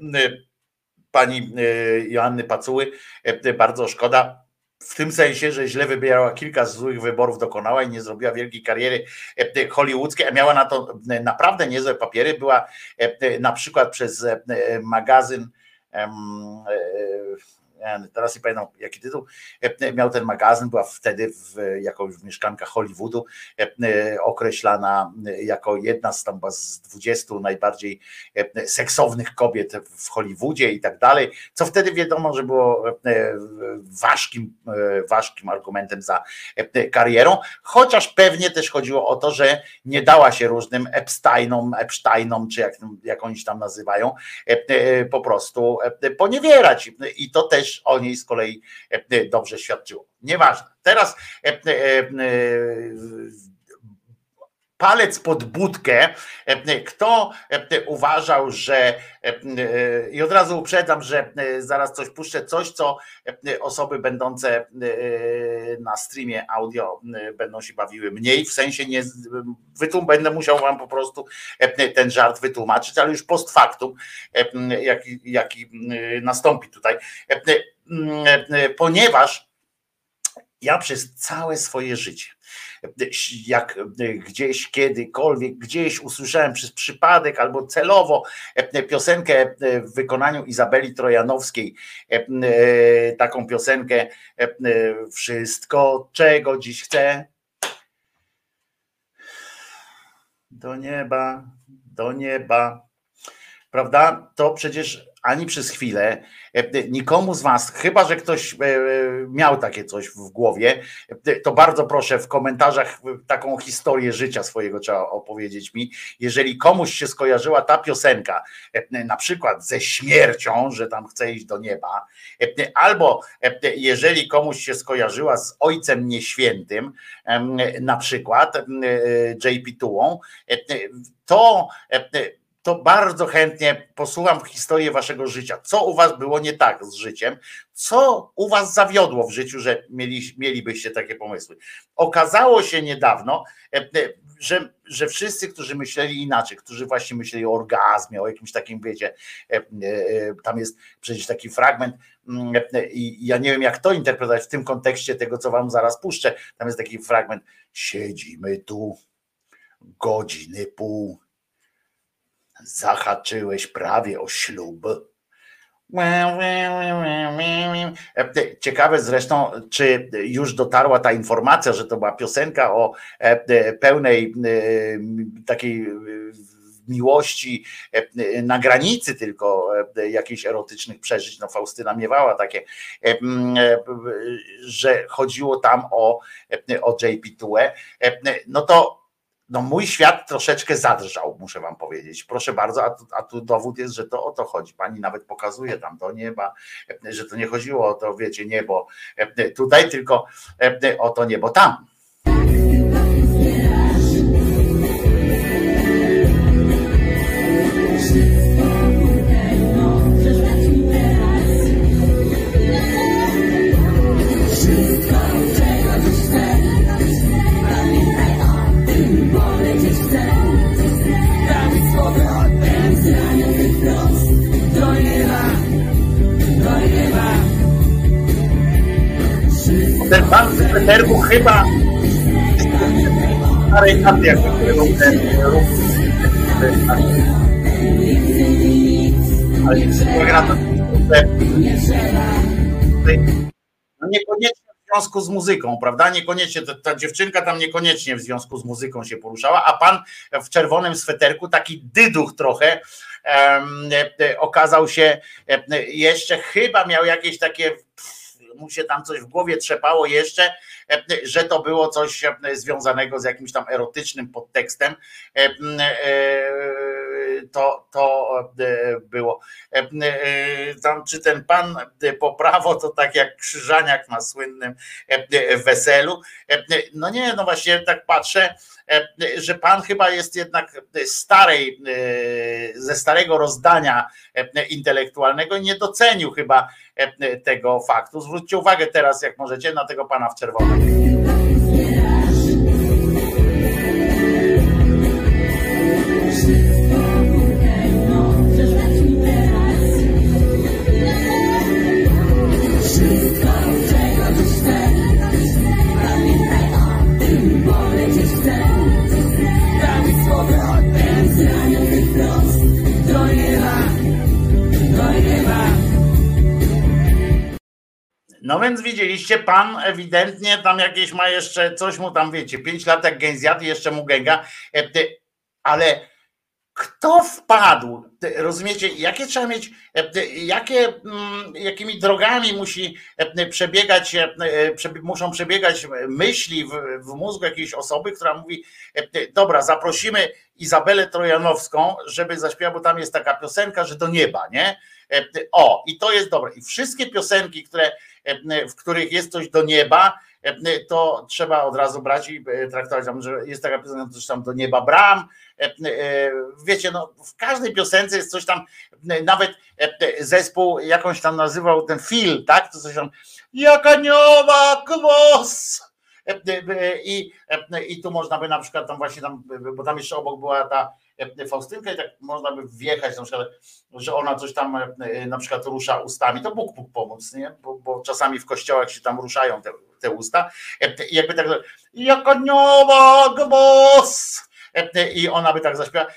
[SPEAKER 2] pani Joanny Pacuły, bardzo szkoda w tym sensie, że źle wybierała kilka złych wyborów, dokonała i nie zrobiła wielkiej kariery e, hollywoodzkiej, a miała na to e, naprawdę niezłe papiery. Była e, na przykład przez e, e, magazyn. E, Teraz nie pamiętam jaki tytuł. E, miał ten magazyn, była wtedy w, jako mieszkanka Hollywoodu e, e, określana jako jedna z tam z 20 najbardziej e, seksownych kobiet w Hollywoodzie i tak dalej, co wtedy wiadomo, że było e, ważkim, e, ważkim argumentem za e, karierą, chociaż pewnie też chodziło o to, że nie dała się różnym Epsteinom, Epsteinom, czy jak, jak oni się tam nazywają, e, e, po prostu e, poniewierać. I to też o niej z kolei e, dobrze świadczyło. Nieważne. Teraz e, e, e, palec pod budkę. E, Kto e, uważał, że e, e, i od razu uprzedzam, że e, zaraz coś puszczę, coś, co e, osoby będące e, na streamie audio e, będą się bawiły mniej, w sensie nie wytłum, będę musiał wam po prostu e, ten żart wytłumaczyć, ale już post factum, e, jaki, jaki e, nastąpi tutaj. E, e, Ponieważ ja przez całe swoje życie, jak gdzieś, kiedykolwiek, gdzieś usłyszałem przez przypadek albo celowo piosenkę w wykonaniu Izabeli Trojanowskiej, taką piosenkę Wszystko, czego dziś chcę, do nieba, do nieba, prawda? To przecież ani przez chwilę e, nikomu z Was, chyba że ktoś e, miał takie coś w głowie, e, to bardzo proszę w komentarzach taką historię życia swojego trzeba opowiedzieć mi. Jeżeli komuś się skojarzyła ta piosenka, na przykład ze śmiercią, że tam chce iść do nieba, albo jeżeli komuś się skojarzyła z Ojcem Nieświętym, na przykład JP Tułą, to to bardzo chętnie posłucham historię waszego życia. Co u was było nie tak z życiem? Co u was zawiodło w życiu, że mieli, mielibyście takie pomysły? Okazało się niedawno, e, e, że, że wszyscy, którzy myśleli inaczej, którzy właśnie myśleli o orgazmie, o jakimś takim, wiecie, e, tam jest przecież taki fragment mm, i ja nie wiem, jak to interpretować w tym kontekście tego, co wam zaraz puszczę. Tam jest taki fragment, siedzimy tu godziny pół, zahaczyłeś prawie o ślub. Ciekawe zresztą, czy już dotarła ta informacja, że to była piosenka o e, pełnej e, takiej e, miłości na granicy tylko jakichś erotycznych przeżyć. No Faustyna miewała takie, że chodziło tam o, o JP Tue. No to no mój świat troszeczkę zadrżał, muszę wam powiedzieć. Proszę bardzo, a tu, a tu dowód jest, że to o to chodzi. Pani nawet pokazuje tam do nieba, że to nie chodziło o to, wiecie, niebo tutaj, tylko o to niebo tam. Ten w Peterbu chyba starej chaty, jakby którego ten ruch. Ale gra to no niekoniecznie w związku z muzyką, prawda? Niekoniecznie, ta, ta dziewczynka tam niekoniecznie w związku z muzyką się poruszała, a pan w czerwonym sweterku, taki dyduch trochę, e, okazał się e, jeszcze chyba miał jakieś takie mu się tam coś w głowie trzepało jeszcze, e, że to było coś e, związanego z jakimś tam erotycznym podtekstem. E, To, to było. Tam, czy ten pan po prawo, to tak jak Krzyżaniak na słynnym weselu. No nie, no właśnie tak patrzę, że pan chyba jest jednak starej, ze starego rozdania intelektualnego i nie docenił chyba tego faktu. Zwróćcie uwagę teraz, jak możecie, na tego pana w czerwonym. No więc widzieliście, pan ewidentnie tam jakieś ma jeszcze, coś mu tam wiecie, 5 lat jak gęzjat i jeszcze mu gęga, e, ale kto wpadł, rozumiecie, jakie trzeba mieć, e, jakie, mm, jakimi drogami musi e, przebiegać, przebie- muszą przebiegać myśli w, w mózgu jakiejś osoby, która mówi, dobra, zaprosimy Izabelę Trojanowską, żeby zaśpiewała, bo tam jest taka piosenka, że do nieba, nie? O, i to jest dobre. I wszystkie piosenki, które, w których jest coś do nieba, e, to trzeba od razu brać i e, traktować, że jest taka piosenka, coś tam do nieba bram. e, e, Wiecie, no w każdej piosence jest coś tam, e, nawet e, zespół jakąś tam nazywał ten Phil, tak? To coś tam, jak anioła głos. E, e, I, e, I tu można by na przykład tam właśnie tam, bo tam jeszcze obok była ta e, Faustynka i tak można by wjechać na przykład, że ona coś tam e, na przykład rusza ustami, to Bóg mógł pomóc, nie? Bo, bo czasami w kościołach się tam ruszają te, te usta. E, I jakby tak, jak anioła głos. I ona by tak zaśpiewała.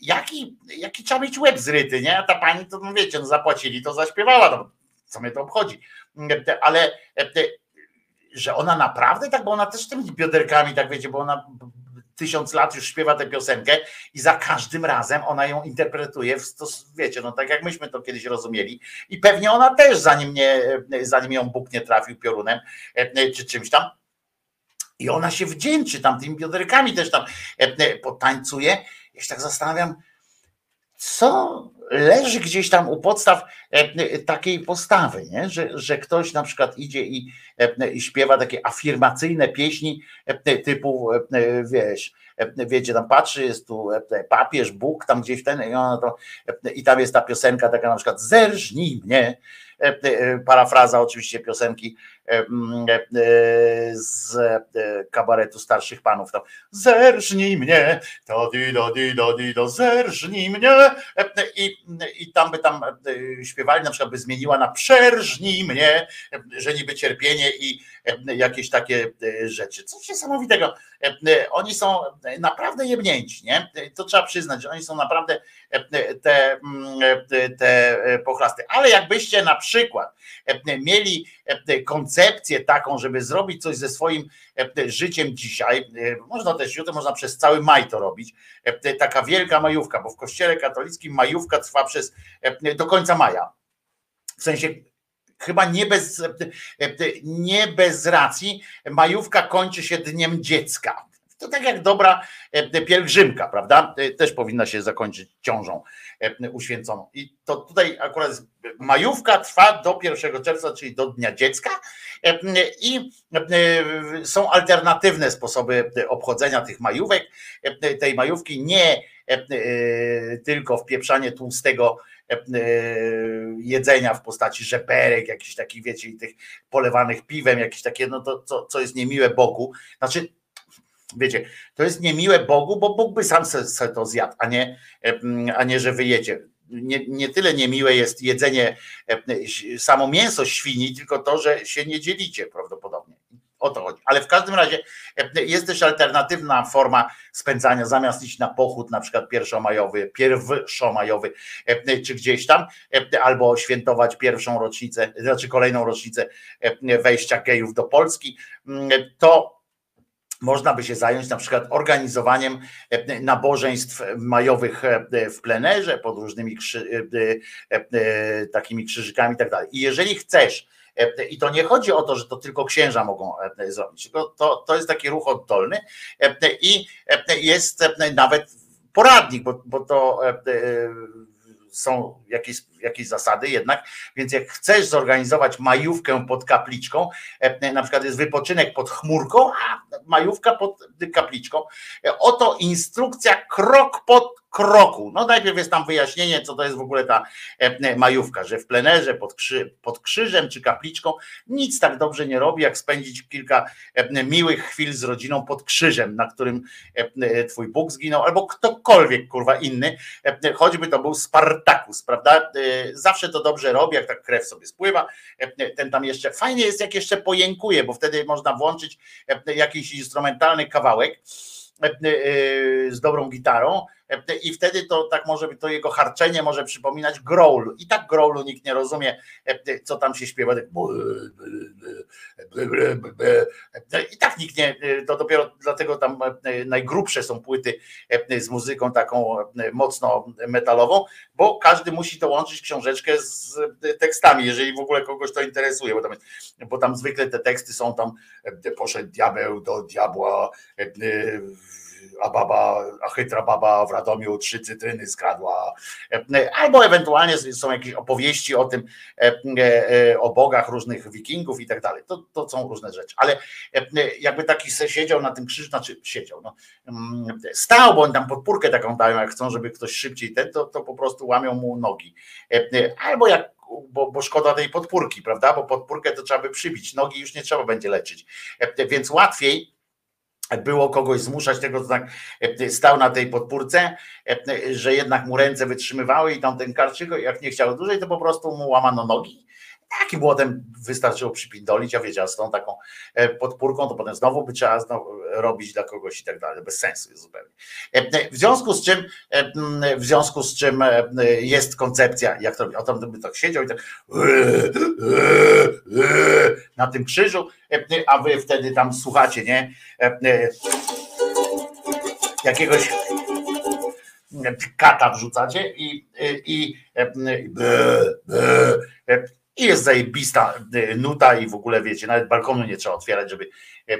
[SPEAKER 2] Jaki, jaki trzeba mieć łeb zryty, nie? A ta pani to no wiecie, no zapłacili, to zaśpiewała. No, co mnie to obchodzi? Ale że ona naprawdę tak, bo ona też tymi bioderkami, tak wiecie, bo ona tysiąc lat już śpiewa tę piosenkę i za każdym razem ona ją interpretuje w stos, wiecie, no tak jak myśmy to kiedyś rozumieli i pewnie ona też zanim nie, zanim ją Bóg nie trafił piorunem e, czy czymś tam i ona się wdzięczy tam tymi bioderkami też tam e, e, potańcuje. Ja się tak zastanawiam, co leży gdzieś tam u podstaw e, takiej postawy, nie? Że, że ktoś na przykład idzie i, e, i śpiewa takie afirmacyjne pieśni e, typu, e, wiesz, e, wiecie, tam patrzy, jest tu e, papież, Bóg, tam gdzieś ten, i, ona to, e, i tam jest ta piosenka taka na przykład zerżnij mnie, e, e, parafraza oczywiście piosenki e, e, z e, kabaretu starszych panów, tam zerżnij mnie, to di do di do di do zerżnij mnie E, i, i tam by tam e, śpiewali, na przykład by zmieniła na przerżnij mnie, e, że niby cierpienie i e, jakieś takie e, rzeczy. Coś niesamowitego. E, e, Oni są naprawdę jebnięci, nie? To trzeba przyznać, że oni są naprawdę e, te, mm, e, te e, pochlasty. Ale jakbyście na przykład e, mieli e, koncepcję taką, żeby zrobić coś ze swoim e, życiem dzisiaj, e, można też jutro, można przez cały maj to robić, e, taka wielka majówka, bo w kościele katolickim majówka trwa przez e, do końca maja. W sensie chyba nie bez, e, nie bez racji, majówka kończy się dniem dziecka. To tak jak dobra e, pielgrzymka, prawda? E, Też powinna się zakończyć ciążą e, uświęconą. I to tutaj akurat majówka trwa do 1 czerwca, czyli do Dnia Dziecka. I są alternatywne sposoby obchodzenia tych majówek. Tej majówki nie tylko wpieprzanie tłustego jedzenia w postaci żeberek, jakichś takich, wiecie, i tych polewanych piwem, jakieś takie, no to co, co jest niemiłe Bogu. Znaczy, wiecie, to jest niemiłe Bogu, bo Bóg by sam se, to zjadł, a nie, a nie, że wy jecie. Nie, nie tyle niemiłe jest jedzenie samo mięso świni, tylko to, że się nie dzielicie prawdopodobnie. O to chodzi. Ale w każdym razie jest też alternatywna forma spędzania, zamiast iść na pochód, na przykład pierwszomajowy, pierwszomajowy, czy gdzieś tam, albo świętować pierwszą rocznicę, znaczy kolejną rocznicę wejścia gejów do Polski, to można by się zająć na przykład organizowaniem e, nabożeństw majowych e, w plenerze pod różnymi krzy, e, takimi krzyżykami i tak dalej. I jeżeli chcesz, i to nie chodzi o to, że to tylko księża mogą zrobić, to, to jest taki ruch oddolny i jest nawet poradnik, bo, bo to są jakieś, jakieś zasady jednak, więc jak chcesz zorganizować majówkę pod kapliczką, e, na przykład jest wypoczynek pod chmurką, a majówka pod kapliczką, e, oto instrukcja krok pod kroku. No najpierw jest tam wyjaśnienie, co to jest w ogóle ta e, majówka, że w plenerze pod, krzy, pod krzyżem czy kapliczką nic tak dobrze nie robi, jak spędzić kilka miłych chwil z rodziną pod krzyżem, na którym twój Bóg zginął, albo ktokolwiek, kurwa, inny, choćby to był Spartakus, prawda? Zawsze to dobrze robi, jak tak krew sobie spływa, ten tam jeszcze, fajnie jest jak jeszcze pojękuje, bo wtedy można włączyć jakiś instrumentalny kawałek, e, e, z dobrą gitarą i wtedy to tak może to jego harczenie może przypominać growl i tak growlu nikt nie rozumie e, co tam się śpiewa. Tak i tak nikt nie, to dopiero dlatego tam e, najgrubsze są płyty e, z muzyką taką e, mocno metalową, bo każdy musi to łączyć książeczkę z e, tekstami, jeżeli w ogóle kogoś to interesuje, bo tam, bo tam zwykle te teksty są tam e, poszedł diabeł do diabła, e, e, a baba, a chytra baba w Radomiu trzy cytryny skradła, E, albo ewentualnie są jakieś opowieści o tym, e, e, o bogach różnych wikingów i tak dalej. To, to są różne rzeczy. Ale e, jakby taki se siedział na tym krzyżu, znaczy siedział, no, mm, stał, bo oni tam podpórkę taką dają, jak chcą, żeby ktoś szybciej ten, to, to po prostu łamią mu nogi. E, e, Albo jak bo, bo szkoda tej podpórki, prawda? Bo podpórkę to trzeba by przybić, nogi już nie trzeba będzie leczyć. E, Więc łatwiej było kogoś zmuszać tego, tak e, stał na tej podpórce, e, że jednak mu ręce wytrzymywały i tam ten karczyk, jak nie chciał dłużej, to po prostu mu łamano nogi. Takim błotem wystarczyło przypindolić, a wiecie, a z tą taką e, podpórką, to potem znowu by trzeba robić dla kogoś i tak dalej. Bez sensu jest zupełnie. E, W związku z czym, e, w związku z czym e, jest koncepcja, jak to robi, o tam by tak siedział i tak na tym krzyżu, e, a wy wtedy tam słuchacie, nie? E, e, Jakiegoś kata wrzucacie i, i, i, i, I jest zajebista e, nuta i w ogóle wiecie, nawet balkonu nie trzeba otwierać, żeby e, e,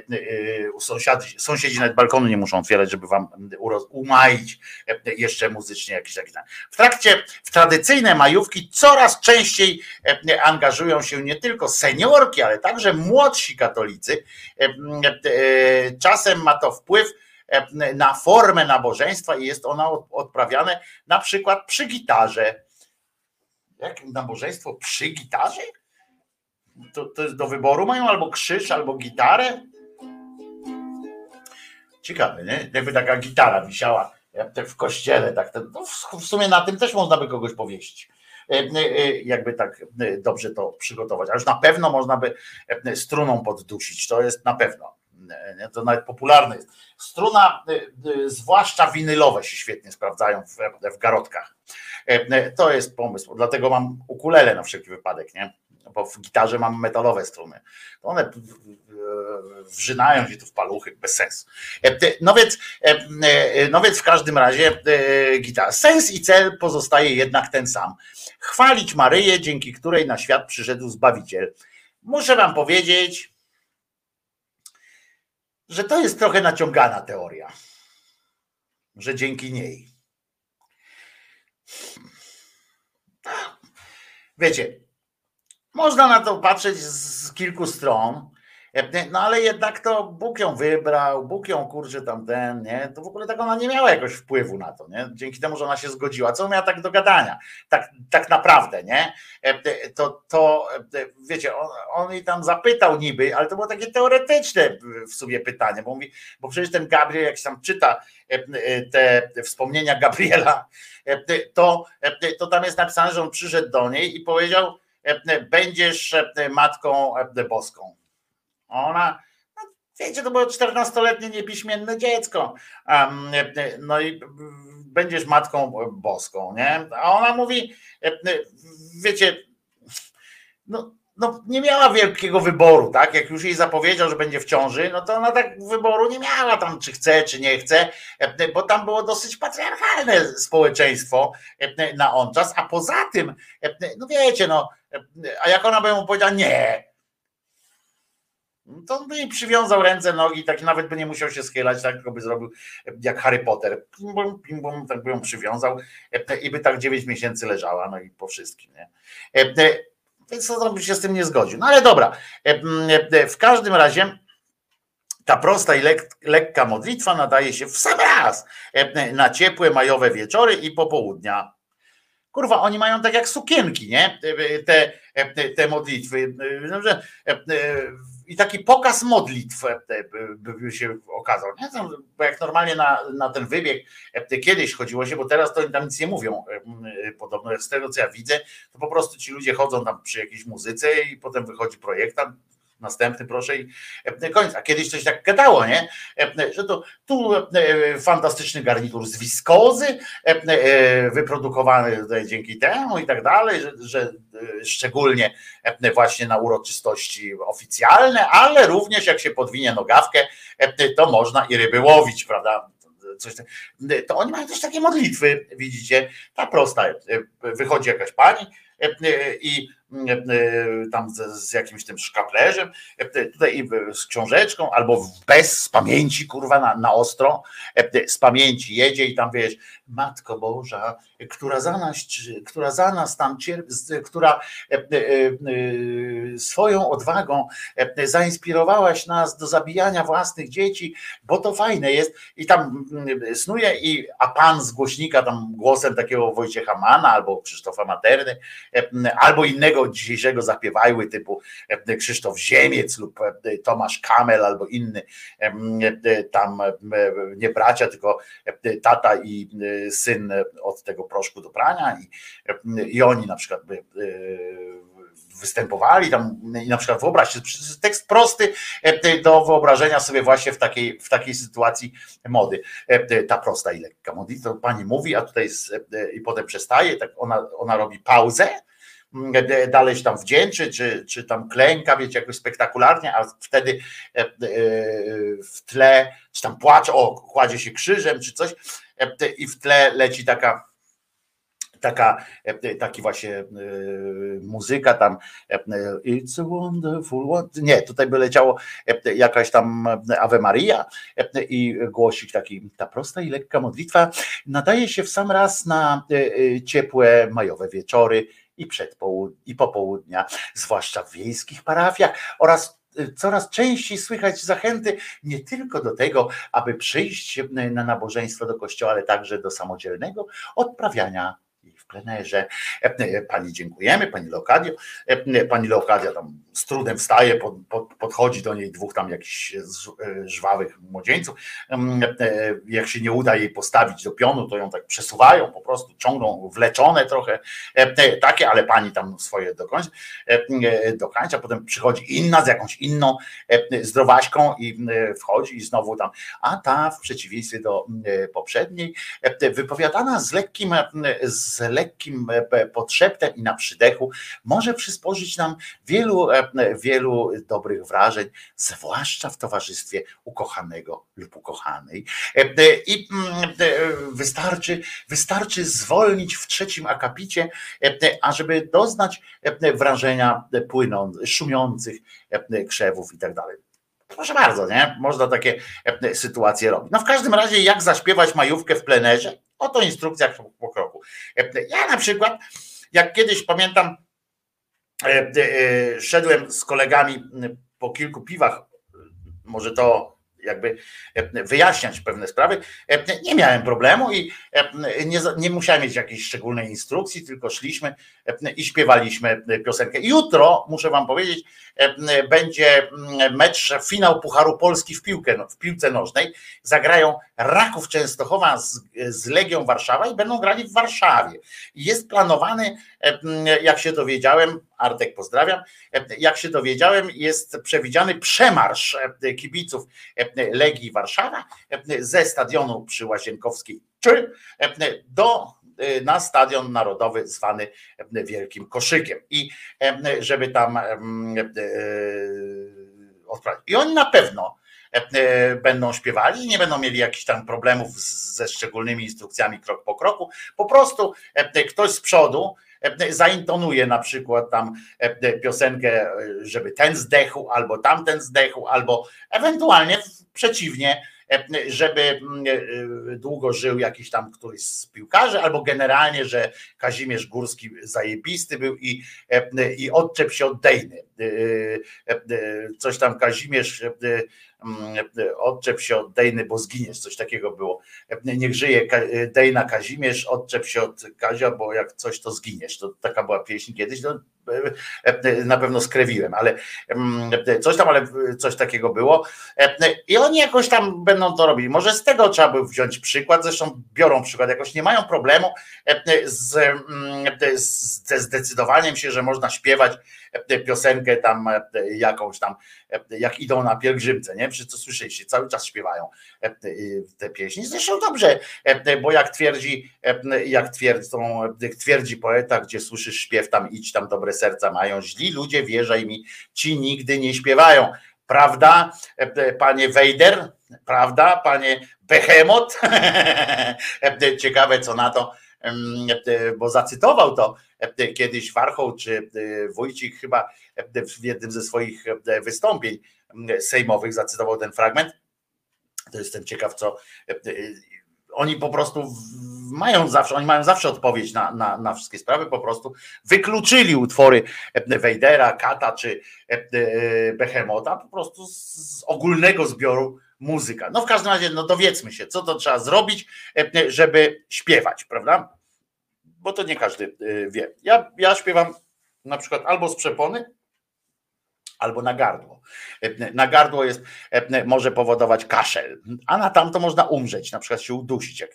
[SPEAKER 2] sąsiadzi, sąsiedzi nawet balkonu nie muszą otwierać, żeby wam umaić jeszcze muzycznie jakiś taki. tam. W trakcie, w tradycyjne majówki coraz częściej angażują się nie tylko seniorki, ale także młodsi katolicy. Czasem ma to wpływ na formę nabożeństwa i jest ona od- odprawiane na przykład przy gitarze. Jak nabożeństwo przy gitarze? To, to jest do wyboru mają albo krzyż, albo gitarę? Ciekawe, nie? Jakby taka gitara wisiała w kościele, tak, no w- sumie na tym też można by kogoś powiesić. E, e, e, Jakby tak dobrze to przygotować. A już na pewno można by struną poddusić. To jest na pewno. Nie? To nawet popularne jest. Struna, e, e, zwłaszcza winylowe się świetnie sprawdzają w, w garotkach. E, e, To jest pomysł. Dlatego mam ukulele na wszelki wypadek, nie? Bo w gitarze mam metalowe struny. One wrzynają się tu w paluchy bez sensu. E, No więc, no więc w każdym razie gitara. Sens i cel pozostaje jednak ten sam. Chwalić Maryję, dzięki której na świat przyszedł Zbawiciel. Muszę wam powiedzieć, że to jest trochę naciągana teoria, że dzięki niej. Wiecie, można na to patrzeć z kilku stron, no ale jednak to Bóg ją wybrał, Bóg ją kurczę tam ten, nie? To w ogóle tak ona nie miała jakoś wpływu na to, nie? Dzięki temu, że ona się zgodziła. Co miała tak do gadania? Tak, tak naprawdę, nie? To, to wiecie, on, on jej tam zapytał niby, ale to było takie teoretyczne w sumie pytanie, bo mówi, bo przecież ten Gabriel, jak się tam czyta te wspomnienia Gabriela, to, to tam jest napisane, że on przyszedł do niej i powiedział, będziesz matką boską. Ona, no, wiecie, to było 14-letnie niepiśmienne dziecko. No i będziesz matką boską, nie? A ona mówi, wiecie, no, no nie miała wielkiego wyboru, tak? Jak już jej zapowiedział, że będzie w ciąży, no to ona tak wyboru nie miała tam, czy chce, czy nie chce, bo tam było dosyć patriarchalne społeczeństwo na on czas, a poza tym, no wiecie, no, a jak ona by mu powiedziała nie, to on by jej przywiązał ręce, nogi, tak nawet by nie musiał się schylać, tak tylko by zrobił jak Harry Potter. Pim, bum, pim, bum, tak by ją przywiązał i by tak 9 miesięcy leżała, no i po wszystkim. Nie? Więc to by się z tym nie zgodził. No ale dobra, w każdym razie ta prosta i lek, lekka modlitwa nadaje się w sam raz na ciepłe majowe wieczory i popołudnia. Kurwa, oni mają tak jak sukienki, nie? Te, te modlitwy. I taki pokaz modlitw by się okazał. Nie? Bo jak normalnie na, na ten wybieg kiedyś chodziło się, bo teraz to tam nic nie mówią. Podobno z tego co ja widzę, to po prostu ci ludzie chodzą tam przy jakiejś muzyce i potem wychodzi projektant, następny proszę i koniec. A kiedyś coś tak gadało, nie? Że to tu fantastyczny garnitur z wiskozy, wyprodukowany dzięki temu i tak dalej, że, że szczególnie właśnie na uroczystości oficjalne, ale również jak się podwinie nogawkę, to można i ryby łowić, prawda? Coś tak. To oni mają też takie modlitwy, widzicie, ta prosta. Wychodzi jakaś pani i tam z, z jakimś tym szkaplerzem, tutaj z książeczką, albo bez z pamięci, kurwa, na, na ostro, z pamięci jedzie i tam wiesz, Matko Boża, która za nas, która za nas tam cierpi, która swoją odwagą zainspirowałaś nas do zabijania własnych dzieci, bo to fajne jest. I tam snuje i a pan z głośnika tam głosem takiego Wojciecha Mana albo Krzysztofa Materny albo innego dzisiejszego zapiewajły typu Krzysztof Ziemiec lub Tomasz Kamel albo inny tam nie bracia, tylko tata i syn od tego proszku do prania i, i oni na przykład by występowali tam i na przykład wyobraźcie, tekst prosty do wyobrażenia sobie właśnie w takiej, w takiej sytuacji mody. Ta prosta i lekka modlitwa, to pani mówi, a tutaj jest, i potem przestaje, tak ona, ona robi pauzę, dalej się tam wdzięczy, czy, czy tam klęka, wiecie, jakoś spektakularnie, a wtedy w tle, czy tam płacze, o, kładzie się krzyżem, czy coś i w tle leci taka taka, taki właśnie e, muzyka tam e, It's a wonderful world. Nie, tutaj by leciało e, jakaś tam Ave Maria e, i głosik taki, ta prosta i lekka modlitwa nadaje się w sam raz na e, e, ciepłe majowe wieczory i przedpołud- i popołudnia, zwłaszcza w wiejskich parafiach oraz e, coraz częściej słychać zachęty nie tylko do tego, aby przyjść e, na nabożeństwo do kościoła, ale także do samodzielnego odprawiania plenerze. E, e, Pani dziękujemy, pani Leokadio. E, Pani Leokadia tam z trudem wstaje, pod, pod, podchodzi do niej dwóch tam jakichś żwawych młodzieńców. Jak się nie uda jej postawić do pionu, to ją tak przesuwają, po prostu ciągną wleczone trochę takie, ale pani tam swoje dokończy, e, dokańcza, potem przychodzi inna z jakąś inną zdrowaśką i wchodzi i znowu tam, a ta w przeciwieństwie do poprzedniej, wypowiadana z lekkim, z lekkim e, podszeptem i na przydechu, może przysporzyć nam wielu, e, wielu dobrych wrażeń, zwłaszcza w towarzystwie ukochanego lub ukochanej. E, e, I mm, e, wystarczy, wystarczy zwolnić w trzecim akapicie, e, e, ażeby doznać e, wrażenia płyną, szumiących e, krzewów i tak dalej. Proszę bardzo, nie? Można takie e, sytuacje robić. No w każdym razie, jak zaśpiewać majówkę w plenerze? Oto instrukcja po. E, Ja na przykład, jak kiedyś pamiętam, e, e, szedłem z kolegami po kilku piwach, może to jakby e, wyjaśniać pewne sprawy. E, Nie miałem problemu i e, nie, nie musiałem mieć jakiejś szczególnej instrukcji, tylko szliśmy i śpiewaliśmy piosenkę. Jutro, muszę wam powiedzieć, będzie mm, mecz, finał Pucharu Polski w, piłkę, w piłce nożnej. Zagrają Raków Częstochowa z, z Legią Warszawa i będą grali w Warszawie. Jest planowany, jak się dowiedziałem, Artek pozdrawiam, jak się dowiedziałem, jest przewidziany przemarsz e, kibiców e, Legii Warszawa e, ze stadionu przy Łazienkowskiej czy do na stadion narodowy zwany Wielkim Koszykiem i żeby tam odprawić. I oni na pewno będą śpiewali nie będą mieli jakichś tam problemów ze szczególnymi instrukcjami krok po kroku. Po prostu ktoś z przodu zaintonuje na przykład tam e, piosenkę, e, żeby ten zdechł, albo tamten zdechł, albo ewentualnie przeciwnie, e, żeby mm, e, długo żył jakiś tam któryś z piłkarzy, albo generalnie, że Kazimierz Górski zajebisty był i, e, i odczep się od Dejny. E, e, e, Coś tam Kazimierz, odczep się od Dejny, bo zginiesz, coś takiego było. E, Niech żyje Dejna Kazimierz, odczep się od Kazia, bo jak coś to zginiesz. To taka była pieśń kiedyś, no, e, na pewno skrewiłem, ale mm, coś tam, ale coś takiego było. I oni jakoś tam będą to robili. Może z tego trzeba by wziąć przykład, zresztą biorą przykład, jakoś nie mają problemu mm, z- ze zdecydowaniem się, że można śpiewać piosenkę tam e, jakąś tam, e, jak idą na pielgrzymce, nie? Wszyscy słyszeliście, cały czas śpiewają e, te pieśni. Zresztą dobrze, bo jak twierdzi, jak twierdzą, twierdzi poeta, gdzie słyszysz śpiew, tam idź, tam dobre serca mają. Źli ludzie, wierzaj mi, ci nigdy nie śpiewają. Prawda, panie Wejder? Prawda, panie Behemoth? E, Ciekawe, co na to, bo zacytował to e, kiedyś Warchoł czy e, Wójcik chyba e, w jednym ze swoich e, wystąpień sejmowych zacytował ten fragment. To jestem ciekaw, co e, e, oni po prostu mają zawsze, oni mają zawsze odpowiedź na, na, na wszystkie sprawy, po prostu wykluczyli utwory e, Wejdera, Kata czy e, e, Behemota po prostu z ogólnego zbioru muzyka. No w każdym razie, no dowiedzmy się, co to trzeba zrobić, e, żeby śpiewać, prawda? Bo to nie każdy e, wie. Ja, ja śpiewam na przykład albo z przepony, albo na gardło. E, Na gardło jest, może powodować kaszel, a na tamto można umrzeć, na przykład się udusić. Jak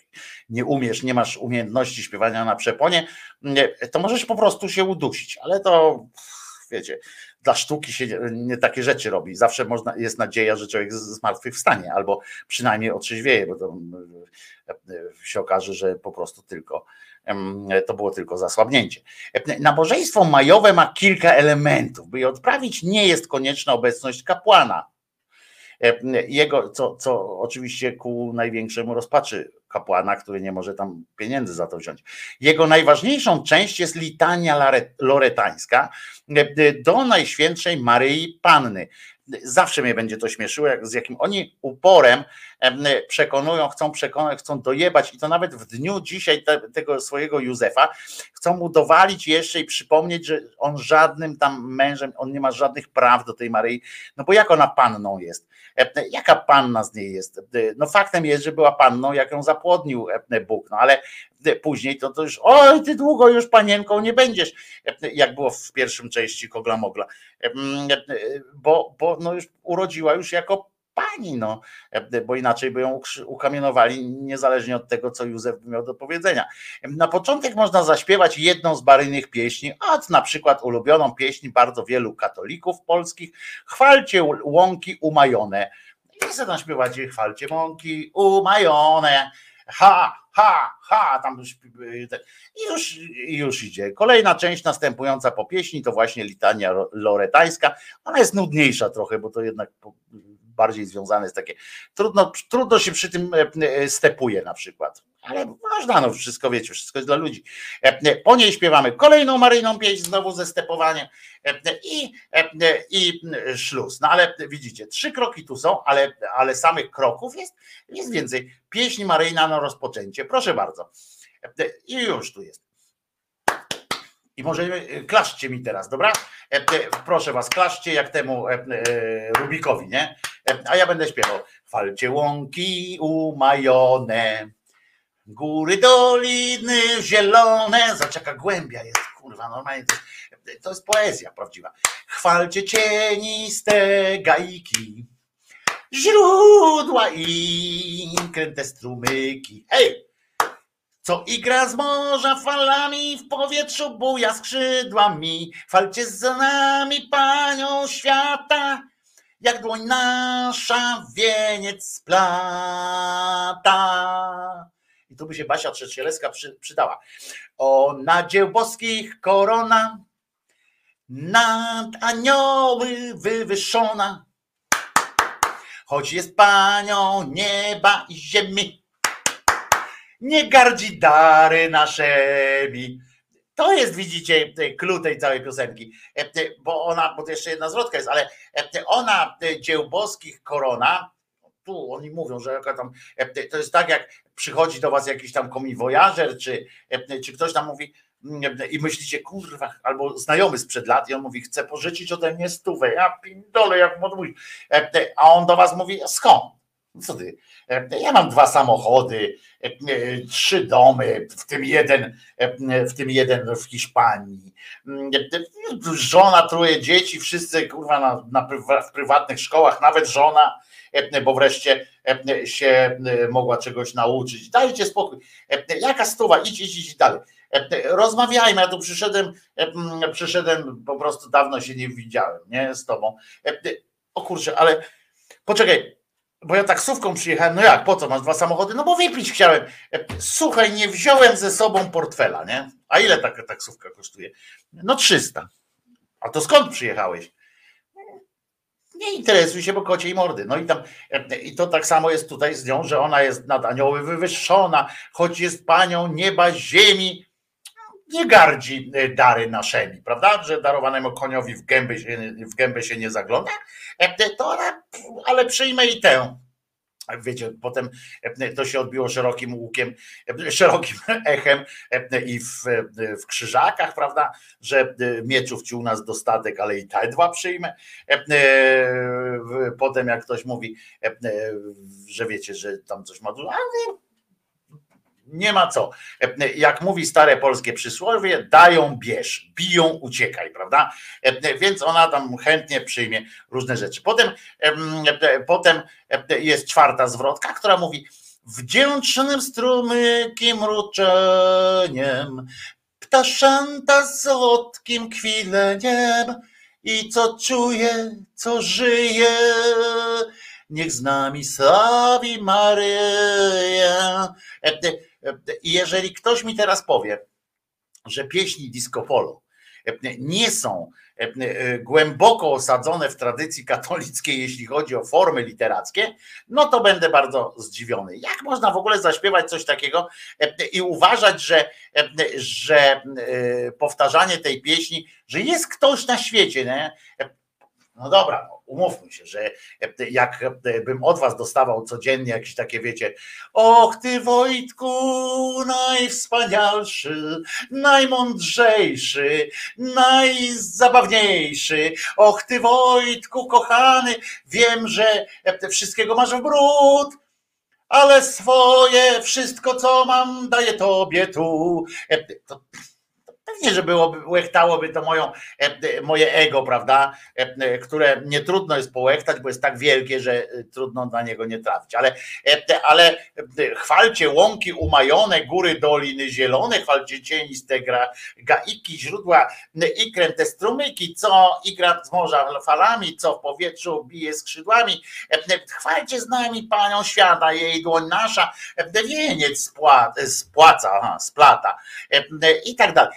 [SPEAKER 2] nie umiesz, nie masz umiejętności śpiewania na przeponie, nie, to możesz po prostu się udusić, ale to wiecie, dla sztuki się nie- nie takie rzeczy robi. Zawsze można, jest nadzieja, że człowiek zmartwychwstanie, albo przynajmniej otrzeźwieje, bo to e, e, się okaże, że po prostu tylko to było tylko zasłabnięcie. E, Nabożeństwo majowe ma kilka elementów. By je odprawić, nie jest konieczna obecność kapłana. E, Jego, co, co oczywiście ku największemu rozpaczy kapłana, który nie może tam pieniędzy za to wziąć. Jego najważniejszą część jest litania loretańska e, do Najświętszej Maryi Panny. Zawsze mnie będzie to śmieszyło, jak, z jakim oni uporem em, przekonują, chcą przekonać, chcą dojebać i to nawet w dniu dzisiaj te, tego swojego Józefa chcą mu dowalić jeszcze i przypomnieć, że on żadnym tam mężem, on nie ma żadnych praw do tej Maryi, no bo jak ona panną jest? E, Jaka panna z niej jest? E, No faktem jest, że była panną, jak ją zapłodnił e, Bóg, no ale później to, to już, oj, ty długo już panienką nie będziesz, jak było w pierwszym części Kogla Mogla, mm, bo, bo no już urodziła już jako pani, no, e, bo inaczej by ją ukamienowali, niezależnie od tego, co Józef miał do powiedzenia. Na początek można zaśpiewać jedną z baryjnych pieśni, a na przykład ulubioną pieśń bardzo wielu katolików polskich, chwalcie łąki umajone. I sobie tam śpiewacie, chwalcie łąki umajone, ha, ha, ha, tam już, i już, już idzie. Kolejna część następująca po pieśni to właśnie litania loretańska. Ona jest nudniejsza trochę, bo to jednak bardziej związane jest takie. Trudno, trudno się przy tym e, e, stepuje na przykład. Ale można, no wszystko wiecie, wszystko jest dla ludzi. E, Po niej śpiewamy kolejną maryjną pieśń, znowu ze stepowaniem i, i szluz. No ale widzicie, trzy kroki tu są, ale, ale samych kroków jest, jest więcej. Pieśń maryjna na rozpoczęcie. Proszę bardzo. I już tu jest. I może e, klaszczcie mi teraz, dobra? E, e, Proszę was, klaszczcie jak temu Rubikowi, nie? A ja będę śpiewał. Chwalcie łąki umajone, góry, doliny zielone. Zaczeka głębia jest, kurwa, normalnie to jest, to jest poezja prawdziwa. Chwalcie cieniste gajki, źródła i kręte strumyki. Hej! Co igra z morza falami, w powietrzu buja skrzydłami. Falcie za nami panią świata, jak dłoń nasza wieniec splata. I tu by się Basia Trzecielecka przy, przydała. O nadzieł boskich korona, nad anioły wywyższona, choć jest panią nieba i ziemi nie gardzi dary naszymi. To jest, widzicie, klucz tej całej piosenki, E, e, bo ona, bo to jeszcze jedna zwrotka jest, ale e, ona e, dzieł boskich korona, tu oni mówią, że tam, e, to jest tak jak przychodzi do was jakiś tam komiwojażer, czy, e, czy ktoś tam mówi mm, i myślicie, kurwa, albo znajomy sprzed lat i on mówi, chce pożyczyć ode mnie stówę, ja pindolę, jak modłuj, a on do was mówi, skąd? Co ty? E, Ja mam dwa samochody, e, trzy domy, w tym jeden, e, w tym jeden w Hiszpanii. Mm, Żona, troje dzieci, wszyscy kurwa na, na w prywatnych szkołach, nawet żona, bo wreszcie się mogła czegoś nauczyć. Dajcie spokój. Jaka stuwa? Idź, idź, idź dalej. Rozmawiajmy, ja tu przyszedłem, przyszedłem, po prostu dawno się nie widziałem, nie, z tobą. O kurczę, ale poczekaj, bo ja taksówką przyjechałem, no jak, po co, masz dwa samochody? No bo wypić chciałem. Słuchaj, nie wziąłem ze sobą portfela, nie? A ile taka taksówka kosztuje? No 300. A to skąd przyjechałeś? Nie interesuj się, bo kocie i mordy. No i tam, e, i to tak samo jest tutaj z nią, że ona jest nad anioły wywyższona, choć jest panią nieba, ziemi, nie gardzi e, dary naszymi, prawda? Że darowanemu koniowi w gębę się, w gębę się nie zagląda, E, to ona, ale przyjmę i tę. Wiecie, potem e, to się odbiło szerokim łukiem, e, szerokim echem e, i w, w krzyżakach, prawda, że e, mieczów ci u nas dostatek, ale i te dwa przyjmę. E, e, Potem jak ktoś mówi, e, e, że wiecie, że tam coś ma dużo, nie ma co. Jak mówi stare polskie przysłowie, dają bierz, biją uciekaj, prawda? Więc ona tam chętnie przyjmie różne rzeczy. Potem, em, potem jest czwarta zwrotka, która mówi wdzięcznym strumykiem mruczeniem, ptaszęta słodkim kwileniem i co czuje, co żyje, niech z nami slawi Maryja. E, e, I jeżeli ktoś mi teraz powie, że pieśni disco polo e, nie są e, głęboko osadzone w tradycji katolickiej, jeśli chodzi o formy literackie, no to będę bardzo zdziwiony. Jak można w ogóle zaśpiewać coś takiego e, i uważać, że, e, że e, powtarzanie tej pieśni, że jest ktoś na świecie, nie? No dobra, umówmy się, że jak bym od was dostawał codziennie jakieś takie, wiecie, och ty Wojtku, najwspanialszy, najmądrzejszy, najzabawniejszy, och ty Wojtku kochany, wiem, że wszystkiego masz w bród, ale swoje, wszystko co mam, daję tobie tu. To, Pewnie, że byłoby, łechtałoby to moją, e, moje ego, prawda, e, które nie trudno jest połechtać, bo jest tak wielkie, że e, trudno na niego nie trafić. Ale, ale chwalcie łąki umajone, góry, doliny zielone, chwalcie cieniste gra, gaiki, źródła ikrem, te strumyki, co igra z morza falami, co w powietrzu bije skrzydłami. Chwalcie z nami Panią Świata, jej dłoń nasza, wieniec spłaca aha, splata i tak dalej.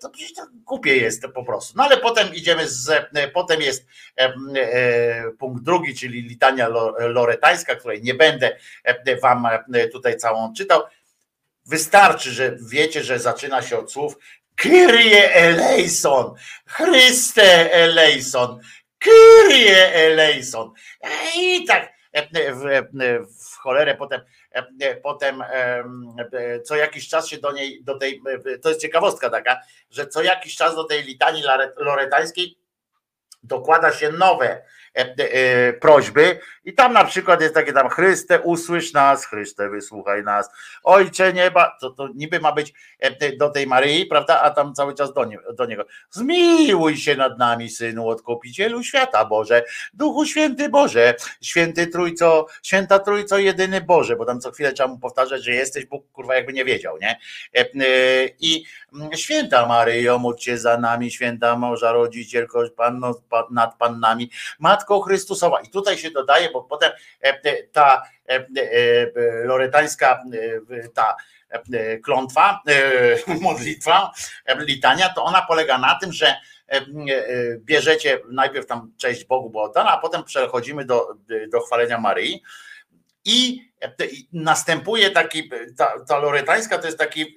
[SPEAKER 2] To przecież to głupie jest po prostu. No ale potem idziemy z, potem jest e, e, punkt drugi, czyli litania loretańska, której nie będę e, wam tutaj całą czytał. Wystarczy, że wiecie, że zaczyna się od słów Kyrie eleison, Chryste eleison, Kyrie eleison. I tak w, w cholerę potem potem co jakiś czas się do niej, do tej, to jest ciekawostka taka, że co jakiś czas do tej litanii loretańskiej dokłada się nowe prośby. I tam na przykład jest takie tam Chryste usłysz nas, Chryste wysłuchaj nas, Ojcze nieba, to, to niby ma być do tej Maryi, prawda, a tam cały czas do, nie, do Niego, zmiłuj się nad nami Synu Odkupicielu Świata Boże, Duchu Święty Boże, Święty Trójco, Święta Trójco Jedyny Boże, bo tam co chwilę trzeba mu powtarzać, że jesteś Bóg, kurwa jakby nie wiedział, nie? I Święta Maryjo, módl się za nami, Święta Morza Rodzicielko, Panno nad Pannami, Matko Chrystusowa. I tutaj się dodaje, bo potem ta loretańska ta klątwa, modlitwa, litania, to ona polega na tym, że bierzecie najpierw tam cześć Bogu bo oddana, a potem przechodzimy do, do chwalenia Maryi i następuje taki, ta, ta loretańska to jest taki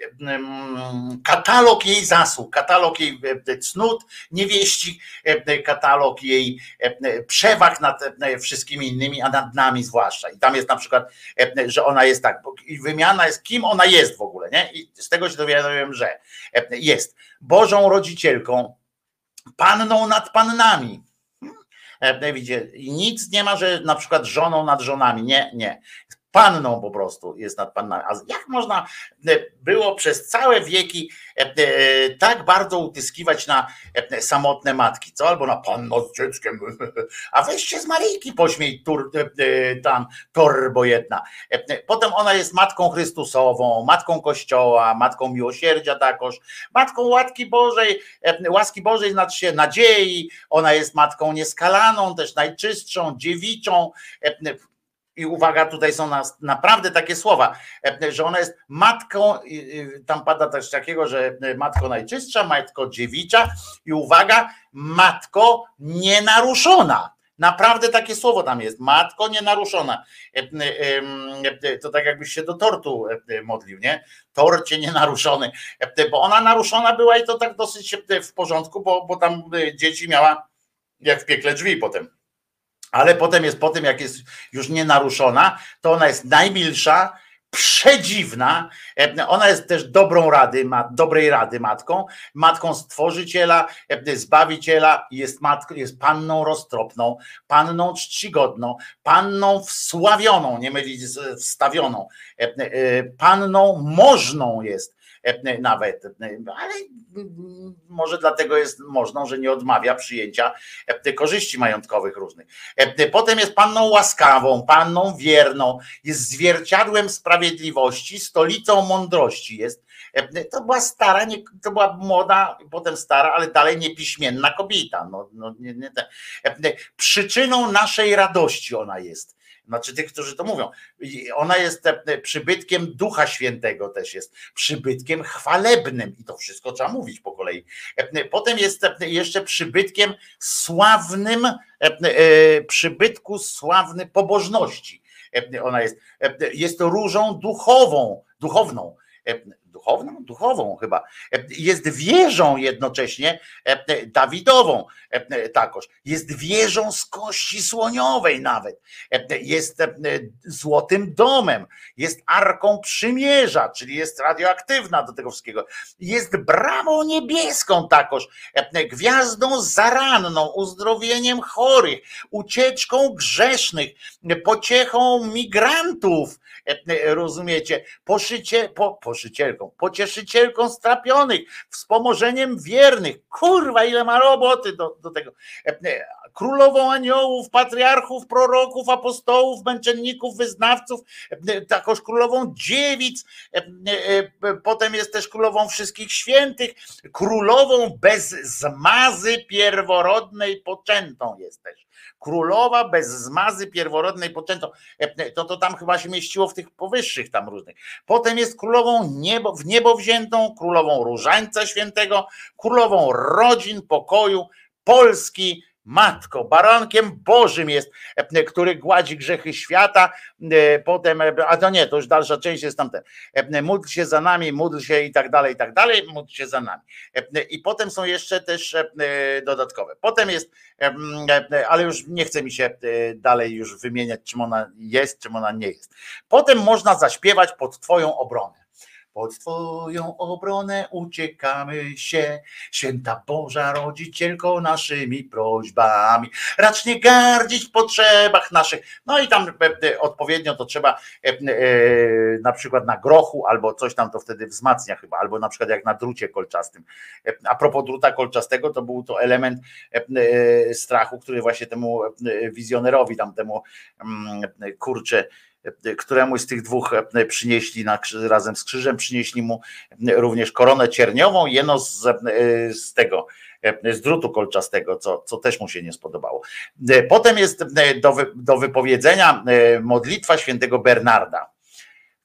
[SPEAKER 2] katalog jej zasług, katalog jej cnót niewieści, katalog jej przewag nad wszystkimi innymi, a nad nami zwłaszcza. I tam jest na przykład, że ona jest tak, i wymiana jest, kim ona jest w ogóle, nie? I z tego się dowiaduję, że jest Bożą rodzicielką, panną nad pannami, Widzicie, nic nie ma, że na przykład żoną nad żonami. Nie, nie. Panną po prostu jest nad pannami. A jak można było przez całe wieki tak bardzo utyskiwać na samotne matki, co? Albo na panno z dzieckiem. A weźcie z Maryjki pośmiej tur, tam torbo jedna. Potem ona jest matką Chrystusową, matką Kościoła, matką miłosierdzia takoż, matką łatki Bożej, łaski Bożej znaczy się nadziei, ona jest matką nieskalaną, też najczystszą, dziewiczą, i uwaga, tutaj są nas, naprawdę takie słowa, że ona jest matką, tam pada też takiego, że matko najczystsza, matko dziewicza i uwaga, matko nienaruszona. Naprawdę takie słowo tam jest, matko nienaruszona. To tak jakbyś się do tortu modlił, nie? Torcie nienaruszony, bo ona naruszona była i to tak dosyć w porządku, bo, bo tam dzieci miała jak w piekle drzwi potem ale potem jest po tym, jak jest już nienaruszona, to ona jest najmilsza, przedziwna. Ona jest też dobrą rady, dobrej rady matką, matką stworzyciela, zbawiciela, jest matką, jest panną roztropną, panną czcigodną, panną wsławioną, nie mylić z wstawioną, panną możną jest nawet, ale może dlatego jest możną, że nie odmawia przyjęcia korzyści majątkowych różnych. Potem jest panną łaskawą, panną wierną, jest zwierciadłem sprawiedliwości, stolicą mądrości jest. To była stara, nie, to była młoda, potem stara, ale dalej niepiśmienna kobieta. No, no, nie, nie. Przyczyną naszej radości ona jest znaczy tych, którzy to mówią. I Ona jest e, przybytkiem Ducha Świętego też jest, przybytkiem chwalebnym i to wszystko trzeba mówić po kolei. E, Potem jest e, jeszcze przybytkiem sławnym, e, e, przybytku sławny pobożności. E, Ona jest, e, jest różą duchową, duchowną. Duchowną? Duchową chyba. E, Jest wieżą jednocześnie e, Dawidową e, takoż. Jest wieżą z kości słoniowej nawet. Jest złotym domem. Jest arką przymierza, czyli jest radioaktywna do tego wszystkiego. Jest bramą niebieską takoż. Gwiazdą zaranną, uzdrowieniem chorych, ucieczką grzesznych, pociechą migrantów. Rozumiecie? Poszycie, po, poszycielką, pocieszycielką strapionych, wspomożeniem wiernych. Kurwa, ile ma roboty do, do tego. Królową aniołów, patriarchów, proroków, apostołów, męczenników, wyznawców, takoż królową dziewic, potem jest też królową wszystkich świętych, królową bez zmazy pierworodnej poczętą jest też. Królowa bez zmazy pierworodnej poczętą. To, to tam chyba się mieściło w tych powyższych tam różnych. Potem jest królową niebo, w niebo wziętą, królową różańca świętego, królową rodzin, pokoju, Polski, matko, barankiem Bożym jest, e, który gładzi grzechy świata, e, potem, e, a to nie, to już dalsza część jest tamten, módl się za nami, módl się i tak dalej, i tak dalej, módl się za nami. I potem są jeszcze też dodatkowe. Potem jest, ale już nie chce mi się dalej już wymieniać, czym ona jest, czym ona nie jest. Potem można zaśpiewać pod twoją obronę. Pod Twoją obronę uciekamy się, święta Boża rodzicielko naszymi prośbami. Racz nie gardzić w potrzebach naszych. No i tam odpowiednio to trzeba e, e, na przykład na grochu albo coś tam to wtedy wzmacnia chyba, albo na przykład jak na drucie kolczastym. E, A propos druta kolczastego, to był to element strachu, który właśnie temu wizjonerowi, tam temu mm, kurczę, któremuś z tych dwóch e, przynieśli na, razem z krzyżem, przynieśli mu e, również koronę cierniową, jeno z, e, z tego, e, z drutu kolczastego, co, co też mu się nie spodobało. E, Potem jest e, do, do wypowiedzenia e, modlitwa świętego Bernarda,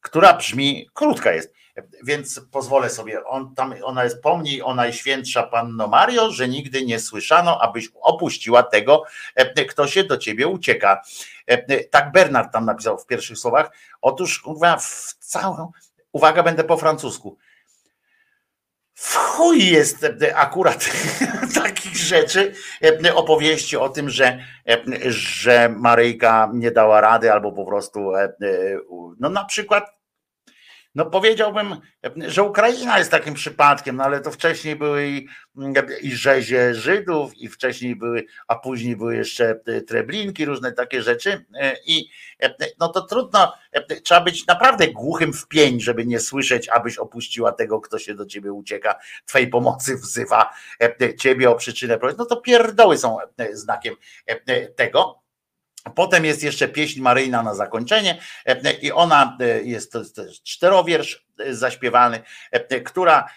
[SPEAKER 2] która brzmi, krótka jest, e, więc pozwolę sobie, on, tam, ona jest pomnij o Najświętsza Panno Mario, że nigdy nie słyszano, abyś opuściła tego, e, kto się do ciebie ucieka. E, Tak Bernard tam napisał w pierwszych słowach. Otóż kurwa, w całą. Uwaga, będę po francusku. W chuj jest e, akurat takich rzeczy, e, opowieści o tym, że, e, że Maryjka nie dała rady, albo po prostu, e, e, no na przykład, no powiedziałbym, że Ukraina jest takim przypadkiem, no ale to wcześniej były i, i rzezie Żydów, i wcześniej były, a później były jeszcze e, treblinki, różne takie rzeczy. e, I e, no to trudno, trzeba być naprawdę głuchym w pień, żeby nie słyszeć, abyś opuściła tego, kto się do ciebie ucieka, twojej pomocy wzywa, ciebie o przyczynę. No to pierdoły są znakiem tego. Potem jest jeszcze pieśń Maryjna na zakończenie e, i ona e, jest jest czterowiersz e, zaśpiewany, która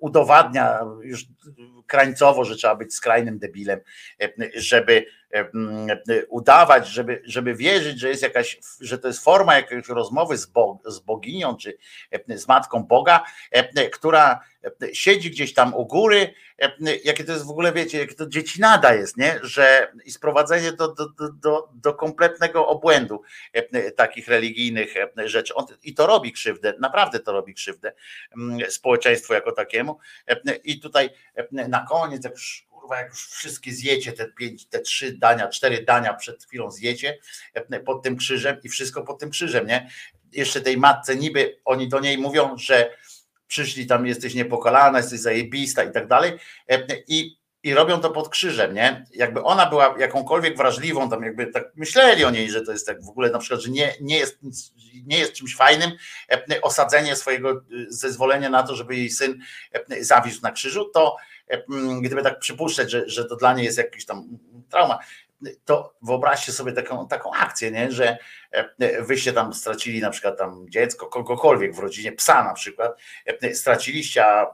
[SPEAKER 2] udowadnia już krańcowo, że trzeba być skrajnym debilem, żeby udawać, żeby, żeby wierzyć, że jest jakaś, że to jest forma jakiejś rozmowy z, Bo, z boginią czy z matką Boga, która siedzi gdzieś tam u góry, jakie to jest w ogóle, wiecie, jakie to dziecinada jest, nie? Że i sprowadzenie do, do, do, do, kompletnego obłędu takich religijnych rzeczy. On, I to robi krzywdę, naprawdę to robi krzywdę społeczeństwu jako takiemu. I tutaj na koniec, jak już kurwa, jak już wszystkie zjecie, te pięć, te trzy dania, cztery dania przed chwilą zjecie e, pod tym krzyżem i wszystko pod tym krzyżem, nie? Jeszcze tej matce niby, oni do niej mówią, że przyszli tam, jesteś niepokalana, jesteś zajebista i tak dalej. E, I, I robią to pod krzyżem, nie? Jakby ona była jakąkolwiek wrażliwą, tam jakby tak myśleli o niej, że to jest tak w ogóle na przykład, że nie, nie, jest, nie jest czymś fajnym e, osadzenie swojego zezwolenia na to, żeby jej syn zawisł na krzyżu, to gdyby tak przypuszczać, że, że to dla niej jest jakiś tam trauma, to wyobraźcie sobie taką, taką akcję, nie? że e, wyście tam stracili na przykład tam dziecko, kogokolwiek w rodzinie, psa na przykład, e, straciliście, a e,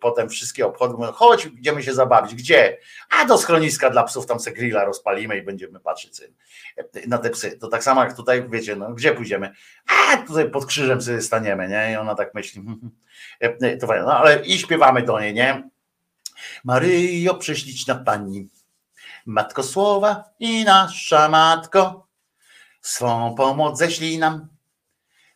[SPEAKER 2] potem wszystkie obchody mówią, chodź, idziemy się zabawić. Gdzie? A do schroniska dla psów, tam se grilla rozpalimy i będziemy patrzeć na te psy. To tak samo jak tutaj, wiecie, no gdzie pójdziemy? A tutaj pod krzyżem sobie staniemy, nie? I ona tak myśli, to fajne. No ale i śpiewamy do niej, nie? Maryjo, prześliczna Pani, Matko Słowa i nasza Matko, swą pomoc ześlij nam.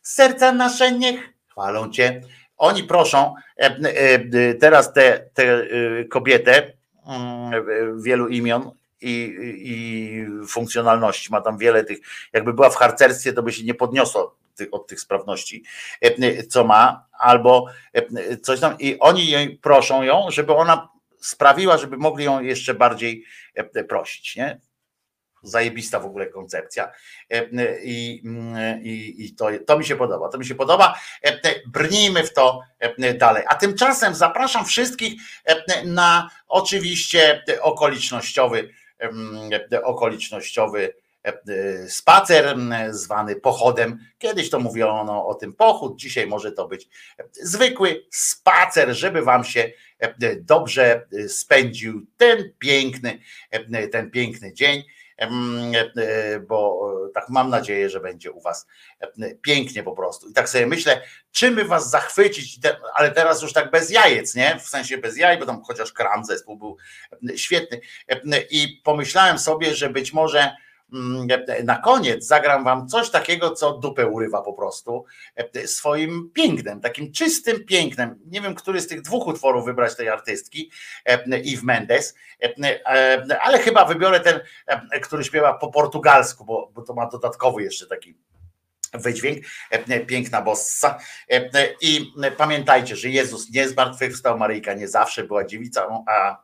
[SPEAKER 2] Serca nasze niech chwalą Cię. Oni proszą e, e, teraz tę te, te kobietę mm, wielu imion i, i funkcjonalności. Ma tam wiele tych, jakby była w harcerstwie, to by się nie podniosło od tych sprawności, e, co ma, albo coś tam. I oni jej proszą ją, żeby ona sprawiła, żeby mogli ją jeszcze bardziej prosić. Nie? Zajebista w ogóle koncepcja. I, i, i to, to mi się podoba. To mi się podoba. Brnijmy w to dalej. A tymczasem zapraszam wszystkich na oczywiście okolicznościowy, okolicznościowy spacer zwany pochodem. Kiedyś to mówiono o tym pochód, dzisiaj może to być zwykły spacer, żeby wam się dobrze spędził ten piękny, ten piękny dzień, bo tak mam nadzieję, że będzie u was pięknie po prostu. I tak sobie myślę, czym by was zachwycić, ale teraz już tak bez jajec, nie? W sensie bez jaj, bo tam chociaż kram zespół był świetny. I pomyślałem sobie, że być może na koniec zagram wam coś takiego, co dupę urywa po prostu swoim pięknem, takim czystym pięknem. Nie wiem, który z tych dwóch utworów wybrać tej artystki, Eve Mendes, ale chyba wybiorę ten, który śpiewa po portugalsku, bo, bo to ma dodatkowy jeszcze taki wydźwięk, piękna bossa. I pamiętajcie, że Jezus nie zmartwychwstał, Maryjka nie zawsze była dziewicą, a,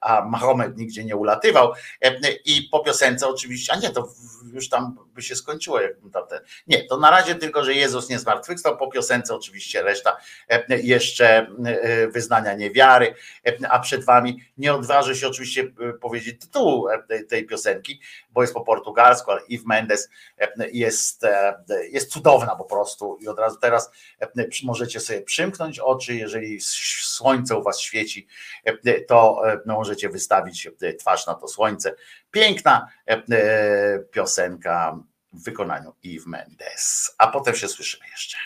[SPEAKER 2] a Mahomet nigdzie nie ulatywał. I po piosence oczywiście, a nie, to już tam by się skończyło, jakbym tamten. Nie, to na razie tylko, że Jezus nie zmartwychwstał, po piosence oczywiście reszta jeszcze wyznania niewiary, a przed wami nie odważę się oczywiście powiedzieć tytułu tej piosenki, bo jest po portugalsku, ale Eve Mendes jest jest cudowna po prostu i od razu teraz możecie sobie przymknąć oczy, jeżeli słońce u was świeci, to no, możecie wystawić twarz na to słońce. Piękna piosenka w wykonaniu Eve Mendes. A potem się słyszymy jeszcze.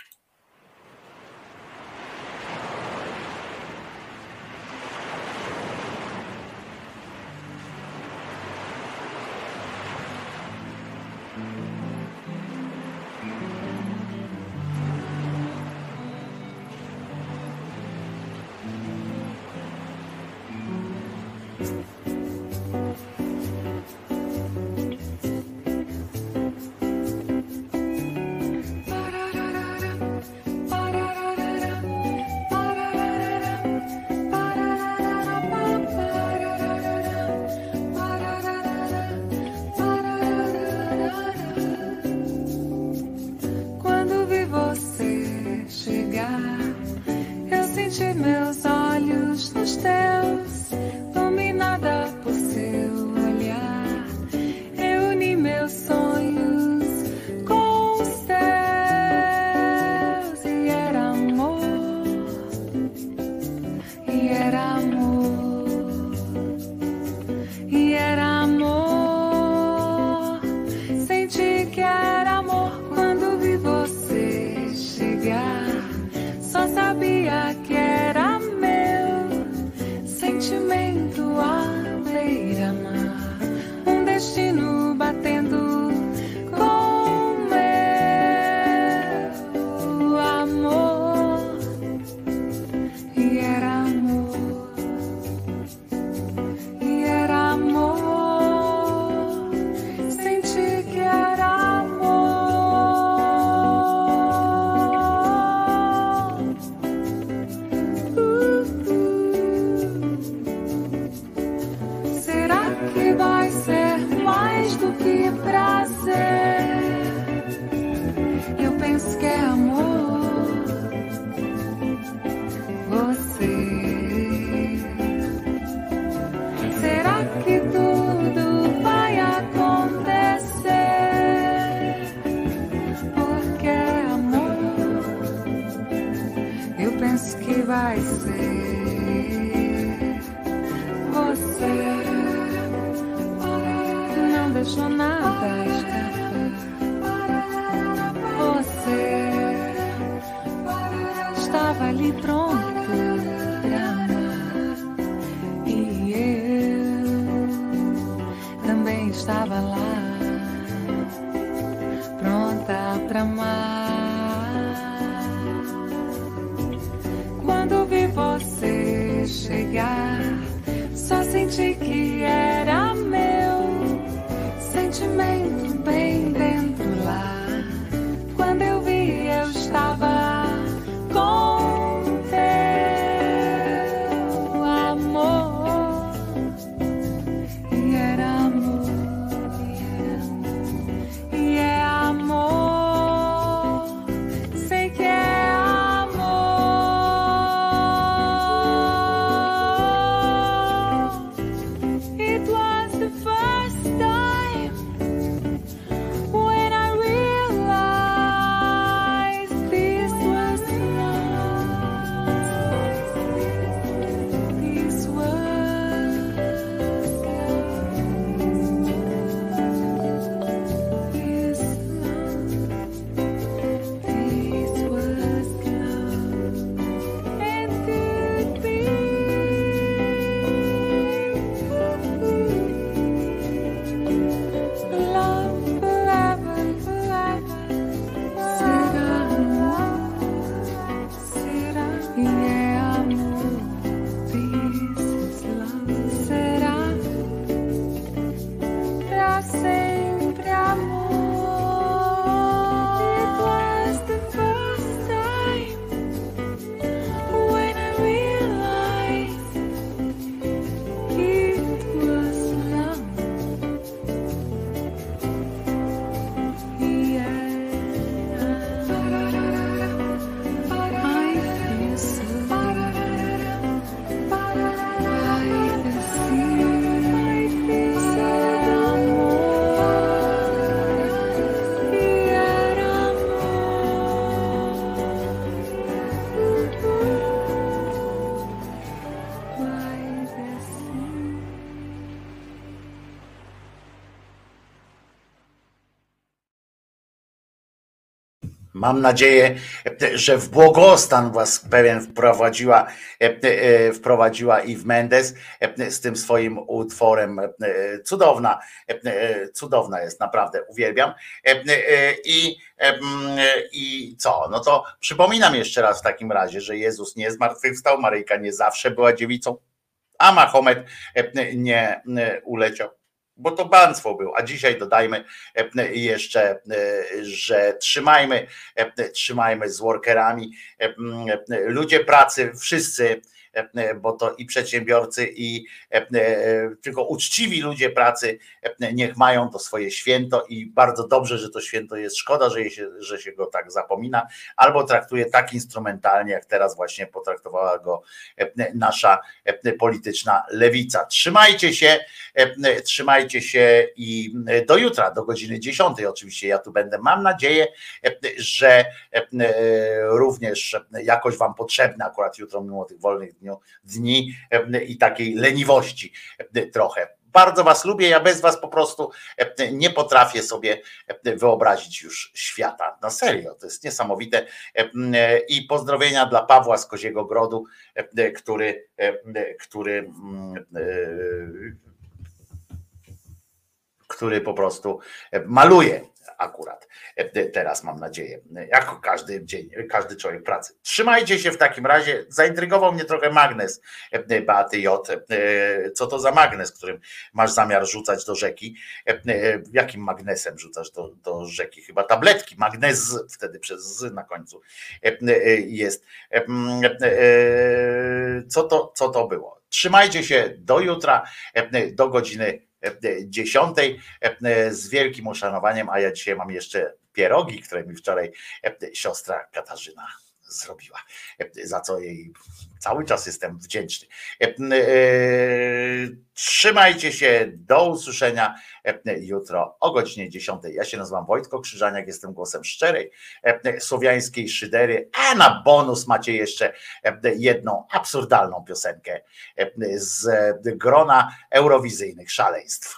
[SPEAKER 2] Mam nadzieję, że w błogostan was pewien wprowadziła, e, wprowadziła Eve Mendes e, z tym swoim utworem. E, Cudowna, e, cudowna jest, naprawdę, uwielbiam. E, e, I, e, I co? No to przypominam jeszcze raz w takim razie, że Jezus nie zmartwychwstał, Maryjka nie zawsze była dziewicą, a Mahomet e, nie e, uleciał bo to banstwo był. A dzisiaj dodajmy e, jeszcze, e, że trzymajmy, e, trzymajmy z workerami. Ludzie pracy, wszyscy, bo to i przedsiębiorcy, i tylko uczciwi ludzie pracy, niech mają to swoje święto i bardzo dobrze, że to święto jest. Szkoda, że się, że się go tak zapomina, albo traktuje tak instrumentalnie, jak teraz właśnie potraktowała go nasza polityczna lewica. Trzymajcie się, trzymajcie się i do jutra, do godziny 10 oczywiście ja tu będę. Mam nadzieję, że również jakoś wam potrzebne akurat jutro mimo tych wolnych dniu, dni i takiej leniwości trochę. Bardzo was lubię, ja bez was po prostu nie potrafię sobie wyobrazić już świata. Na serio, to jest niesamowite. I pozdrowienia dla Pawła z Koziego Grodu, który, który który po prostu maluje akurat teraz mam nadzieję, jako każdy dzień, każdy człowiek pracy. Trzymajcie się w takim razie. Zaintrygował mnie trochę magnes Beaty J. Co to za magnes, którym masz zamiar rzucać do rzeki? Jakim magnesem rzucasz do, do rzeki? Chyba tabletki, magnez wtedy przez z na końcu jest. Co to, co to było? Trzymajcie się do jutra, do godziny 10 z wielkim uszanowaniem, a ja dzisiaj mam jeszcze pierogi, które mi wczoraj siostra Katarzyna zrobiła, za co jej cały czas jestem wdzięczny. Trzymajcie się, do usłyszenia jutro o godzinie 10. Ja się nazywam Wojtko Krzyżaniak, jestem głosem szczerej słowiańskiej szydery, a na bonus macie jeszcze jedną absurdalną piosenkę z grona eurowizyjnych szaleństw.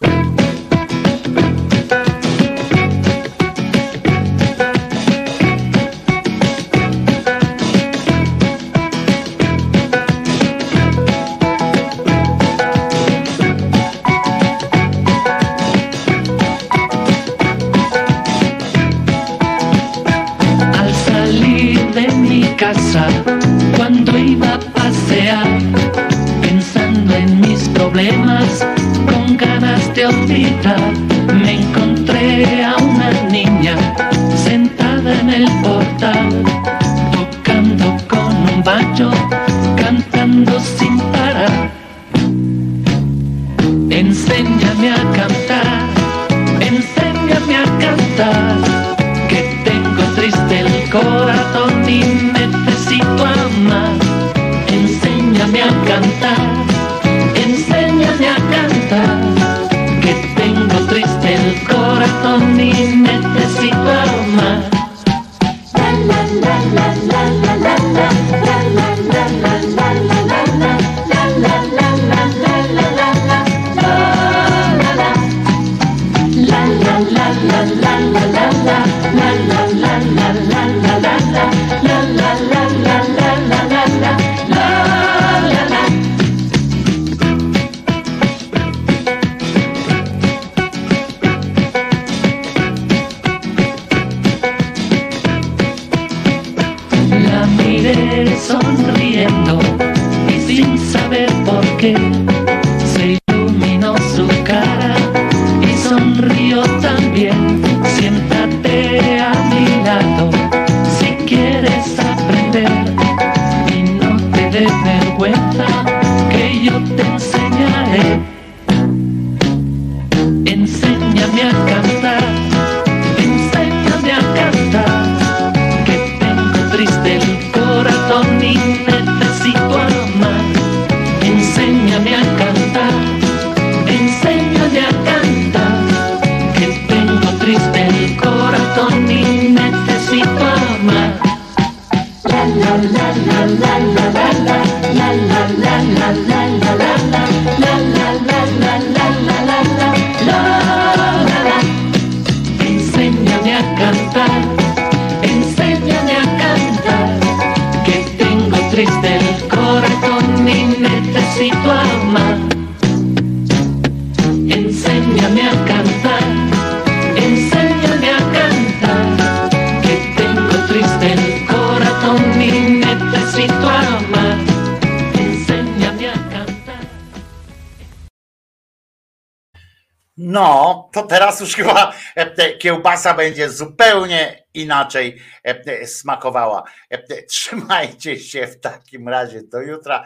[SPEAKER 2] kiełbasa będzie zupełnie inaczej e, e, smakowała. E, trzymajcie się w takim razie do jutra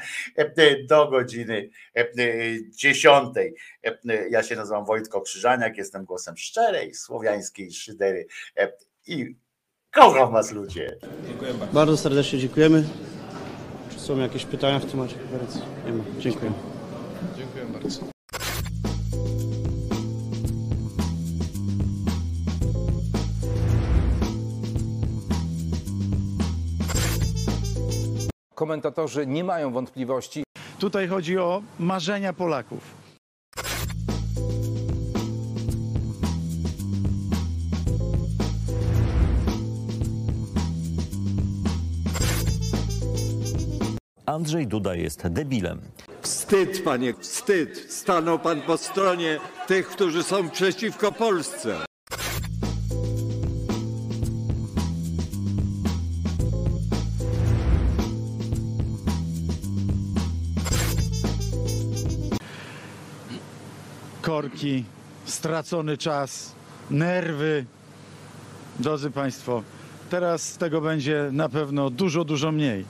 [SPEAKER 2] do godziny 10. Ja się nazywam Wojtko Krzyżaniak, jestem głosem szczerej słowiańskiej szydery i kocham was ludzie.
[SPEAKER 14] Dziękuję bardzo. bardzo serdecznie dziękujemy. Czy są jakieś pytania w temacie? Nie ma. Dziękujemy.
[SPEAKER 15] Dziękuję bardzo.
[SPEAKER 16] komentatorzy nie mają wątpliwości.
[SPEAKER 17] Tutaj chodzi o marzenia Polaków.
[SPEAKER 18] Andrzej Duda jest debilem.
[SPEAKER 19] Wstyd, panie, wstyd. Stanął pan po stronie tych, którzy są przeciwko Polsce.
[SPEAKER 17] korki, stracony czas, nerwy. Drodzy Państwo, teraz tego będzie na pewno dużo, dużo mniej.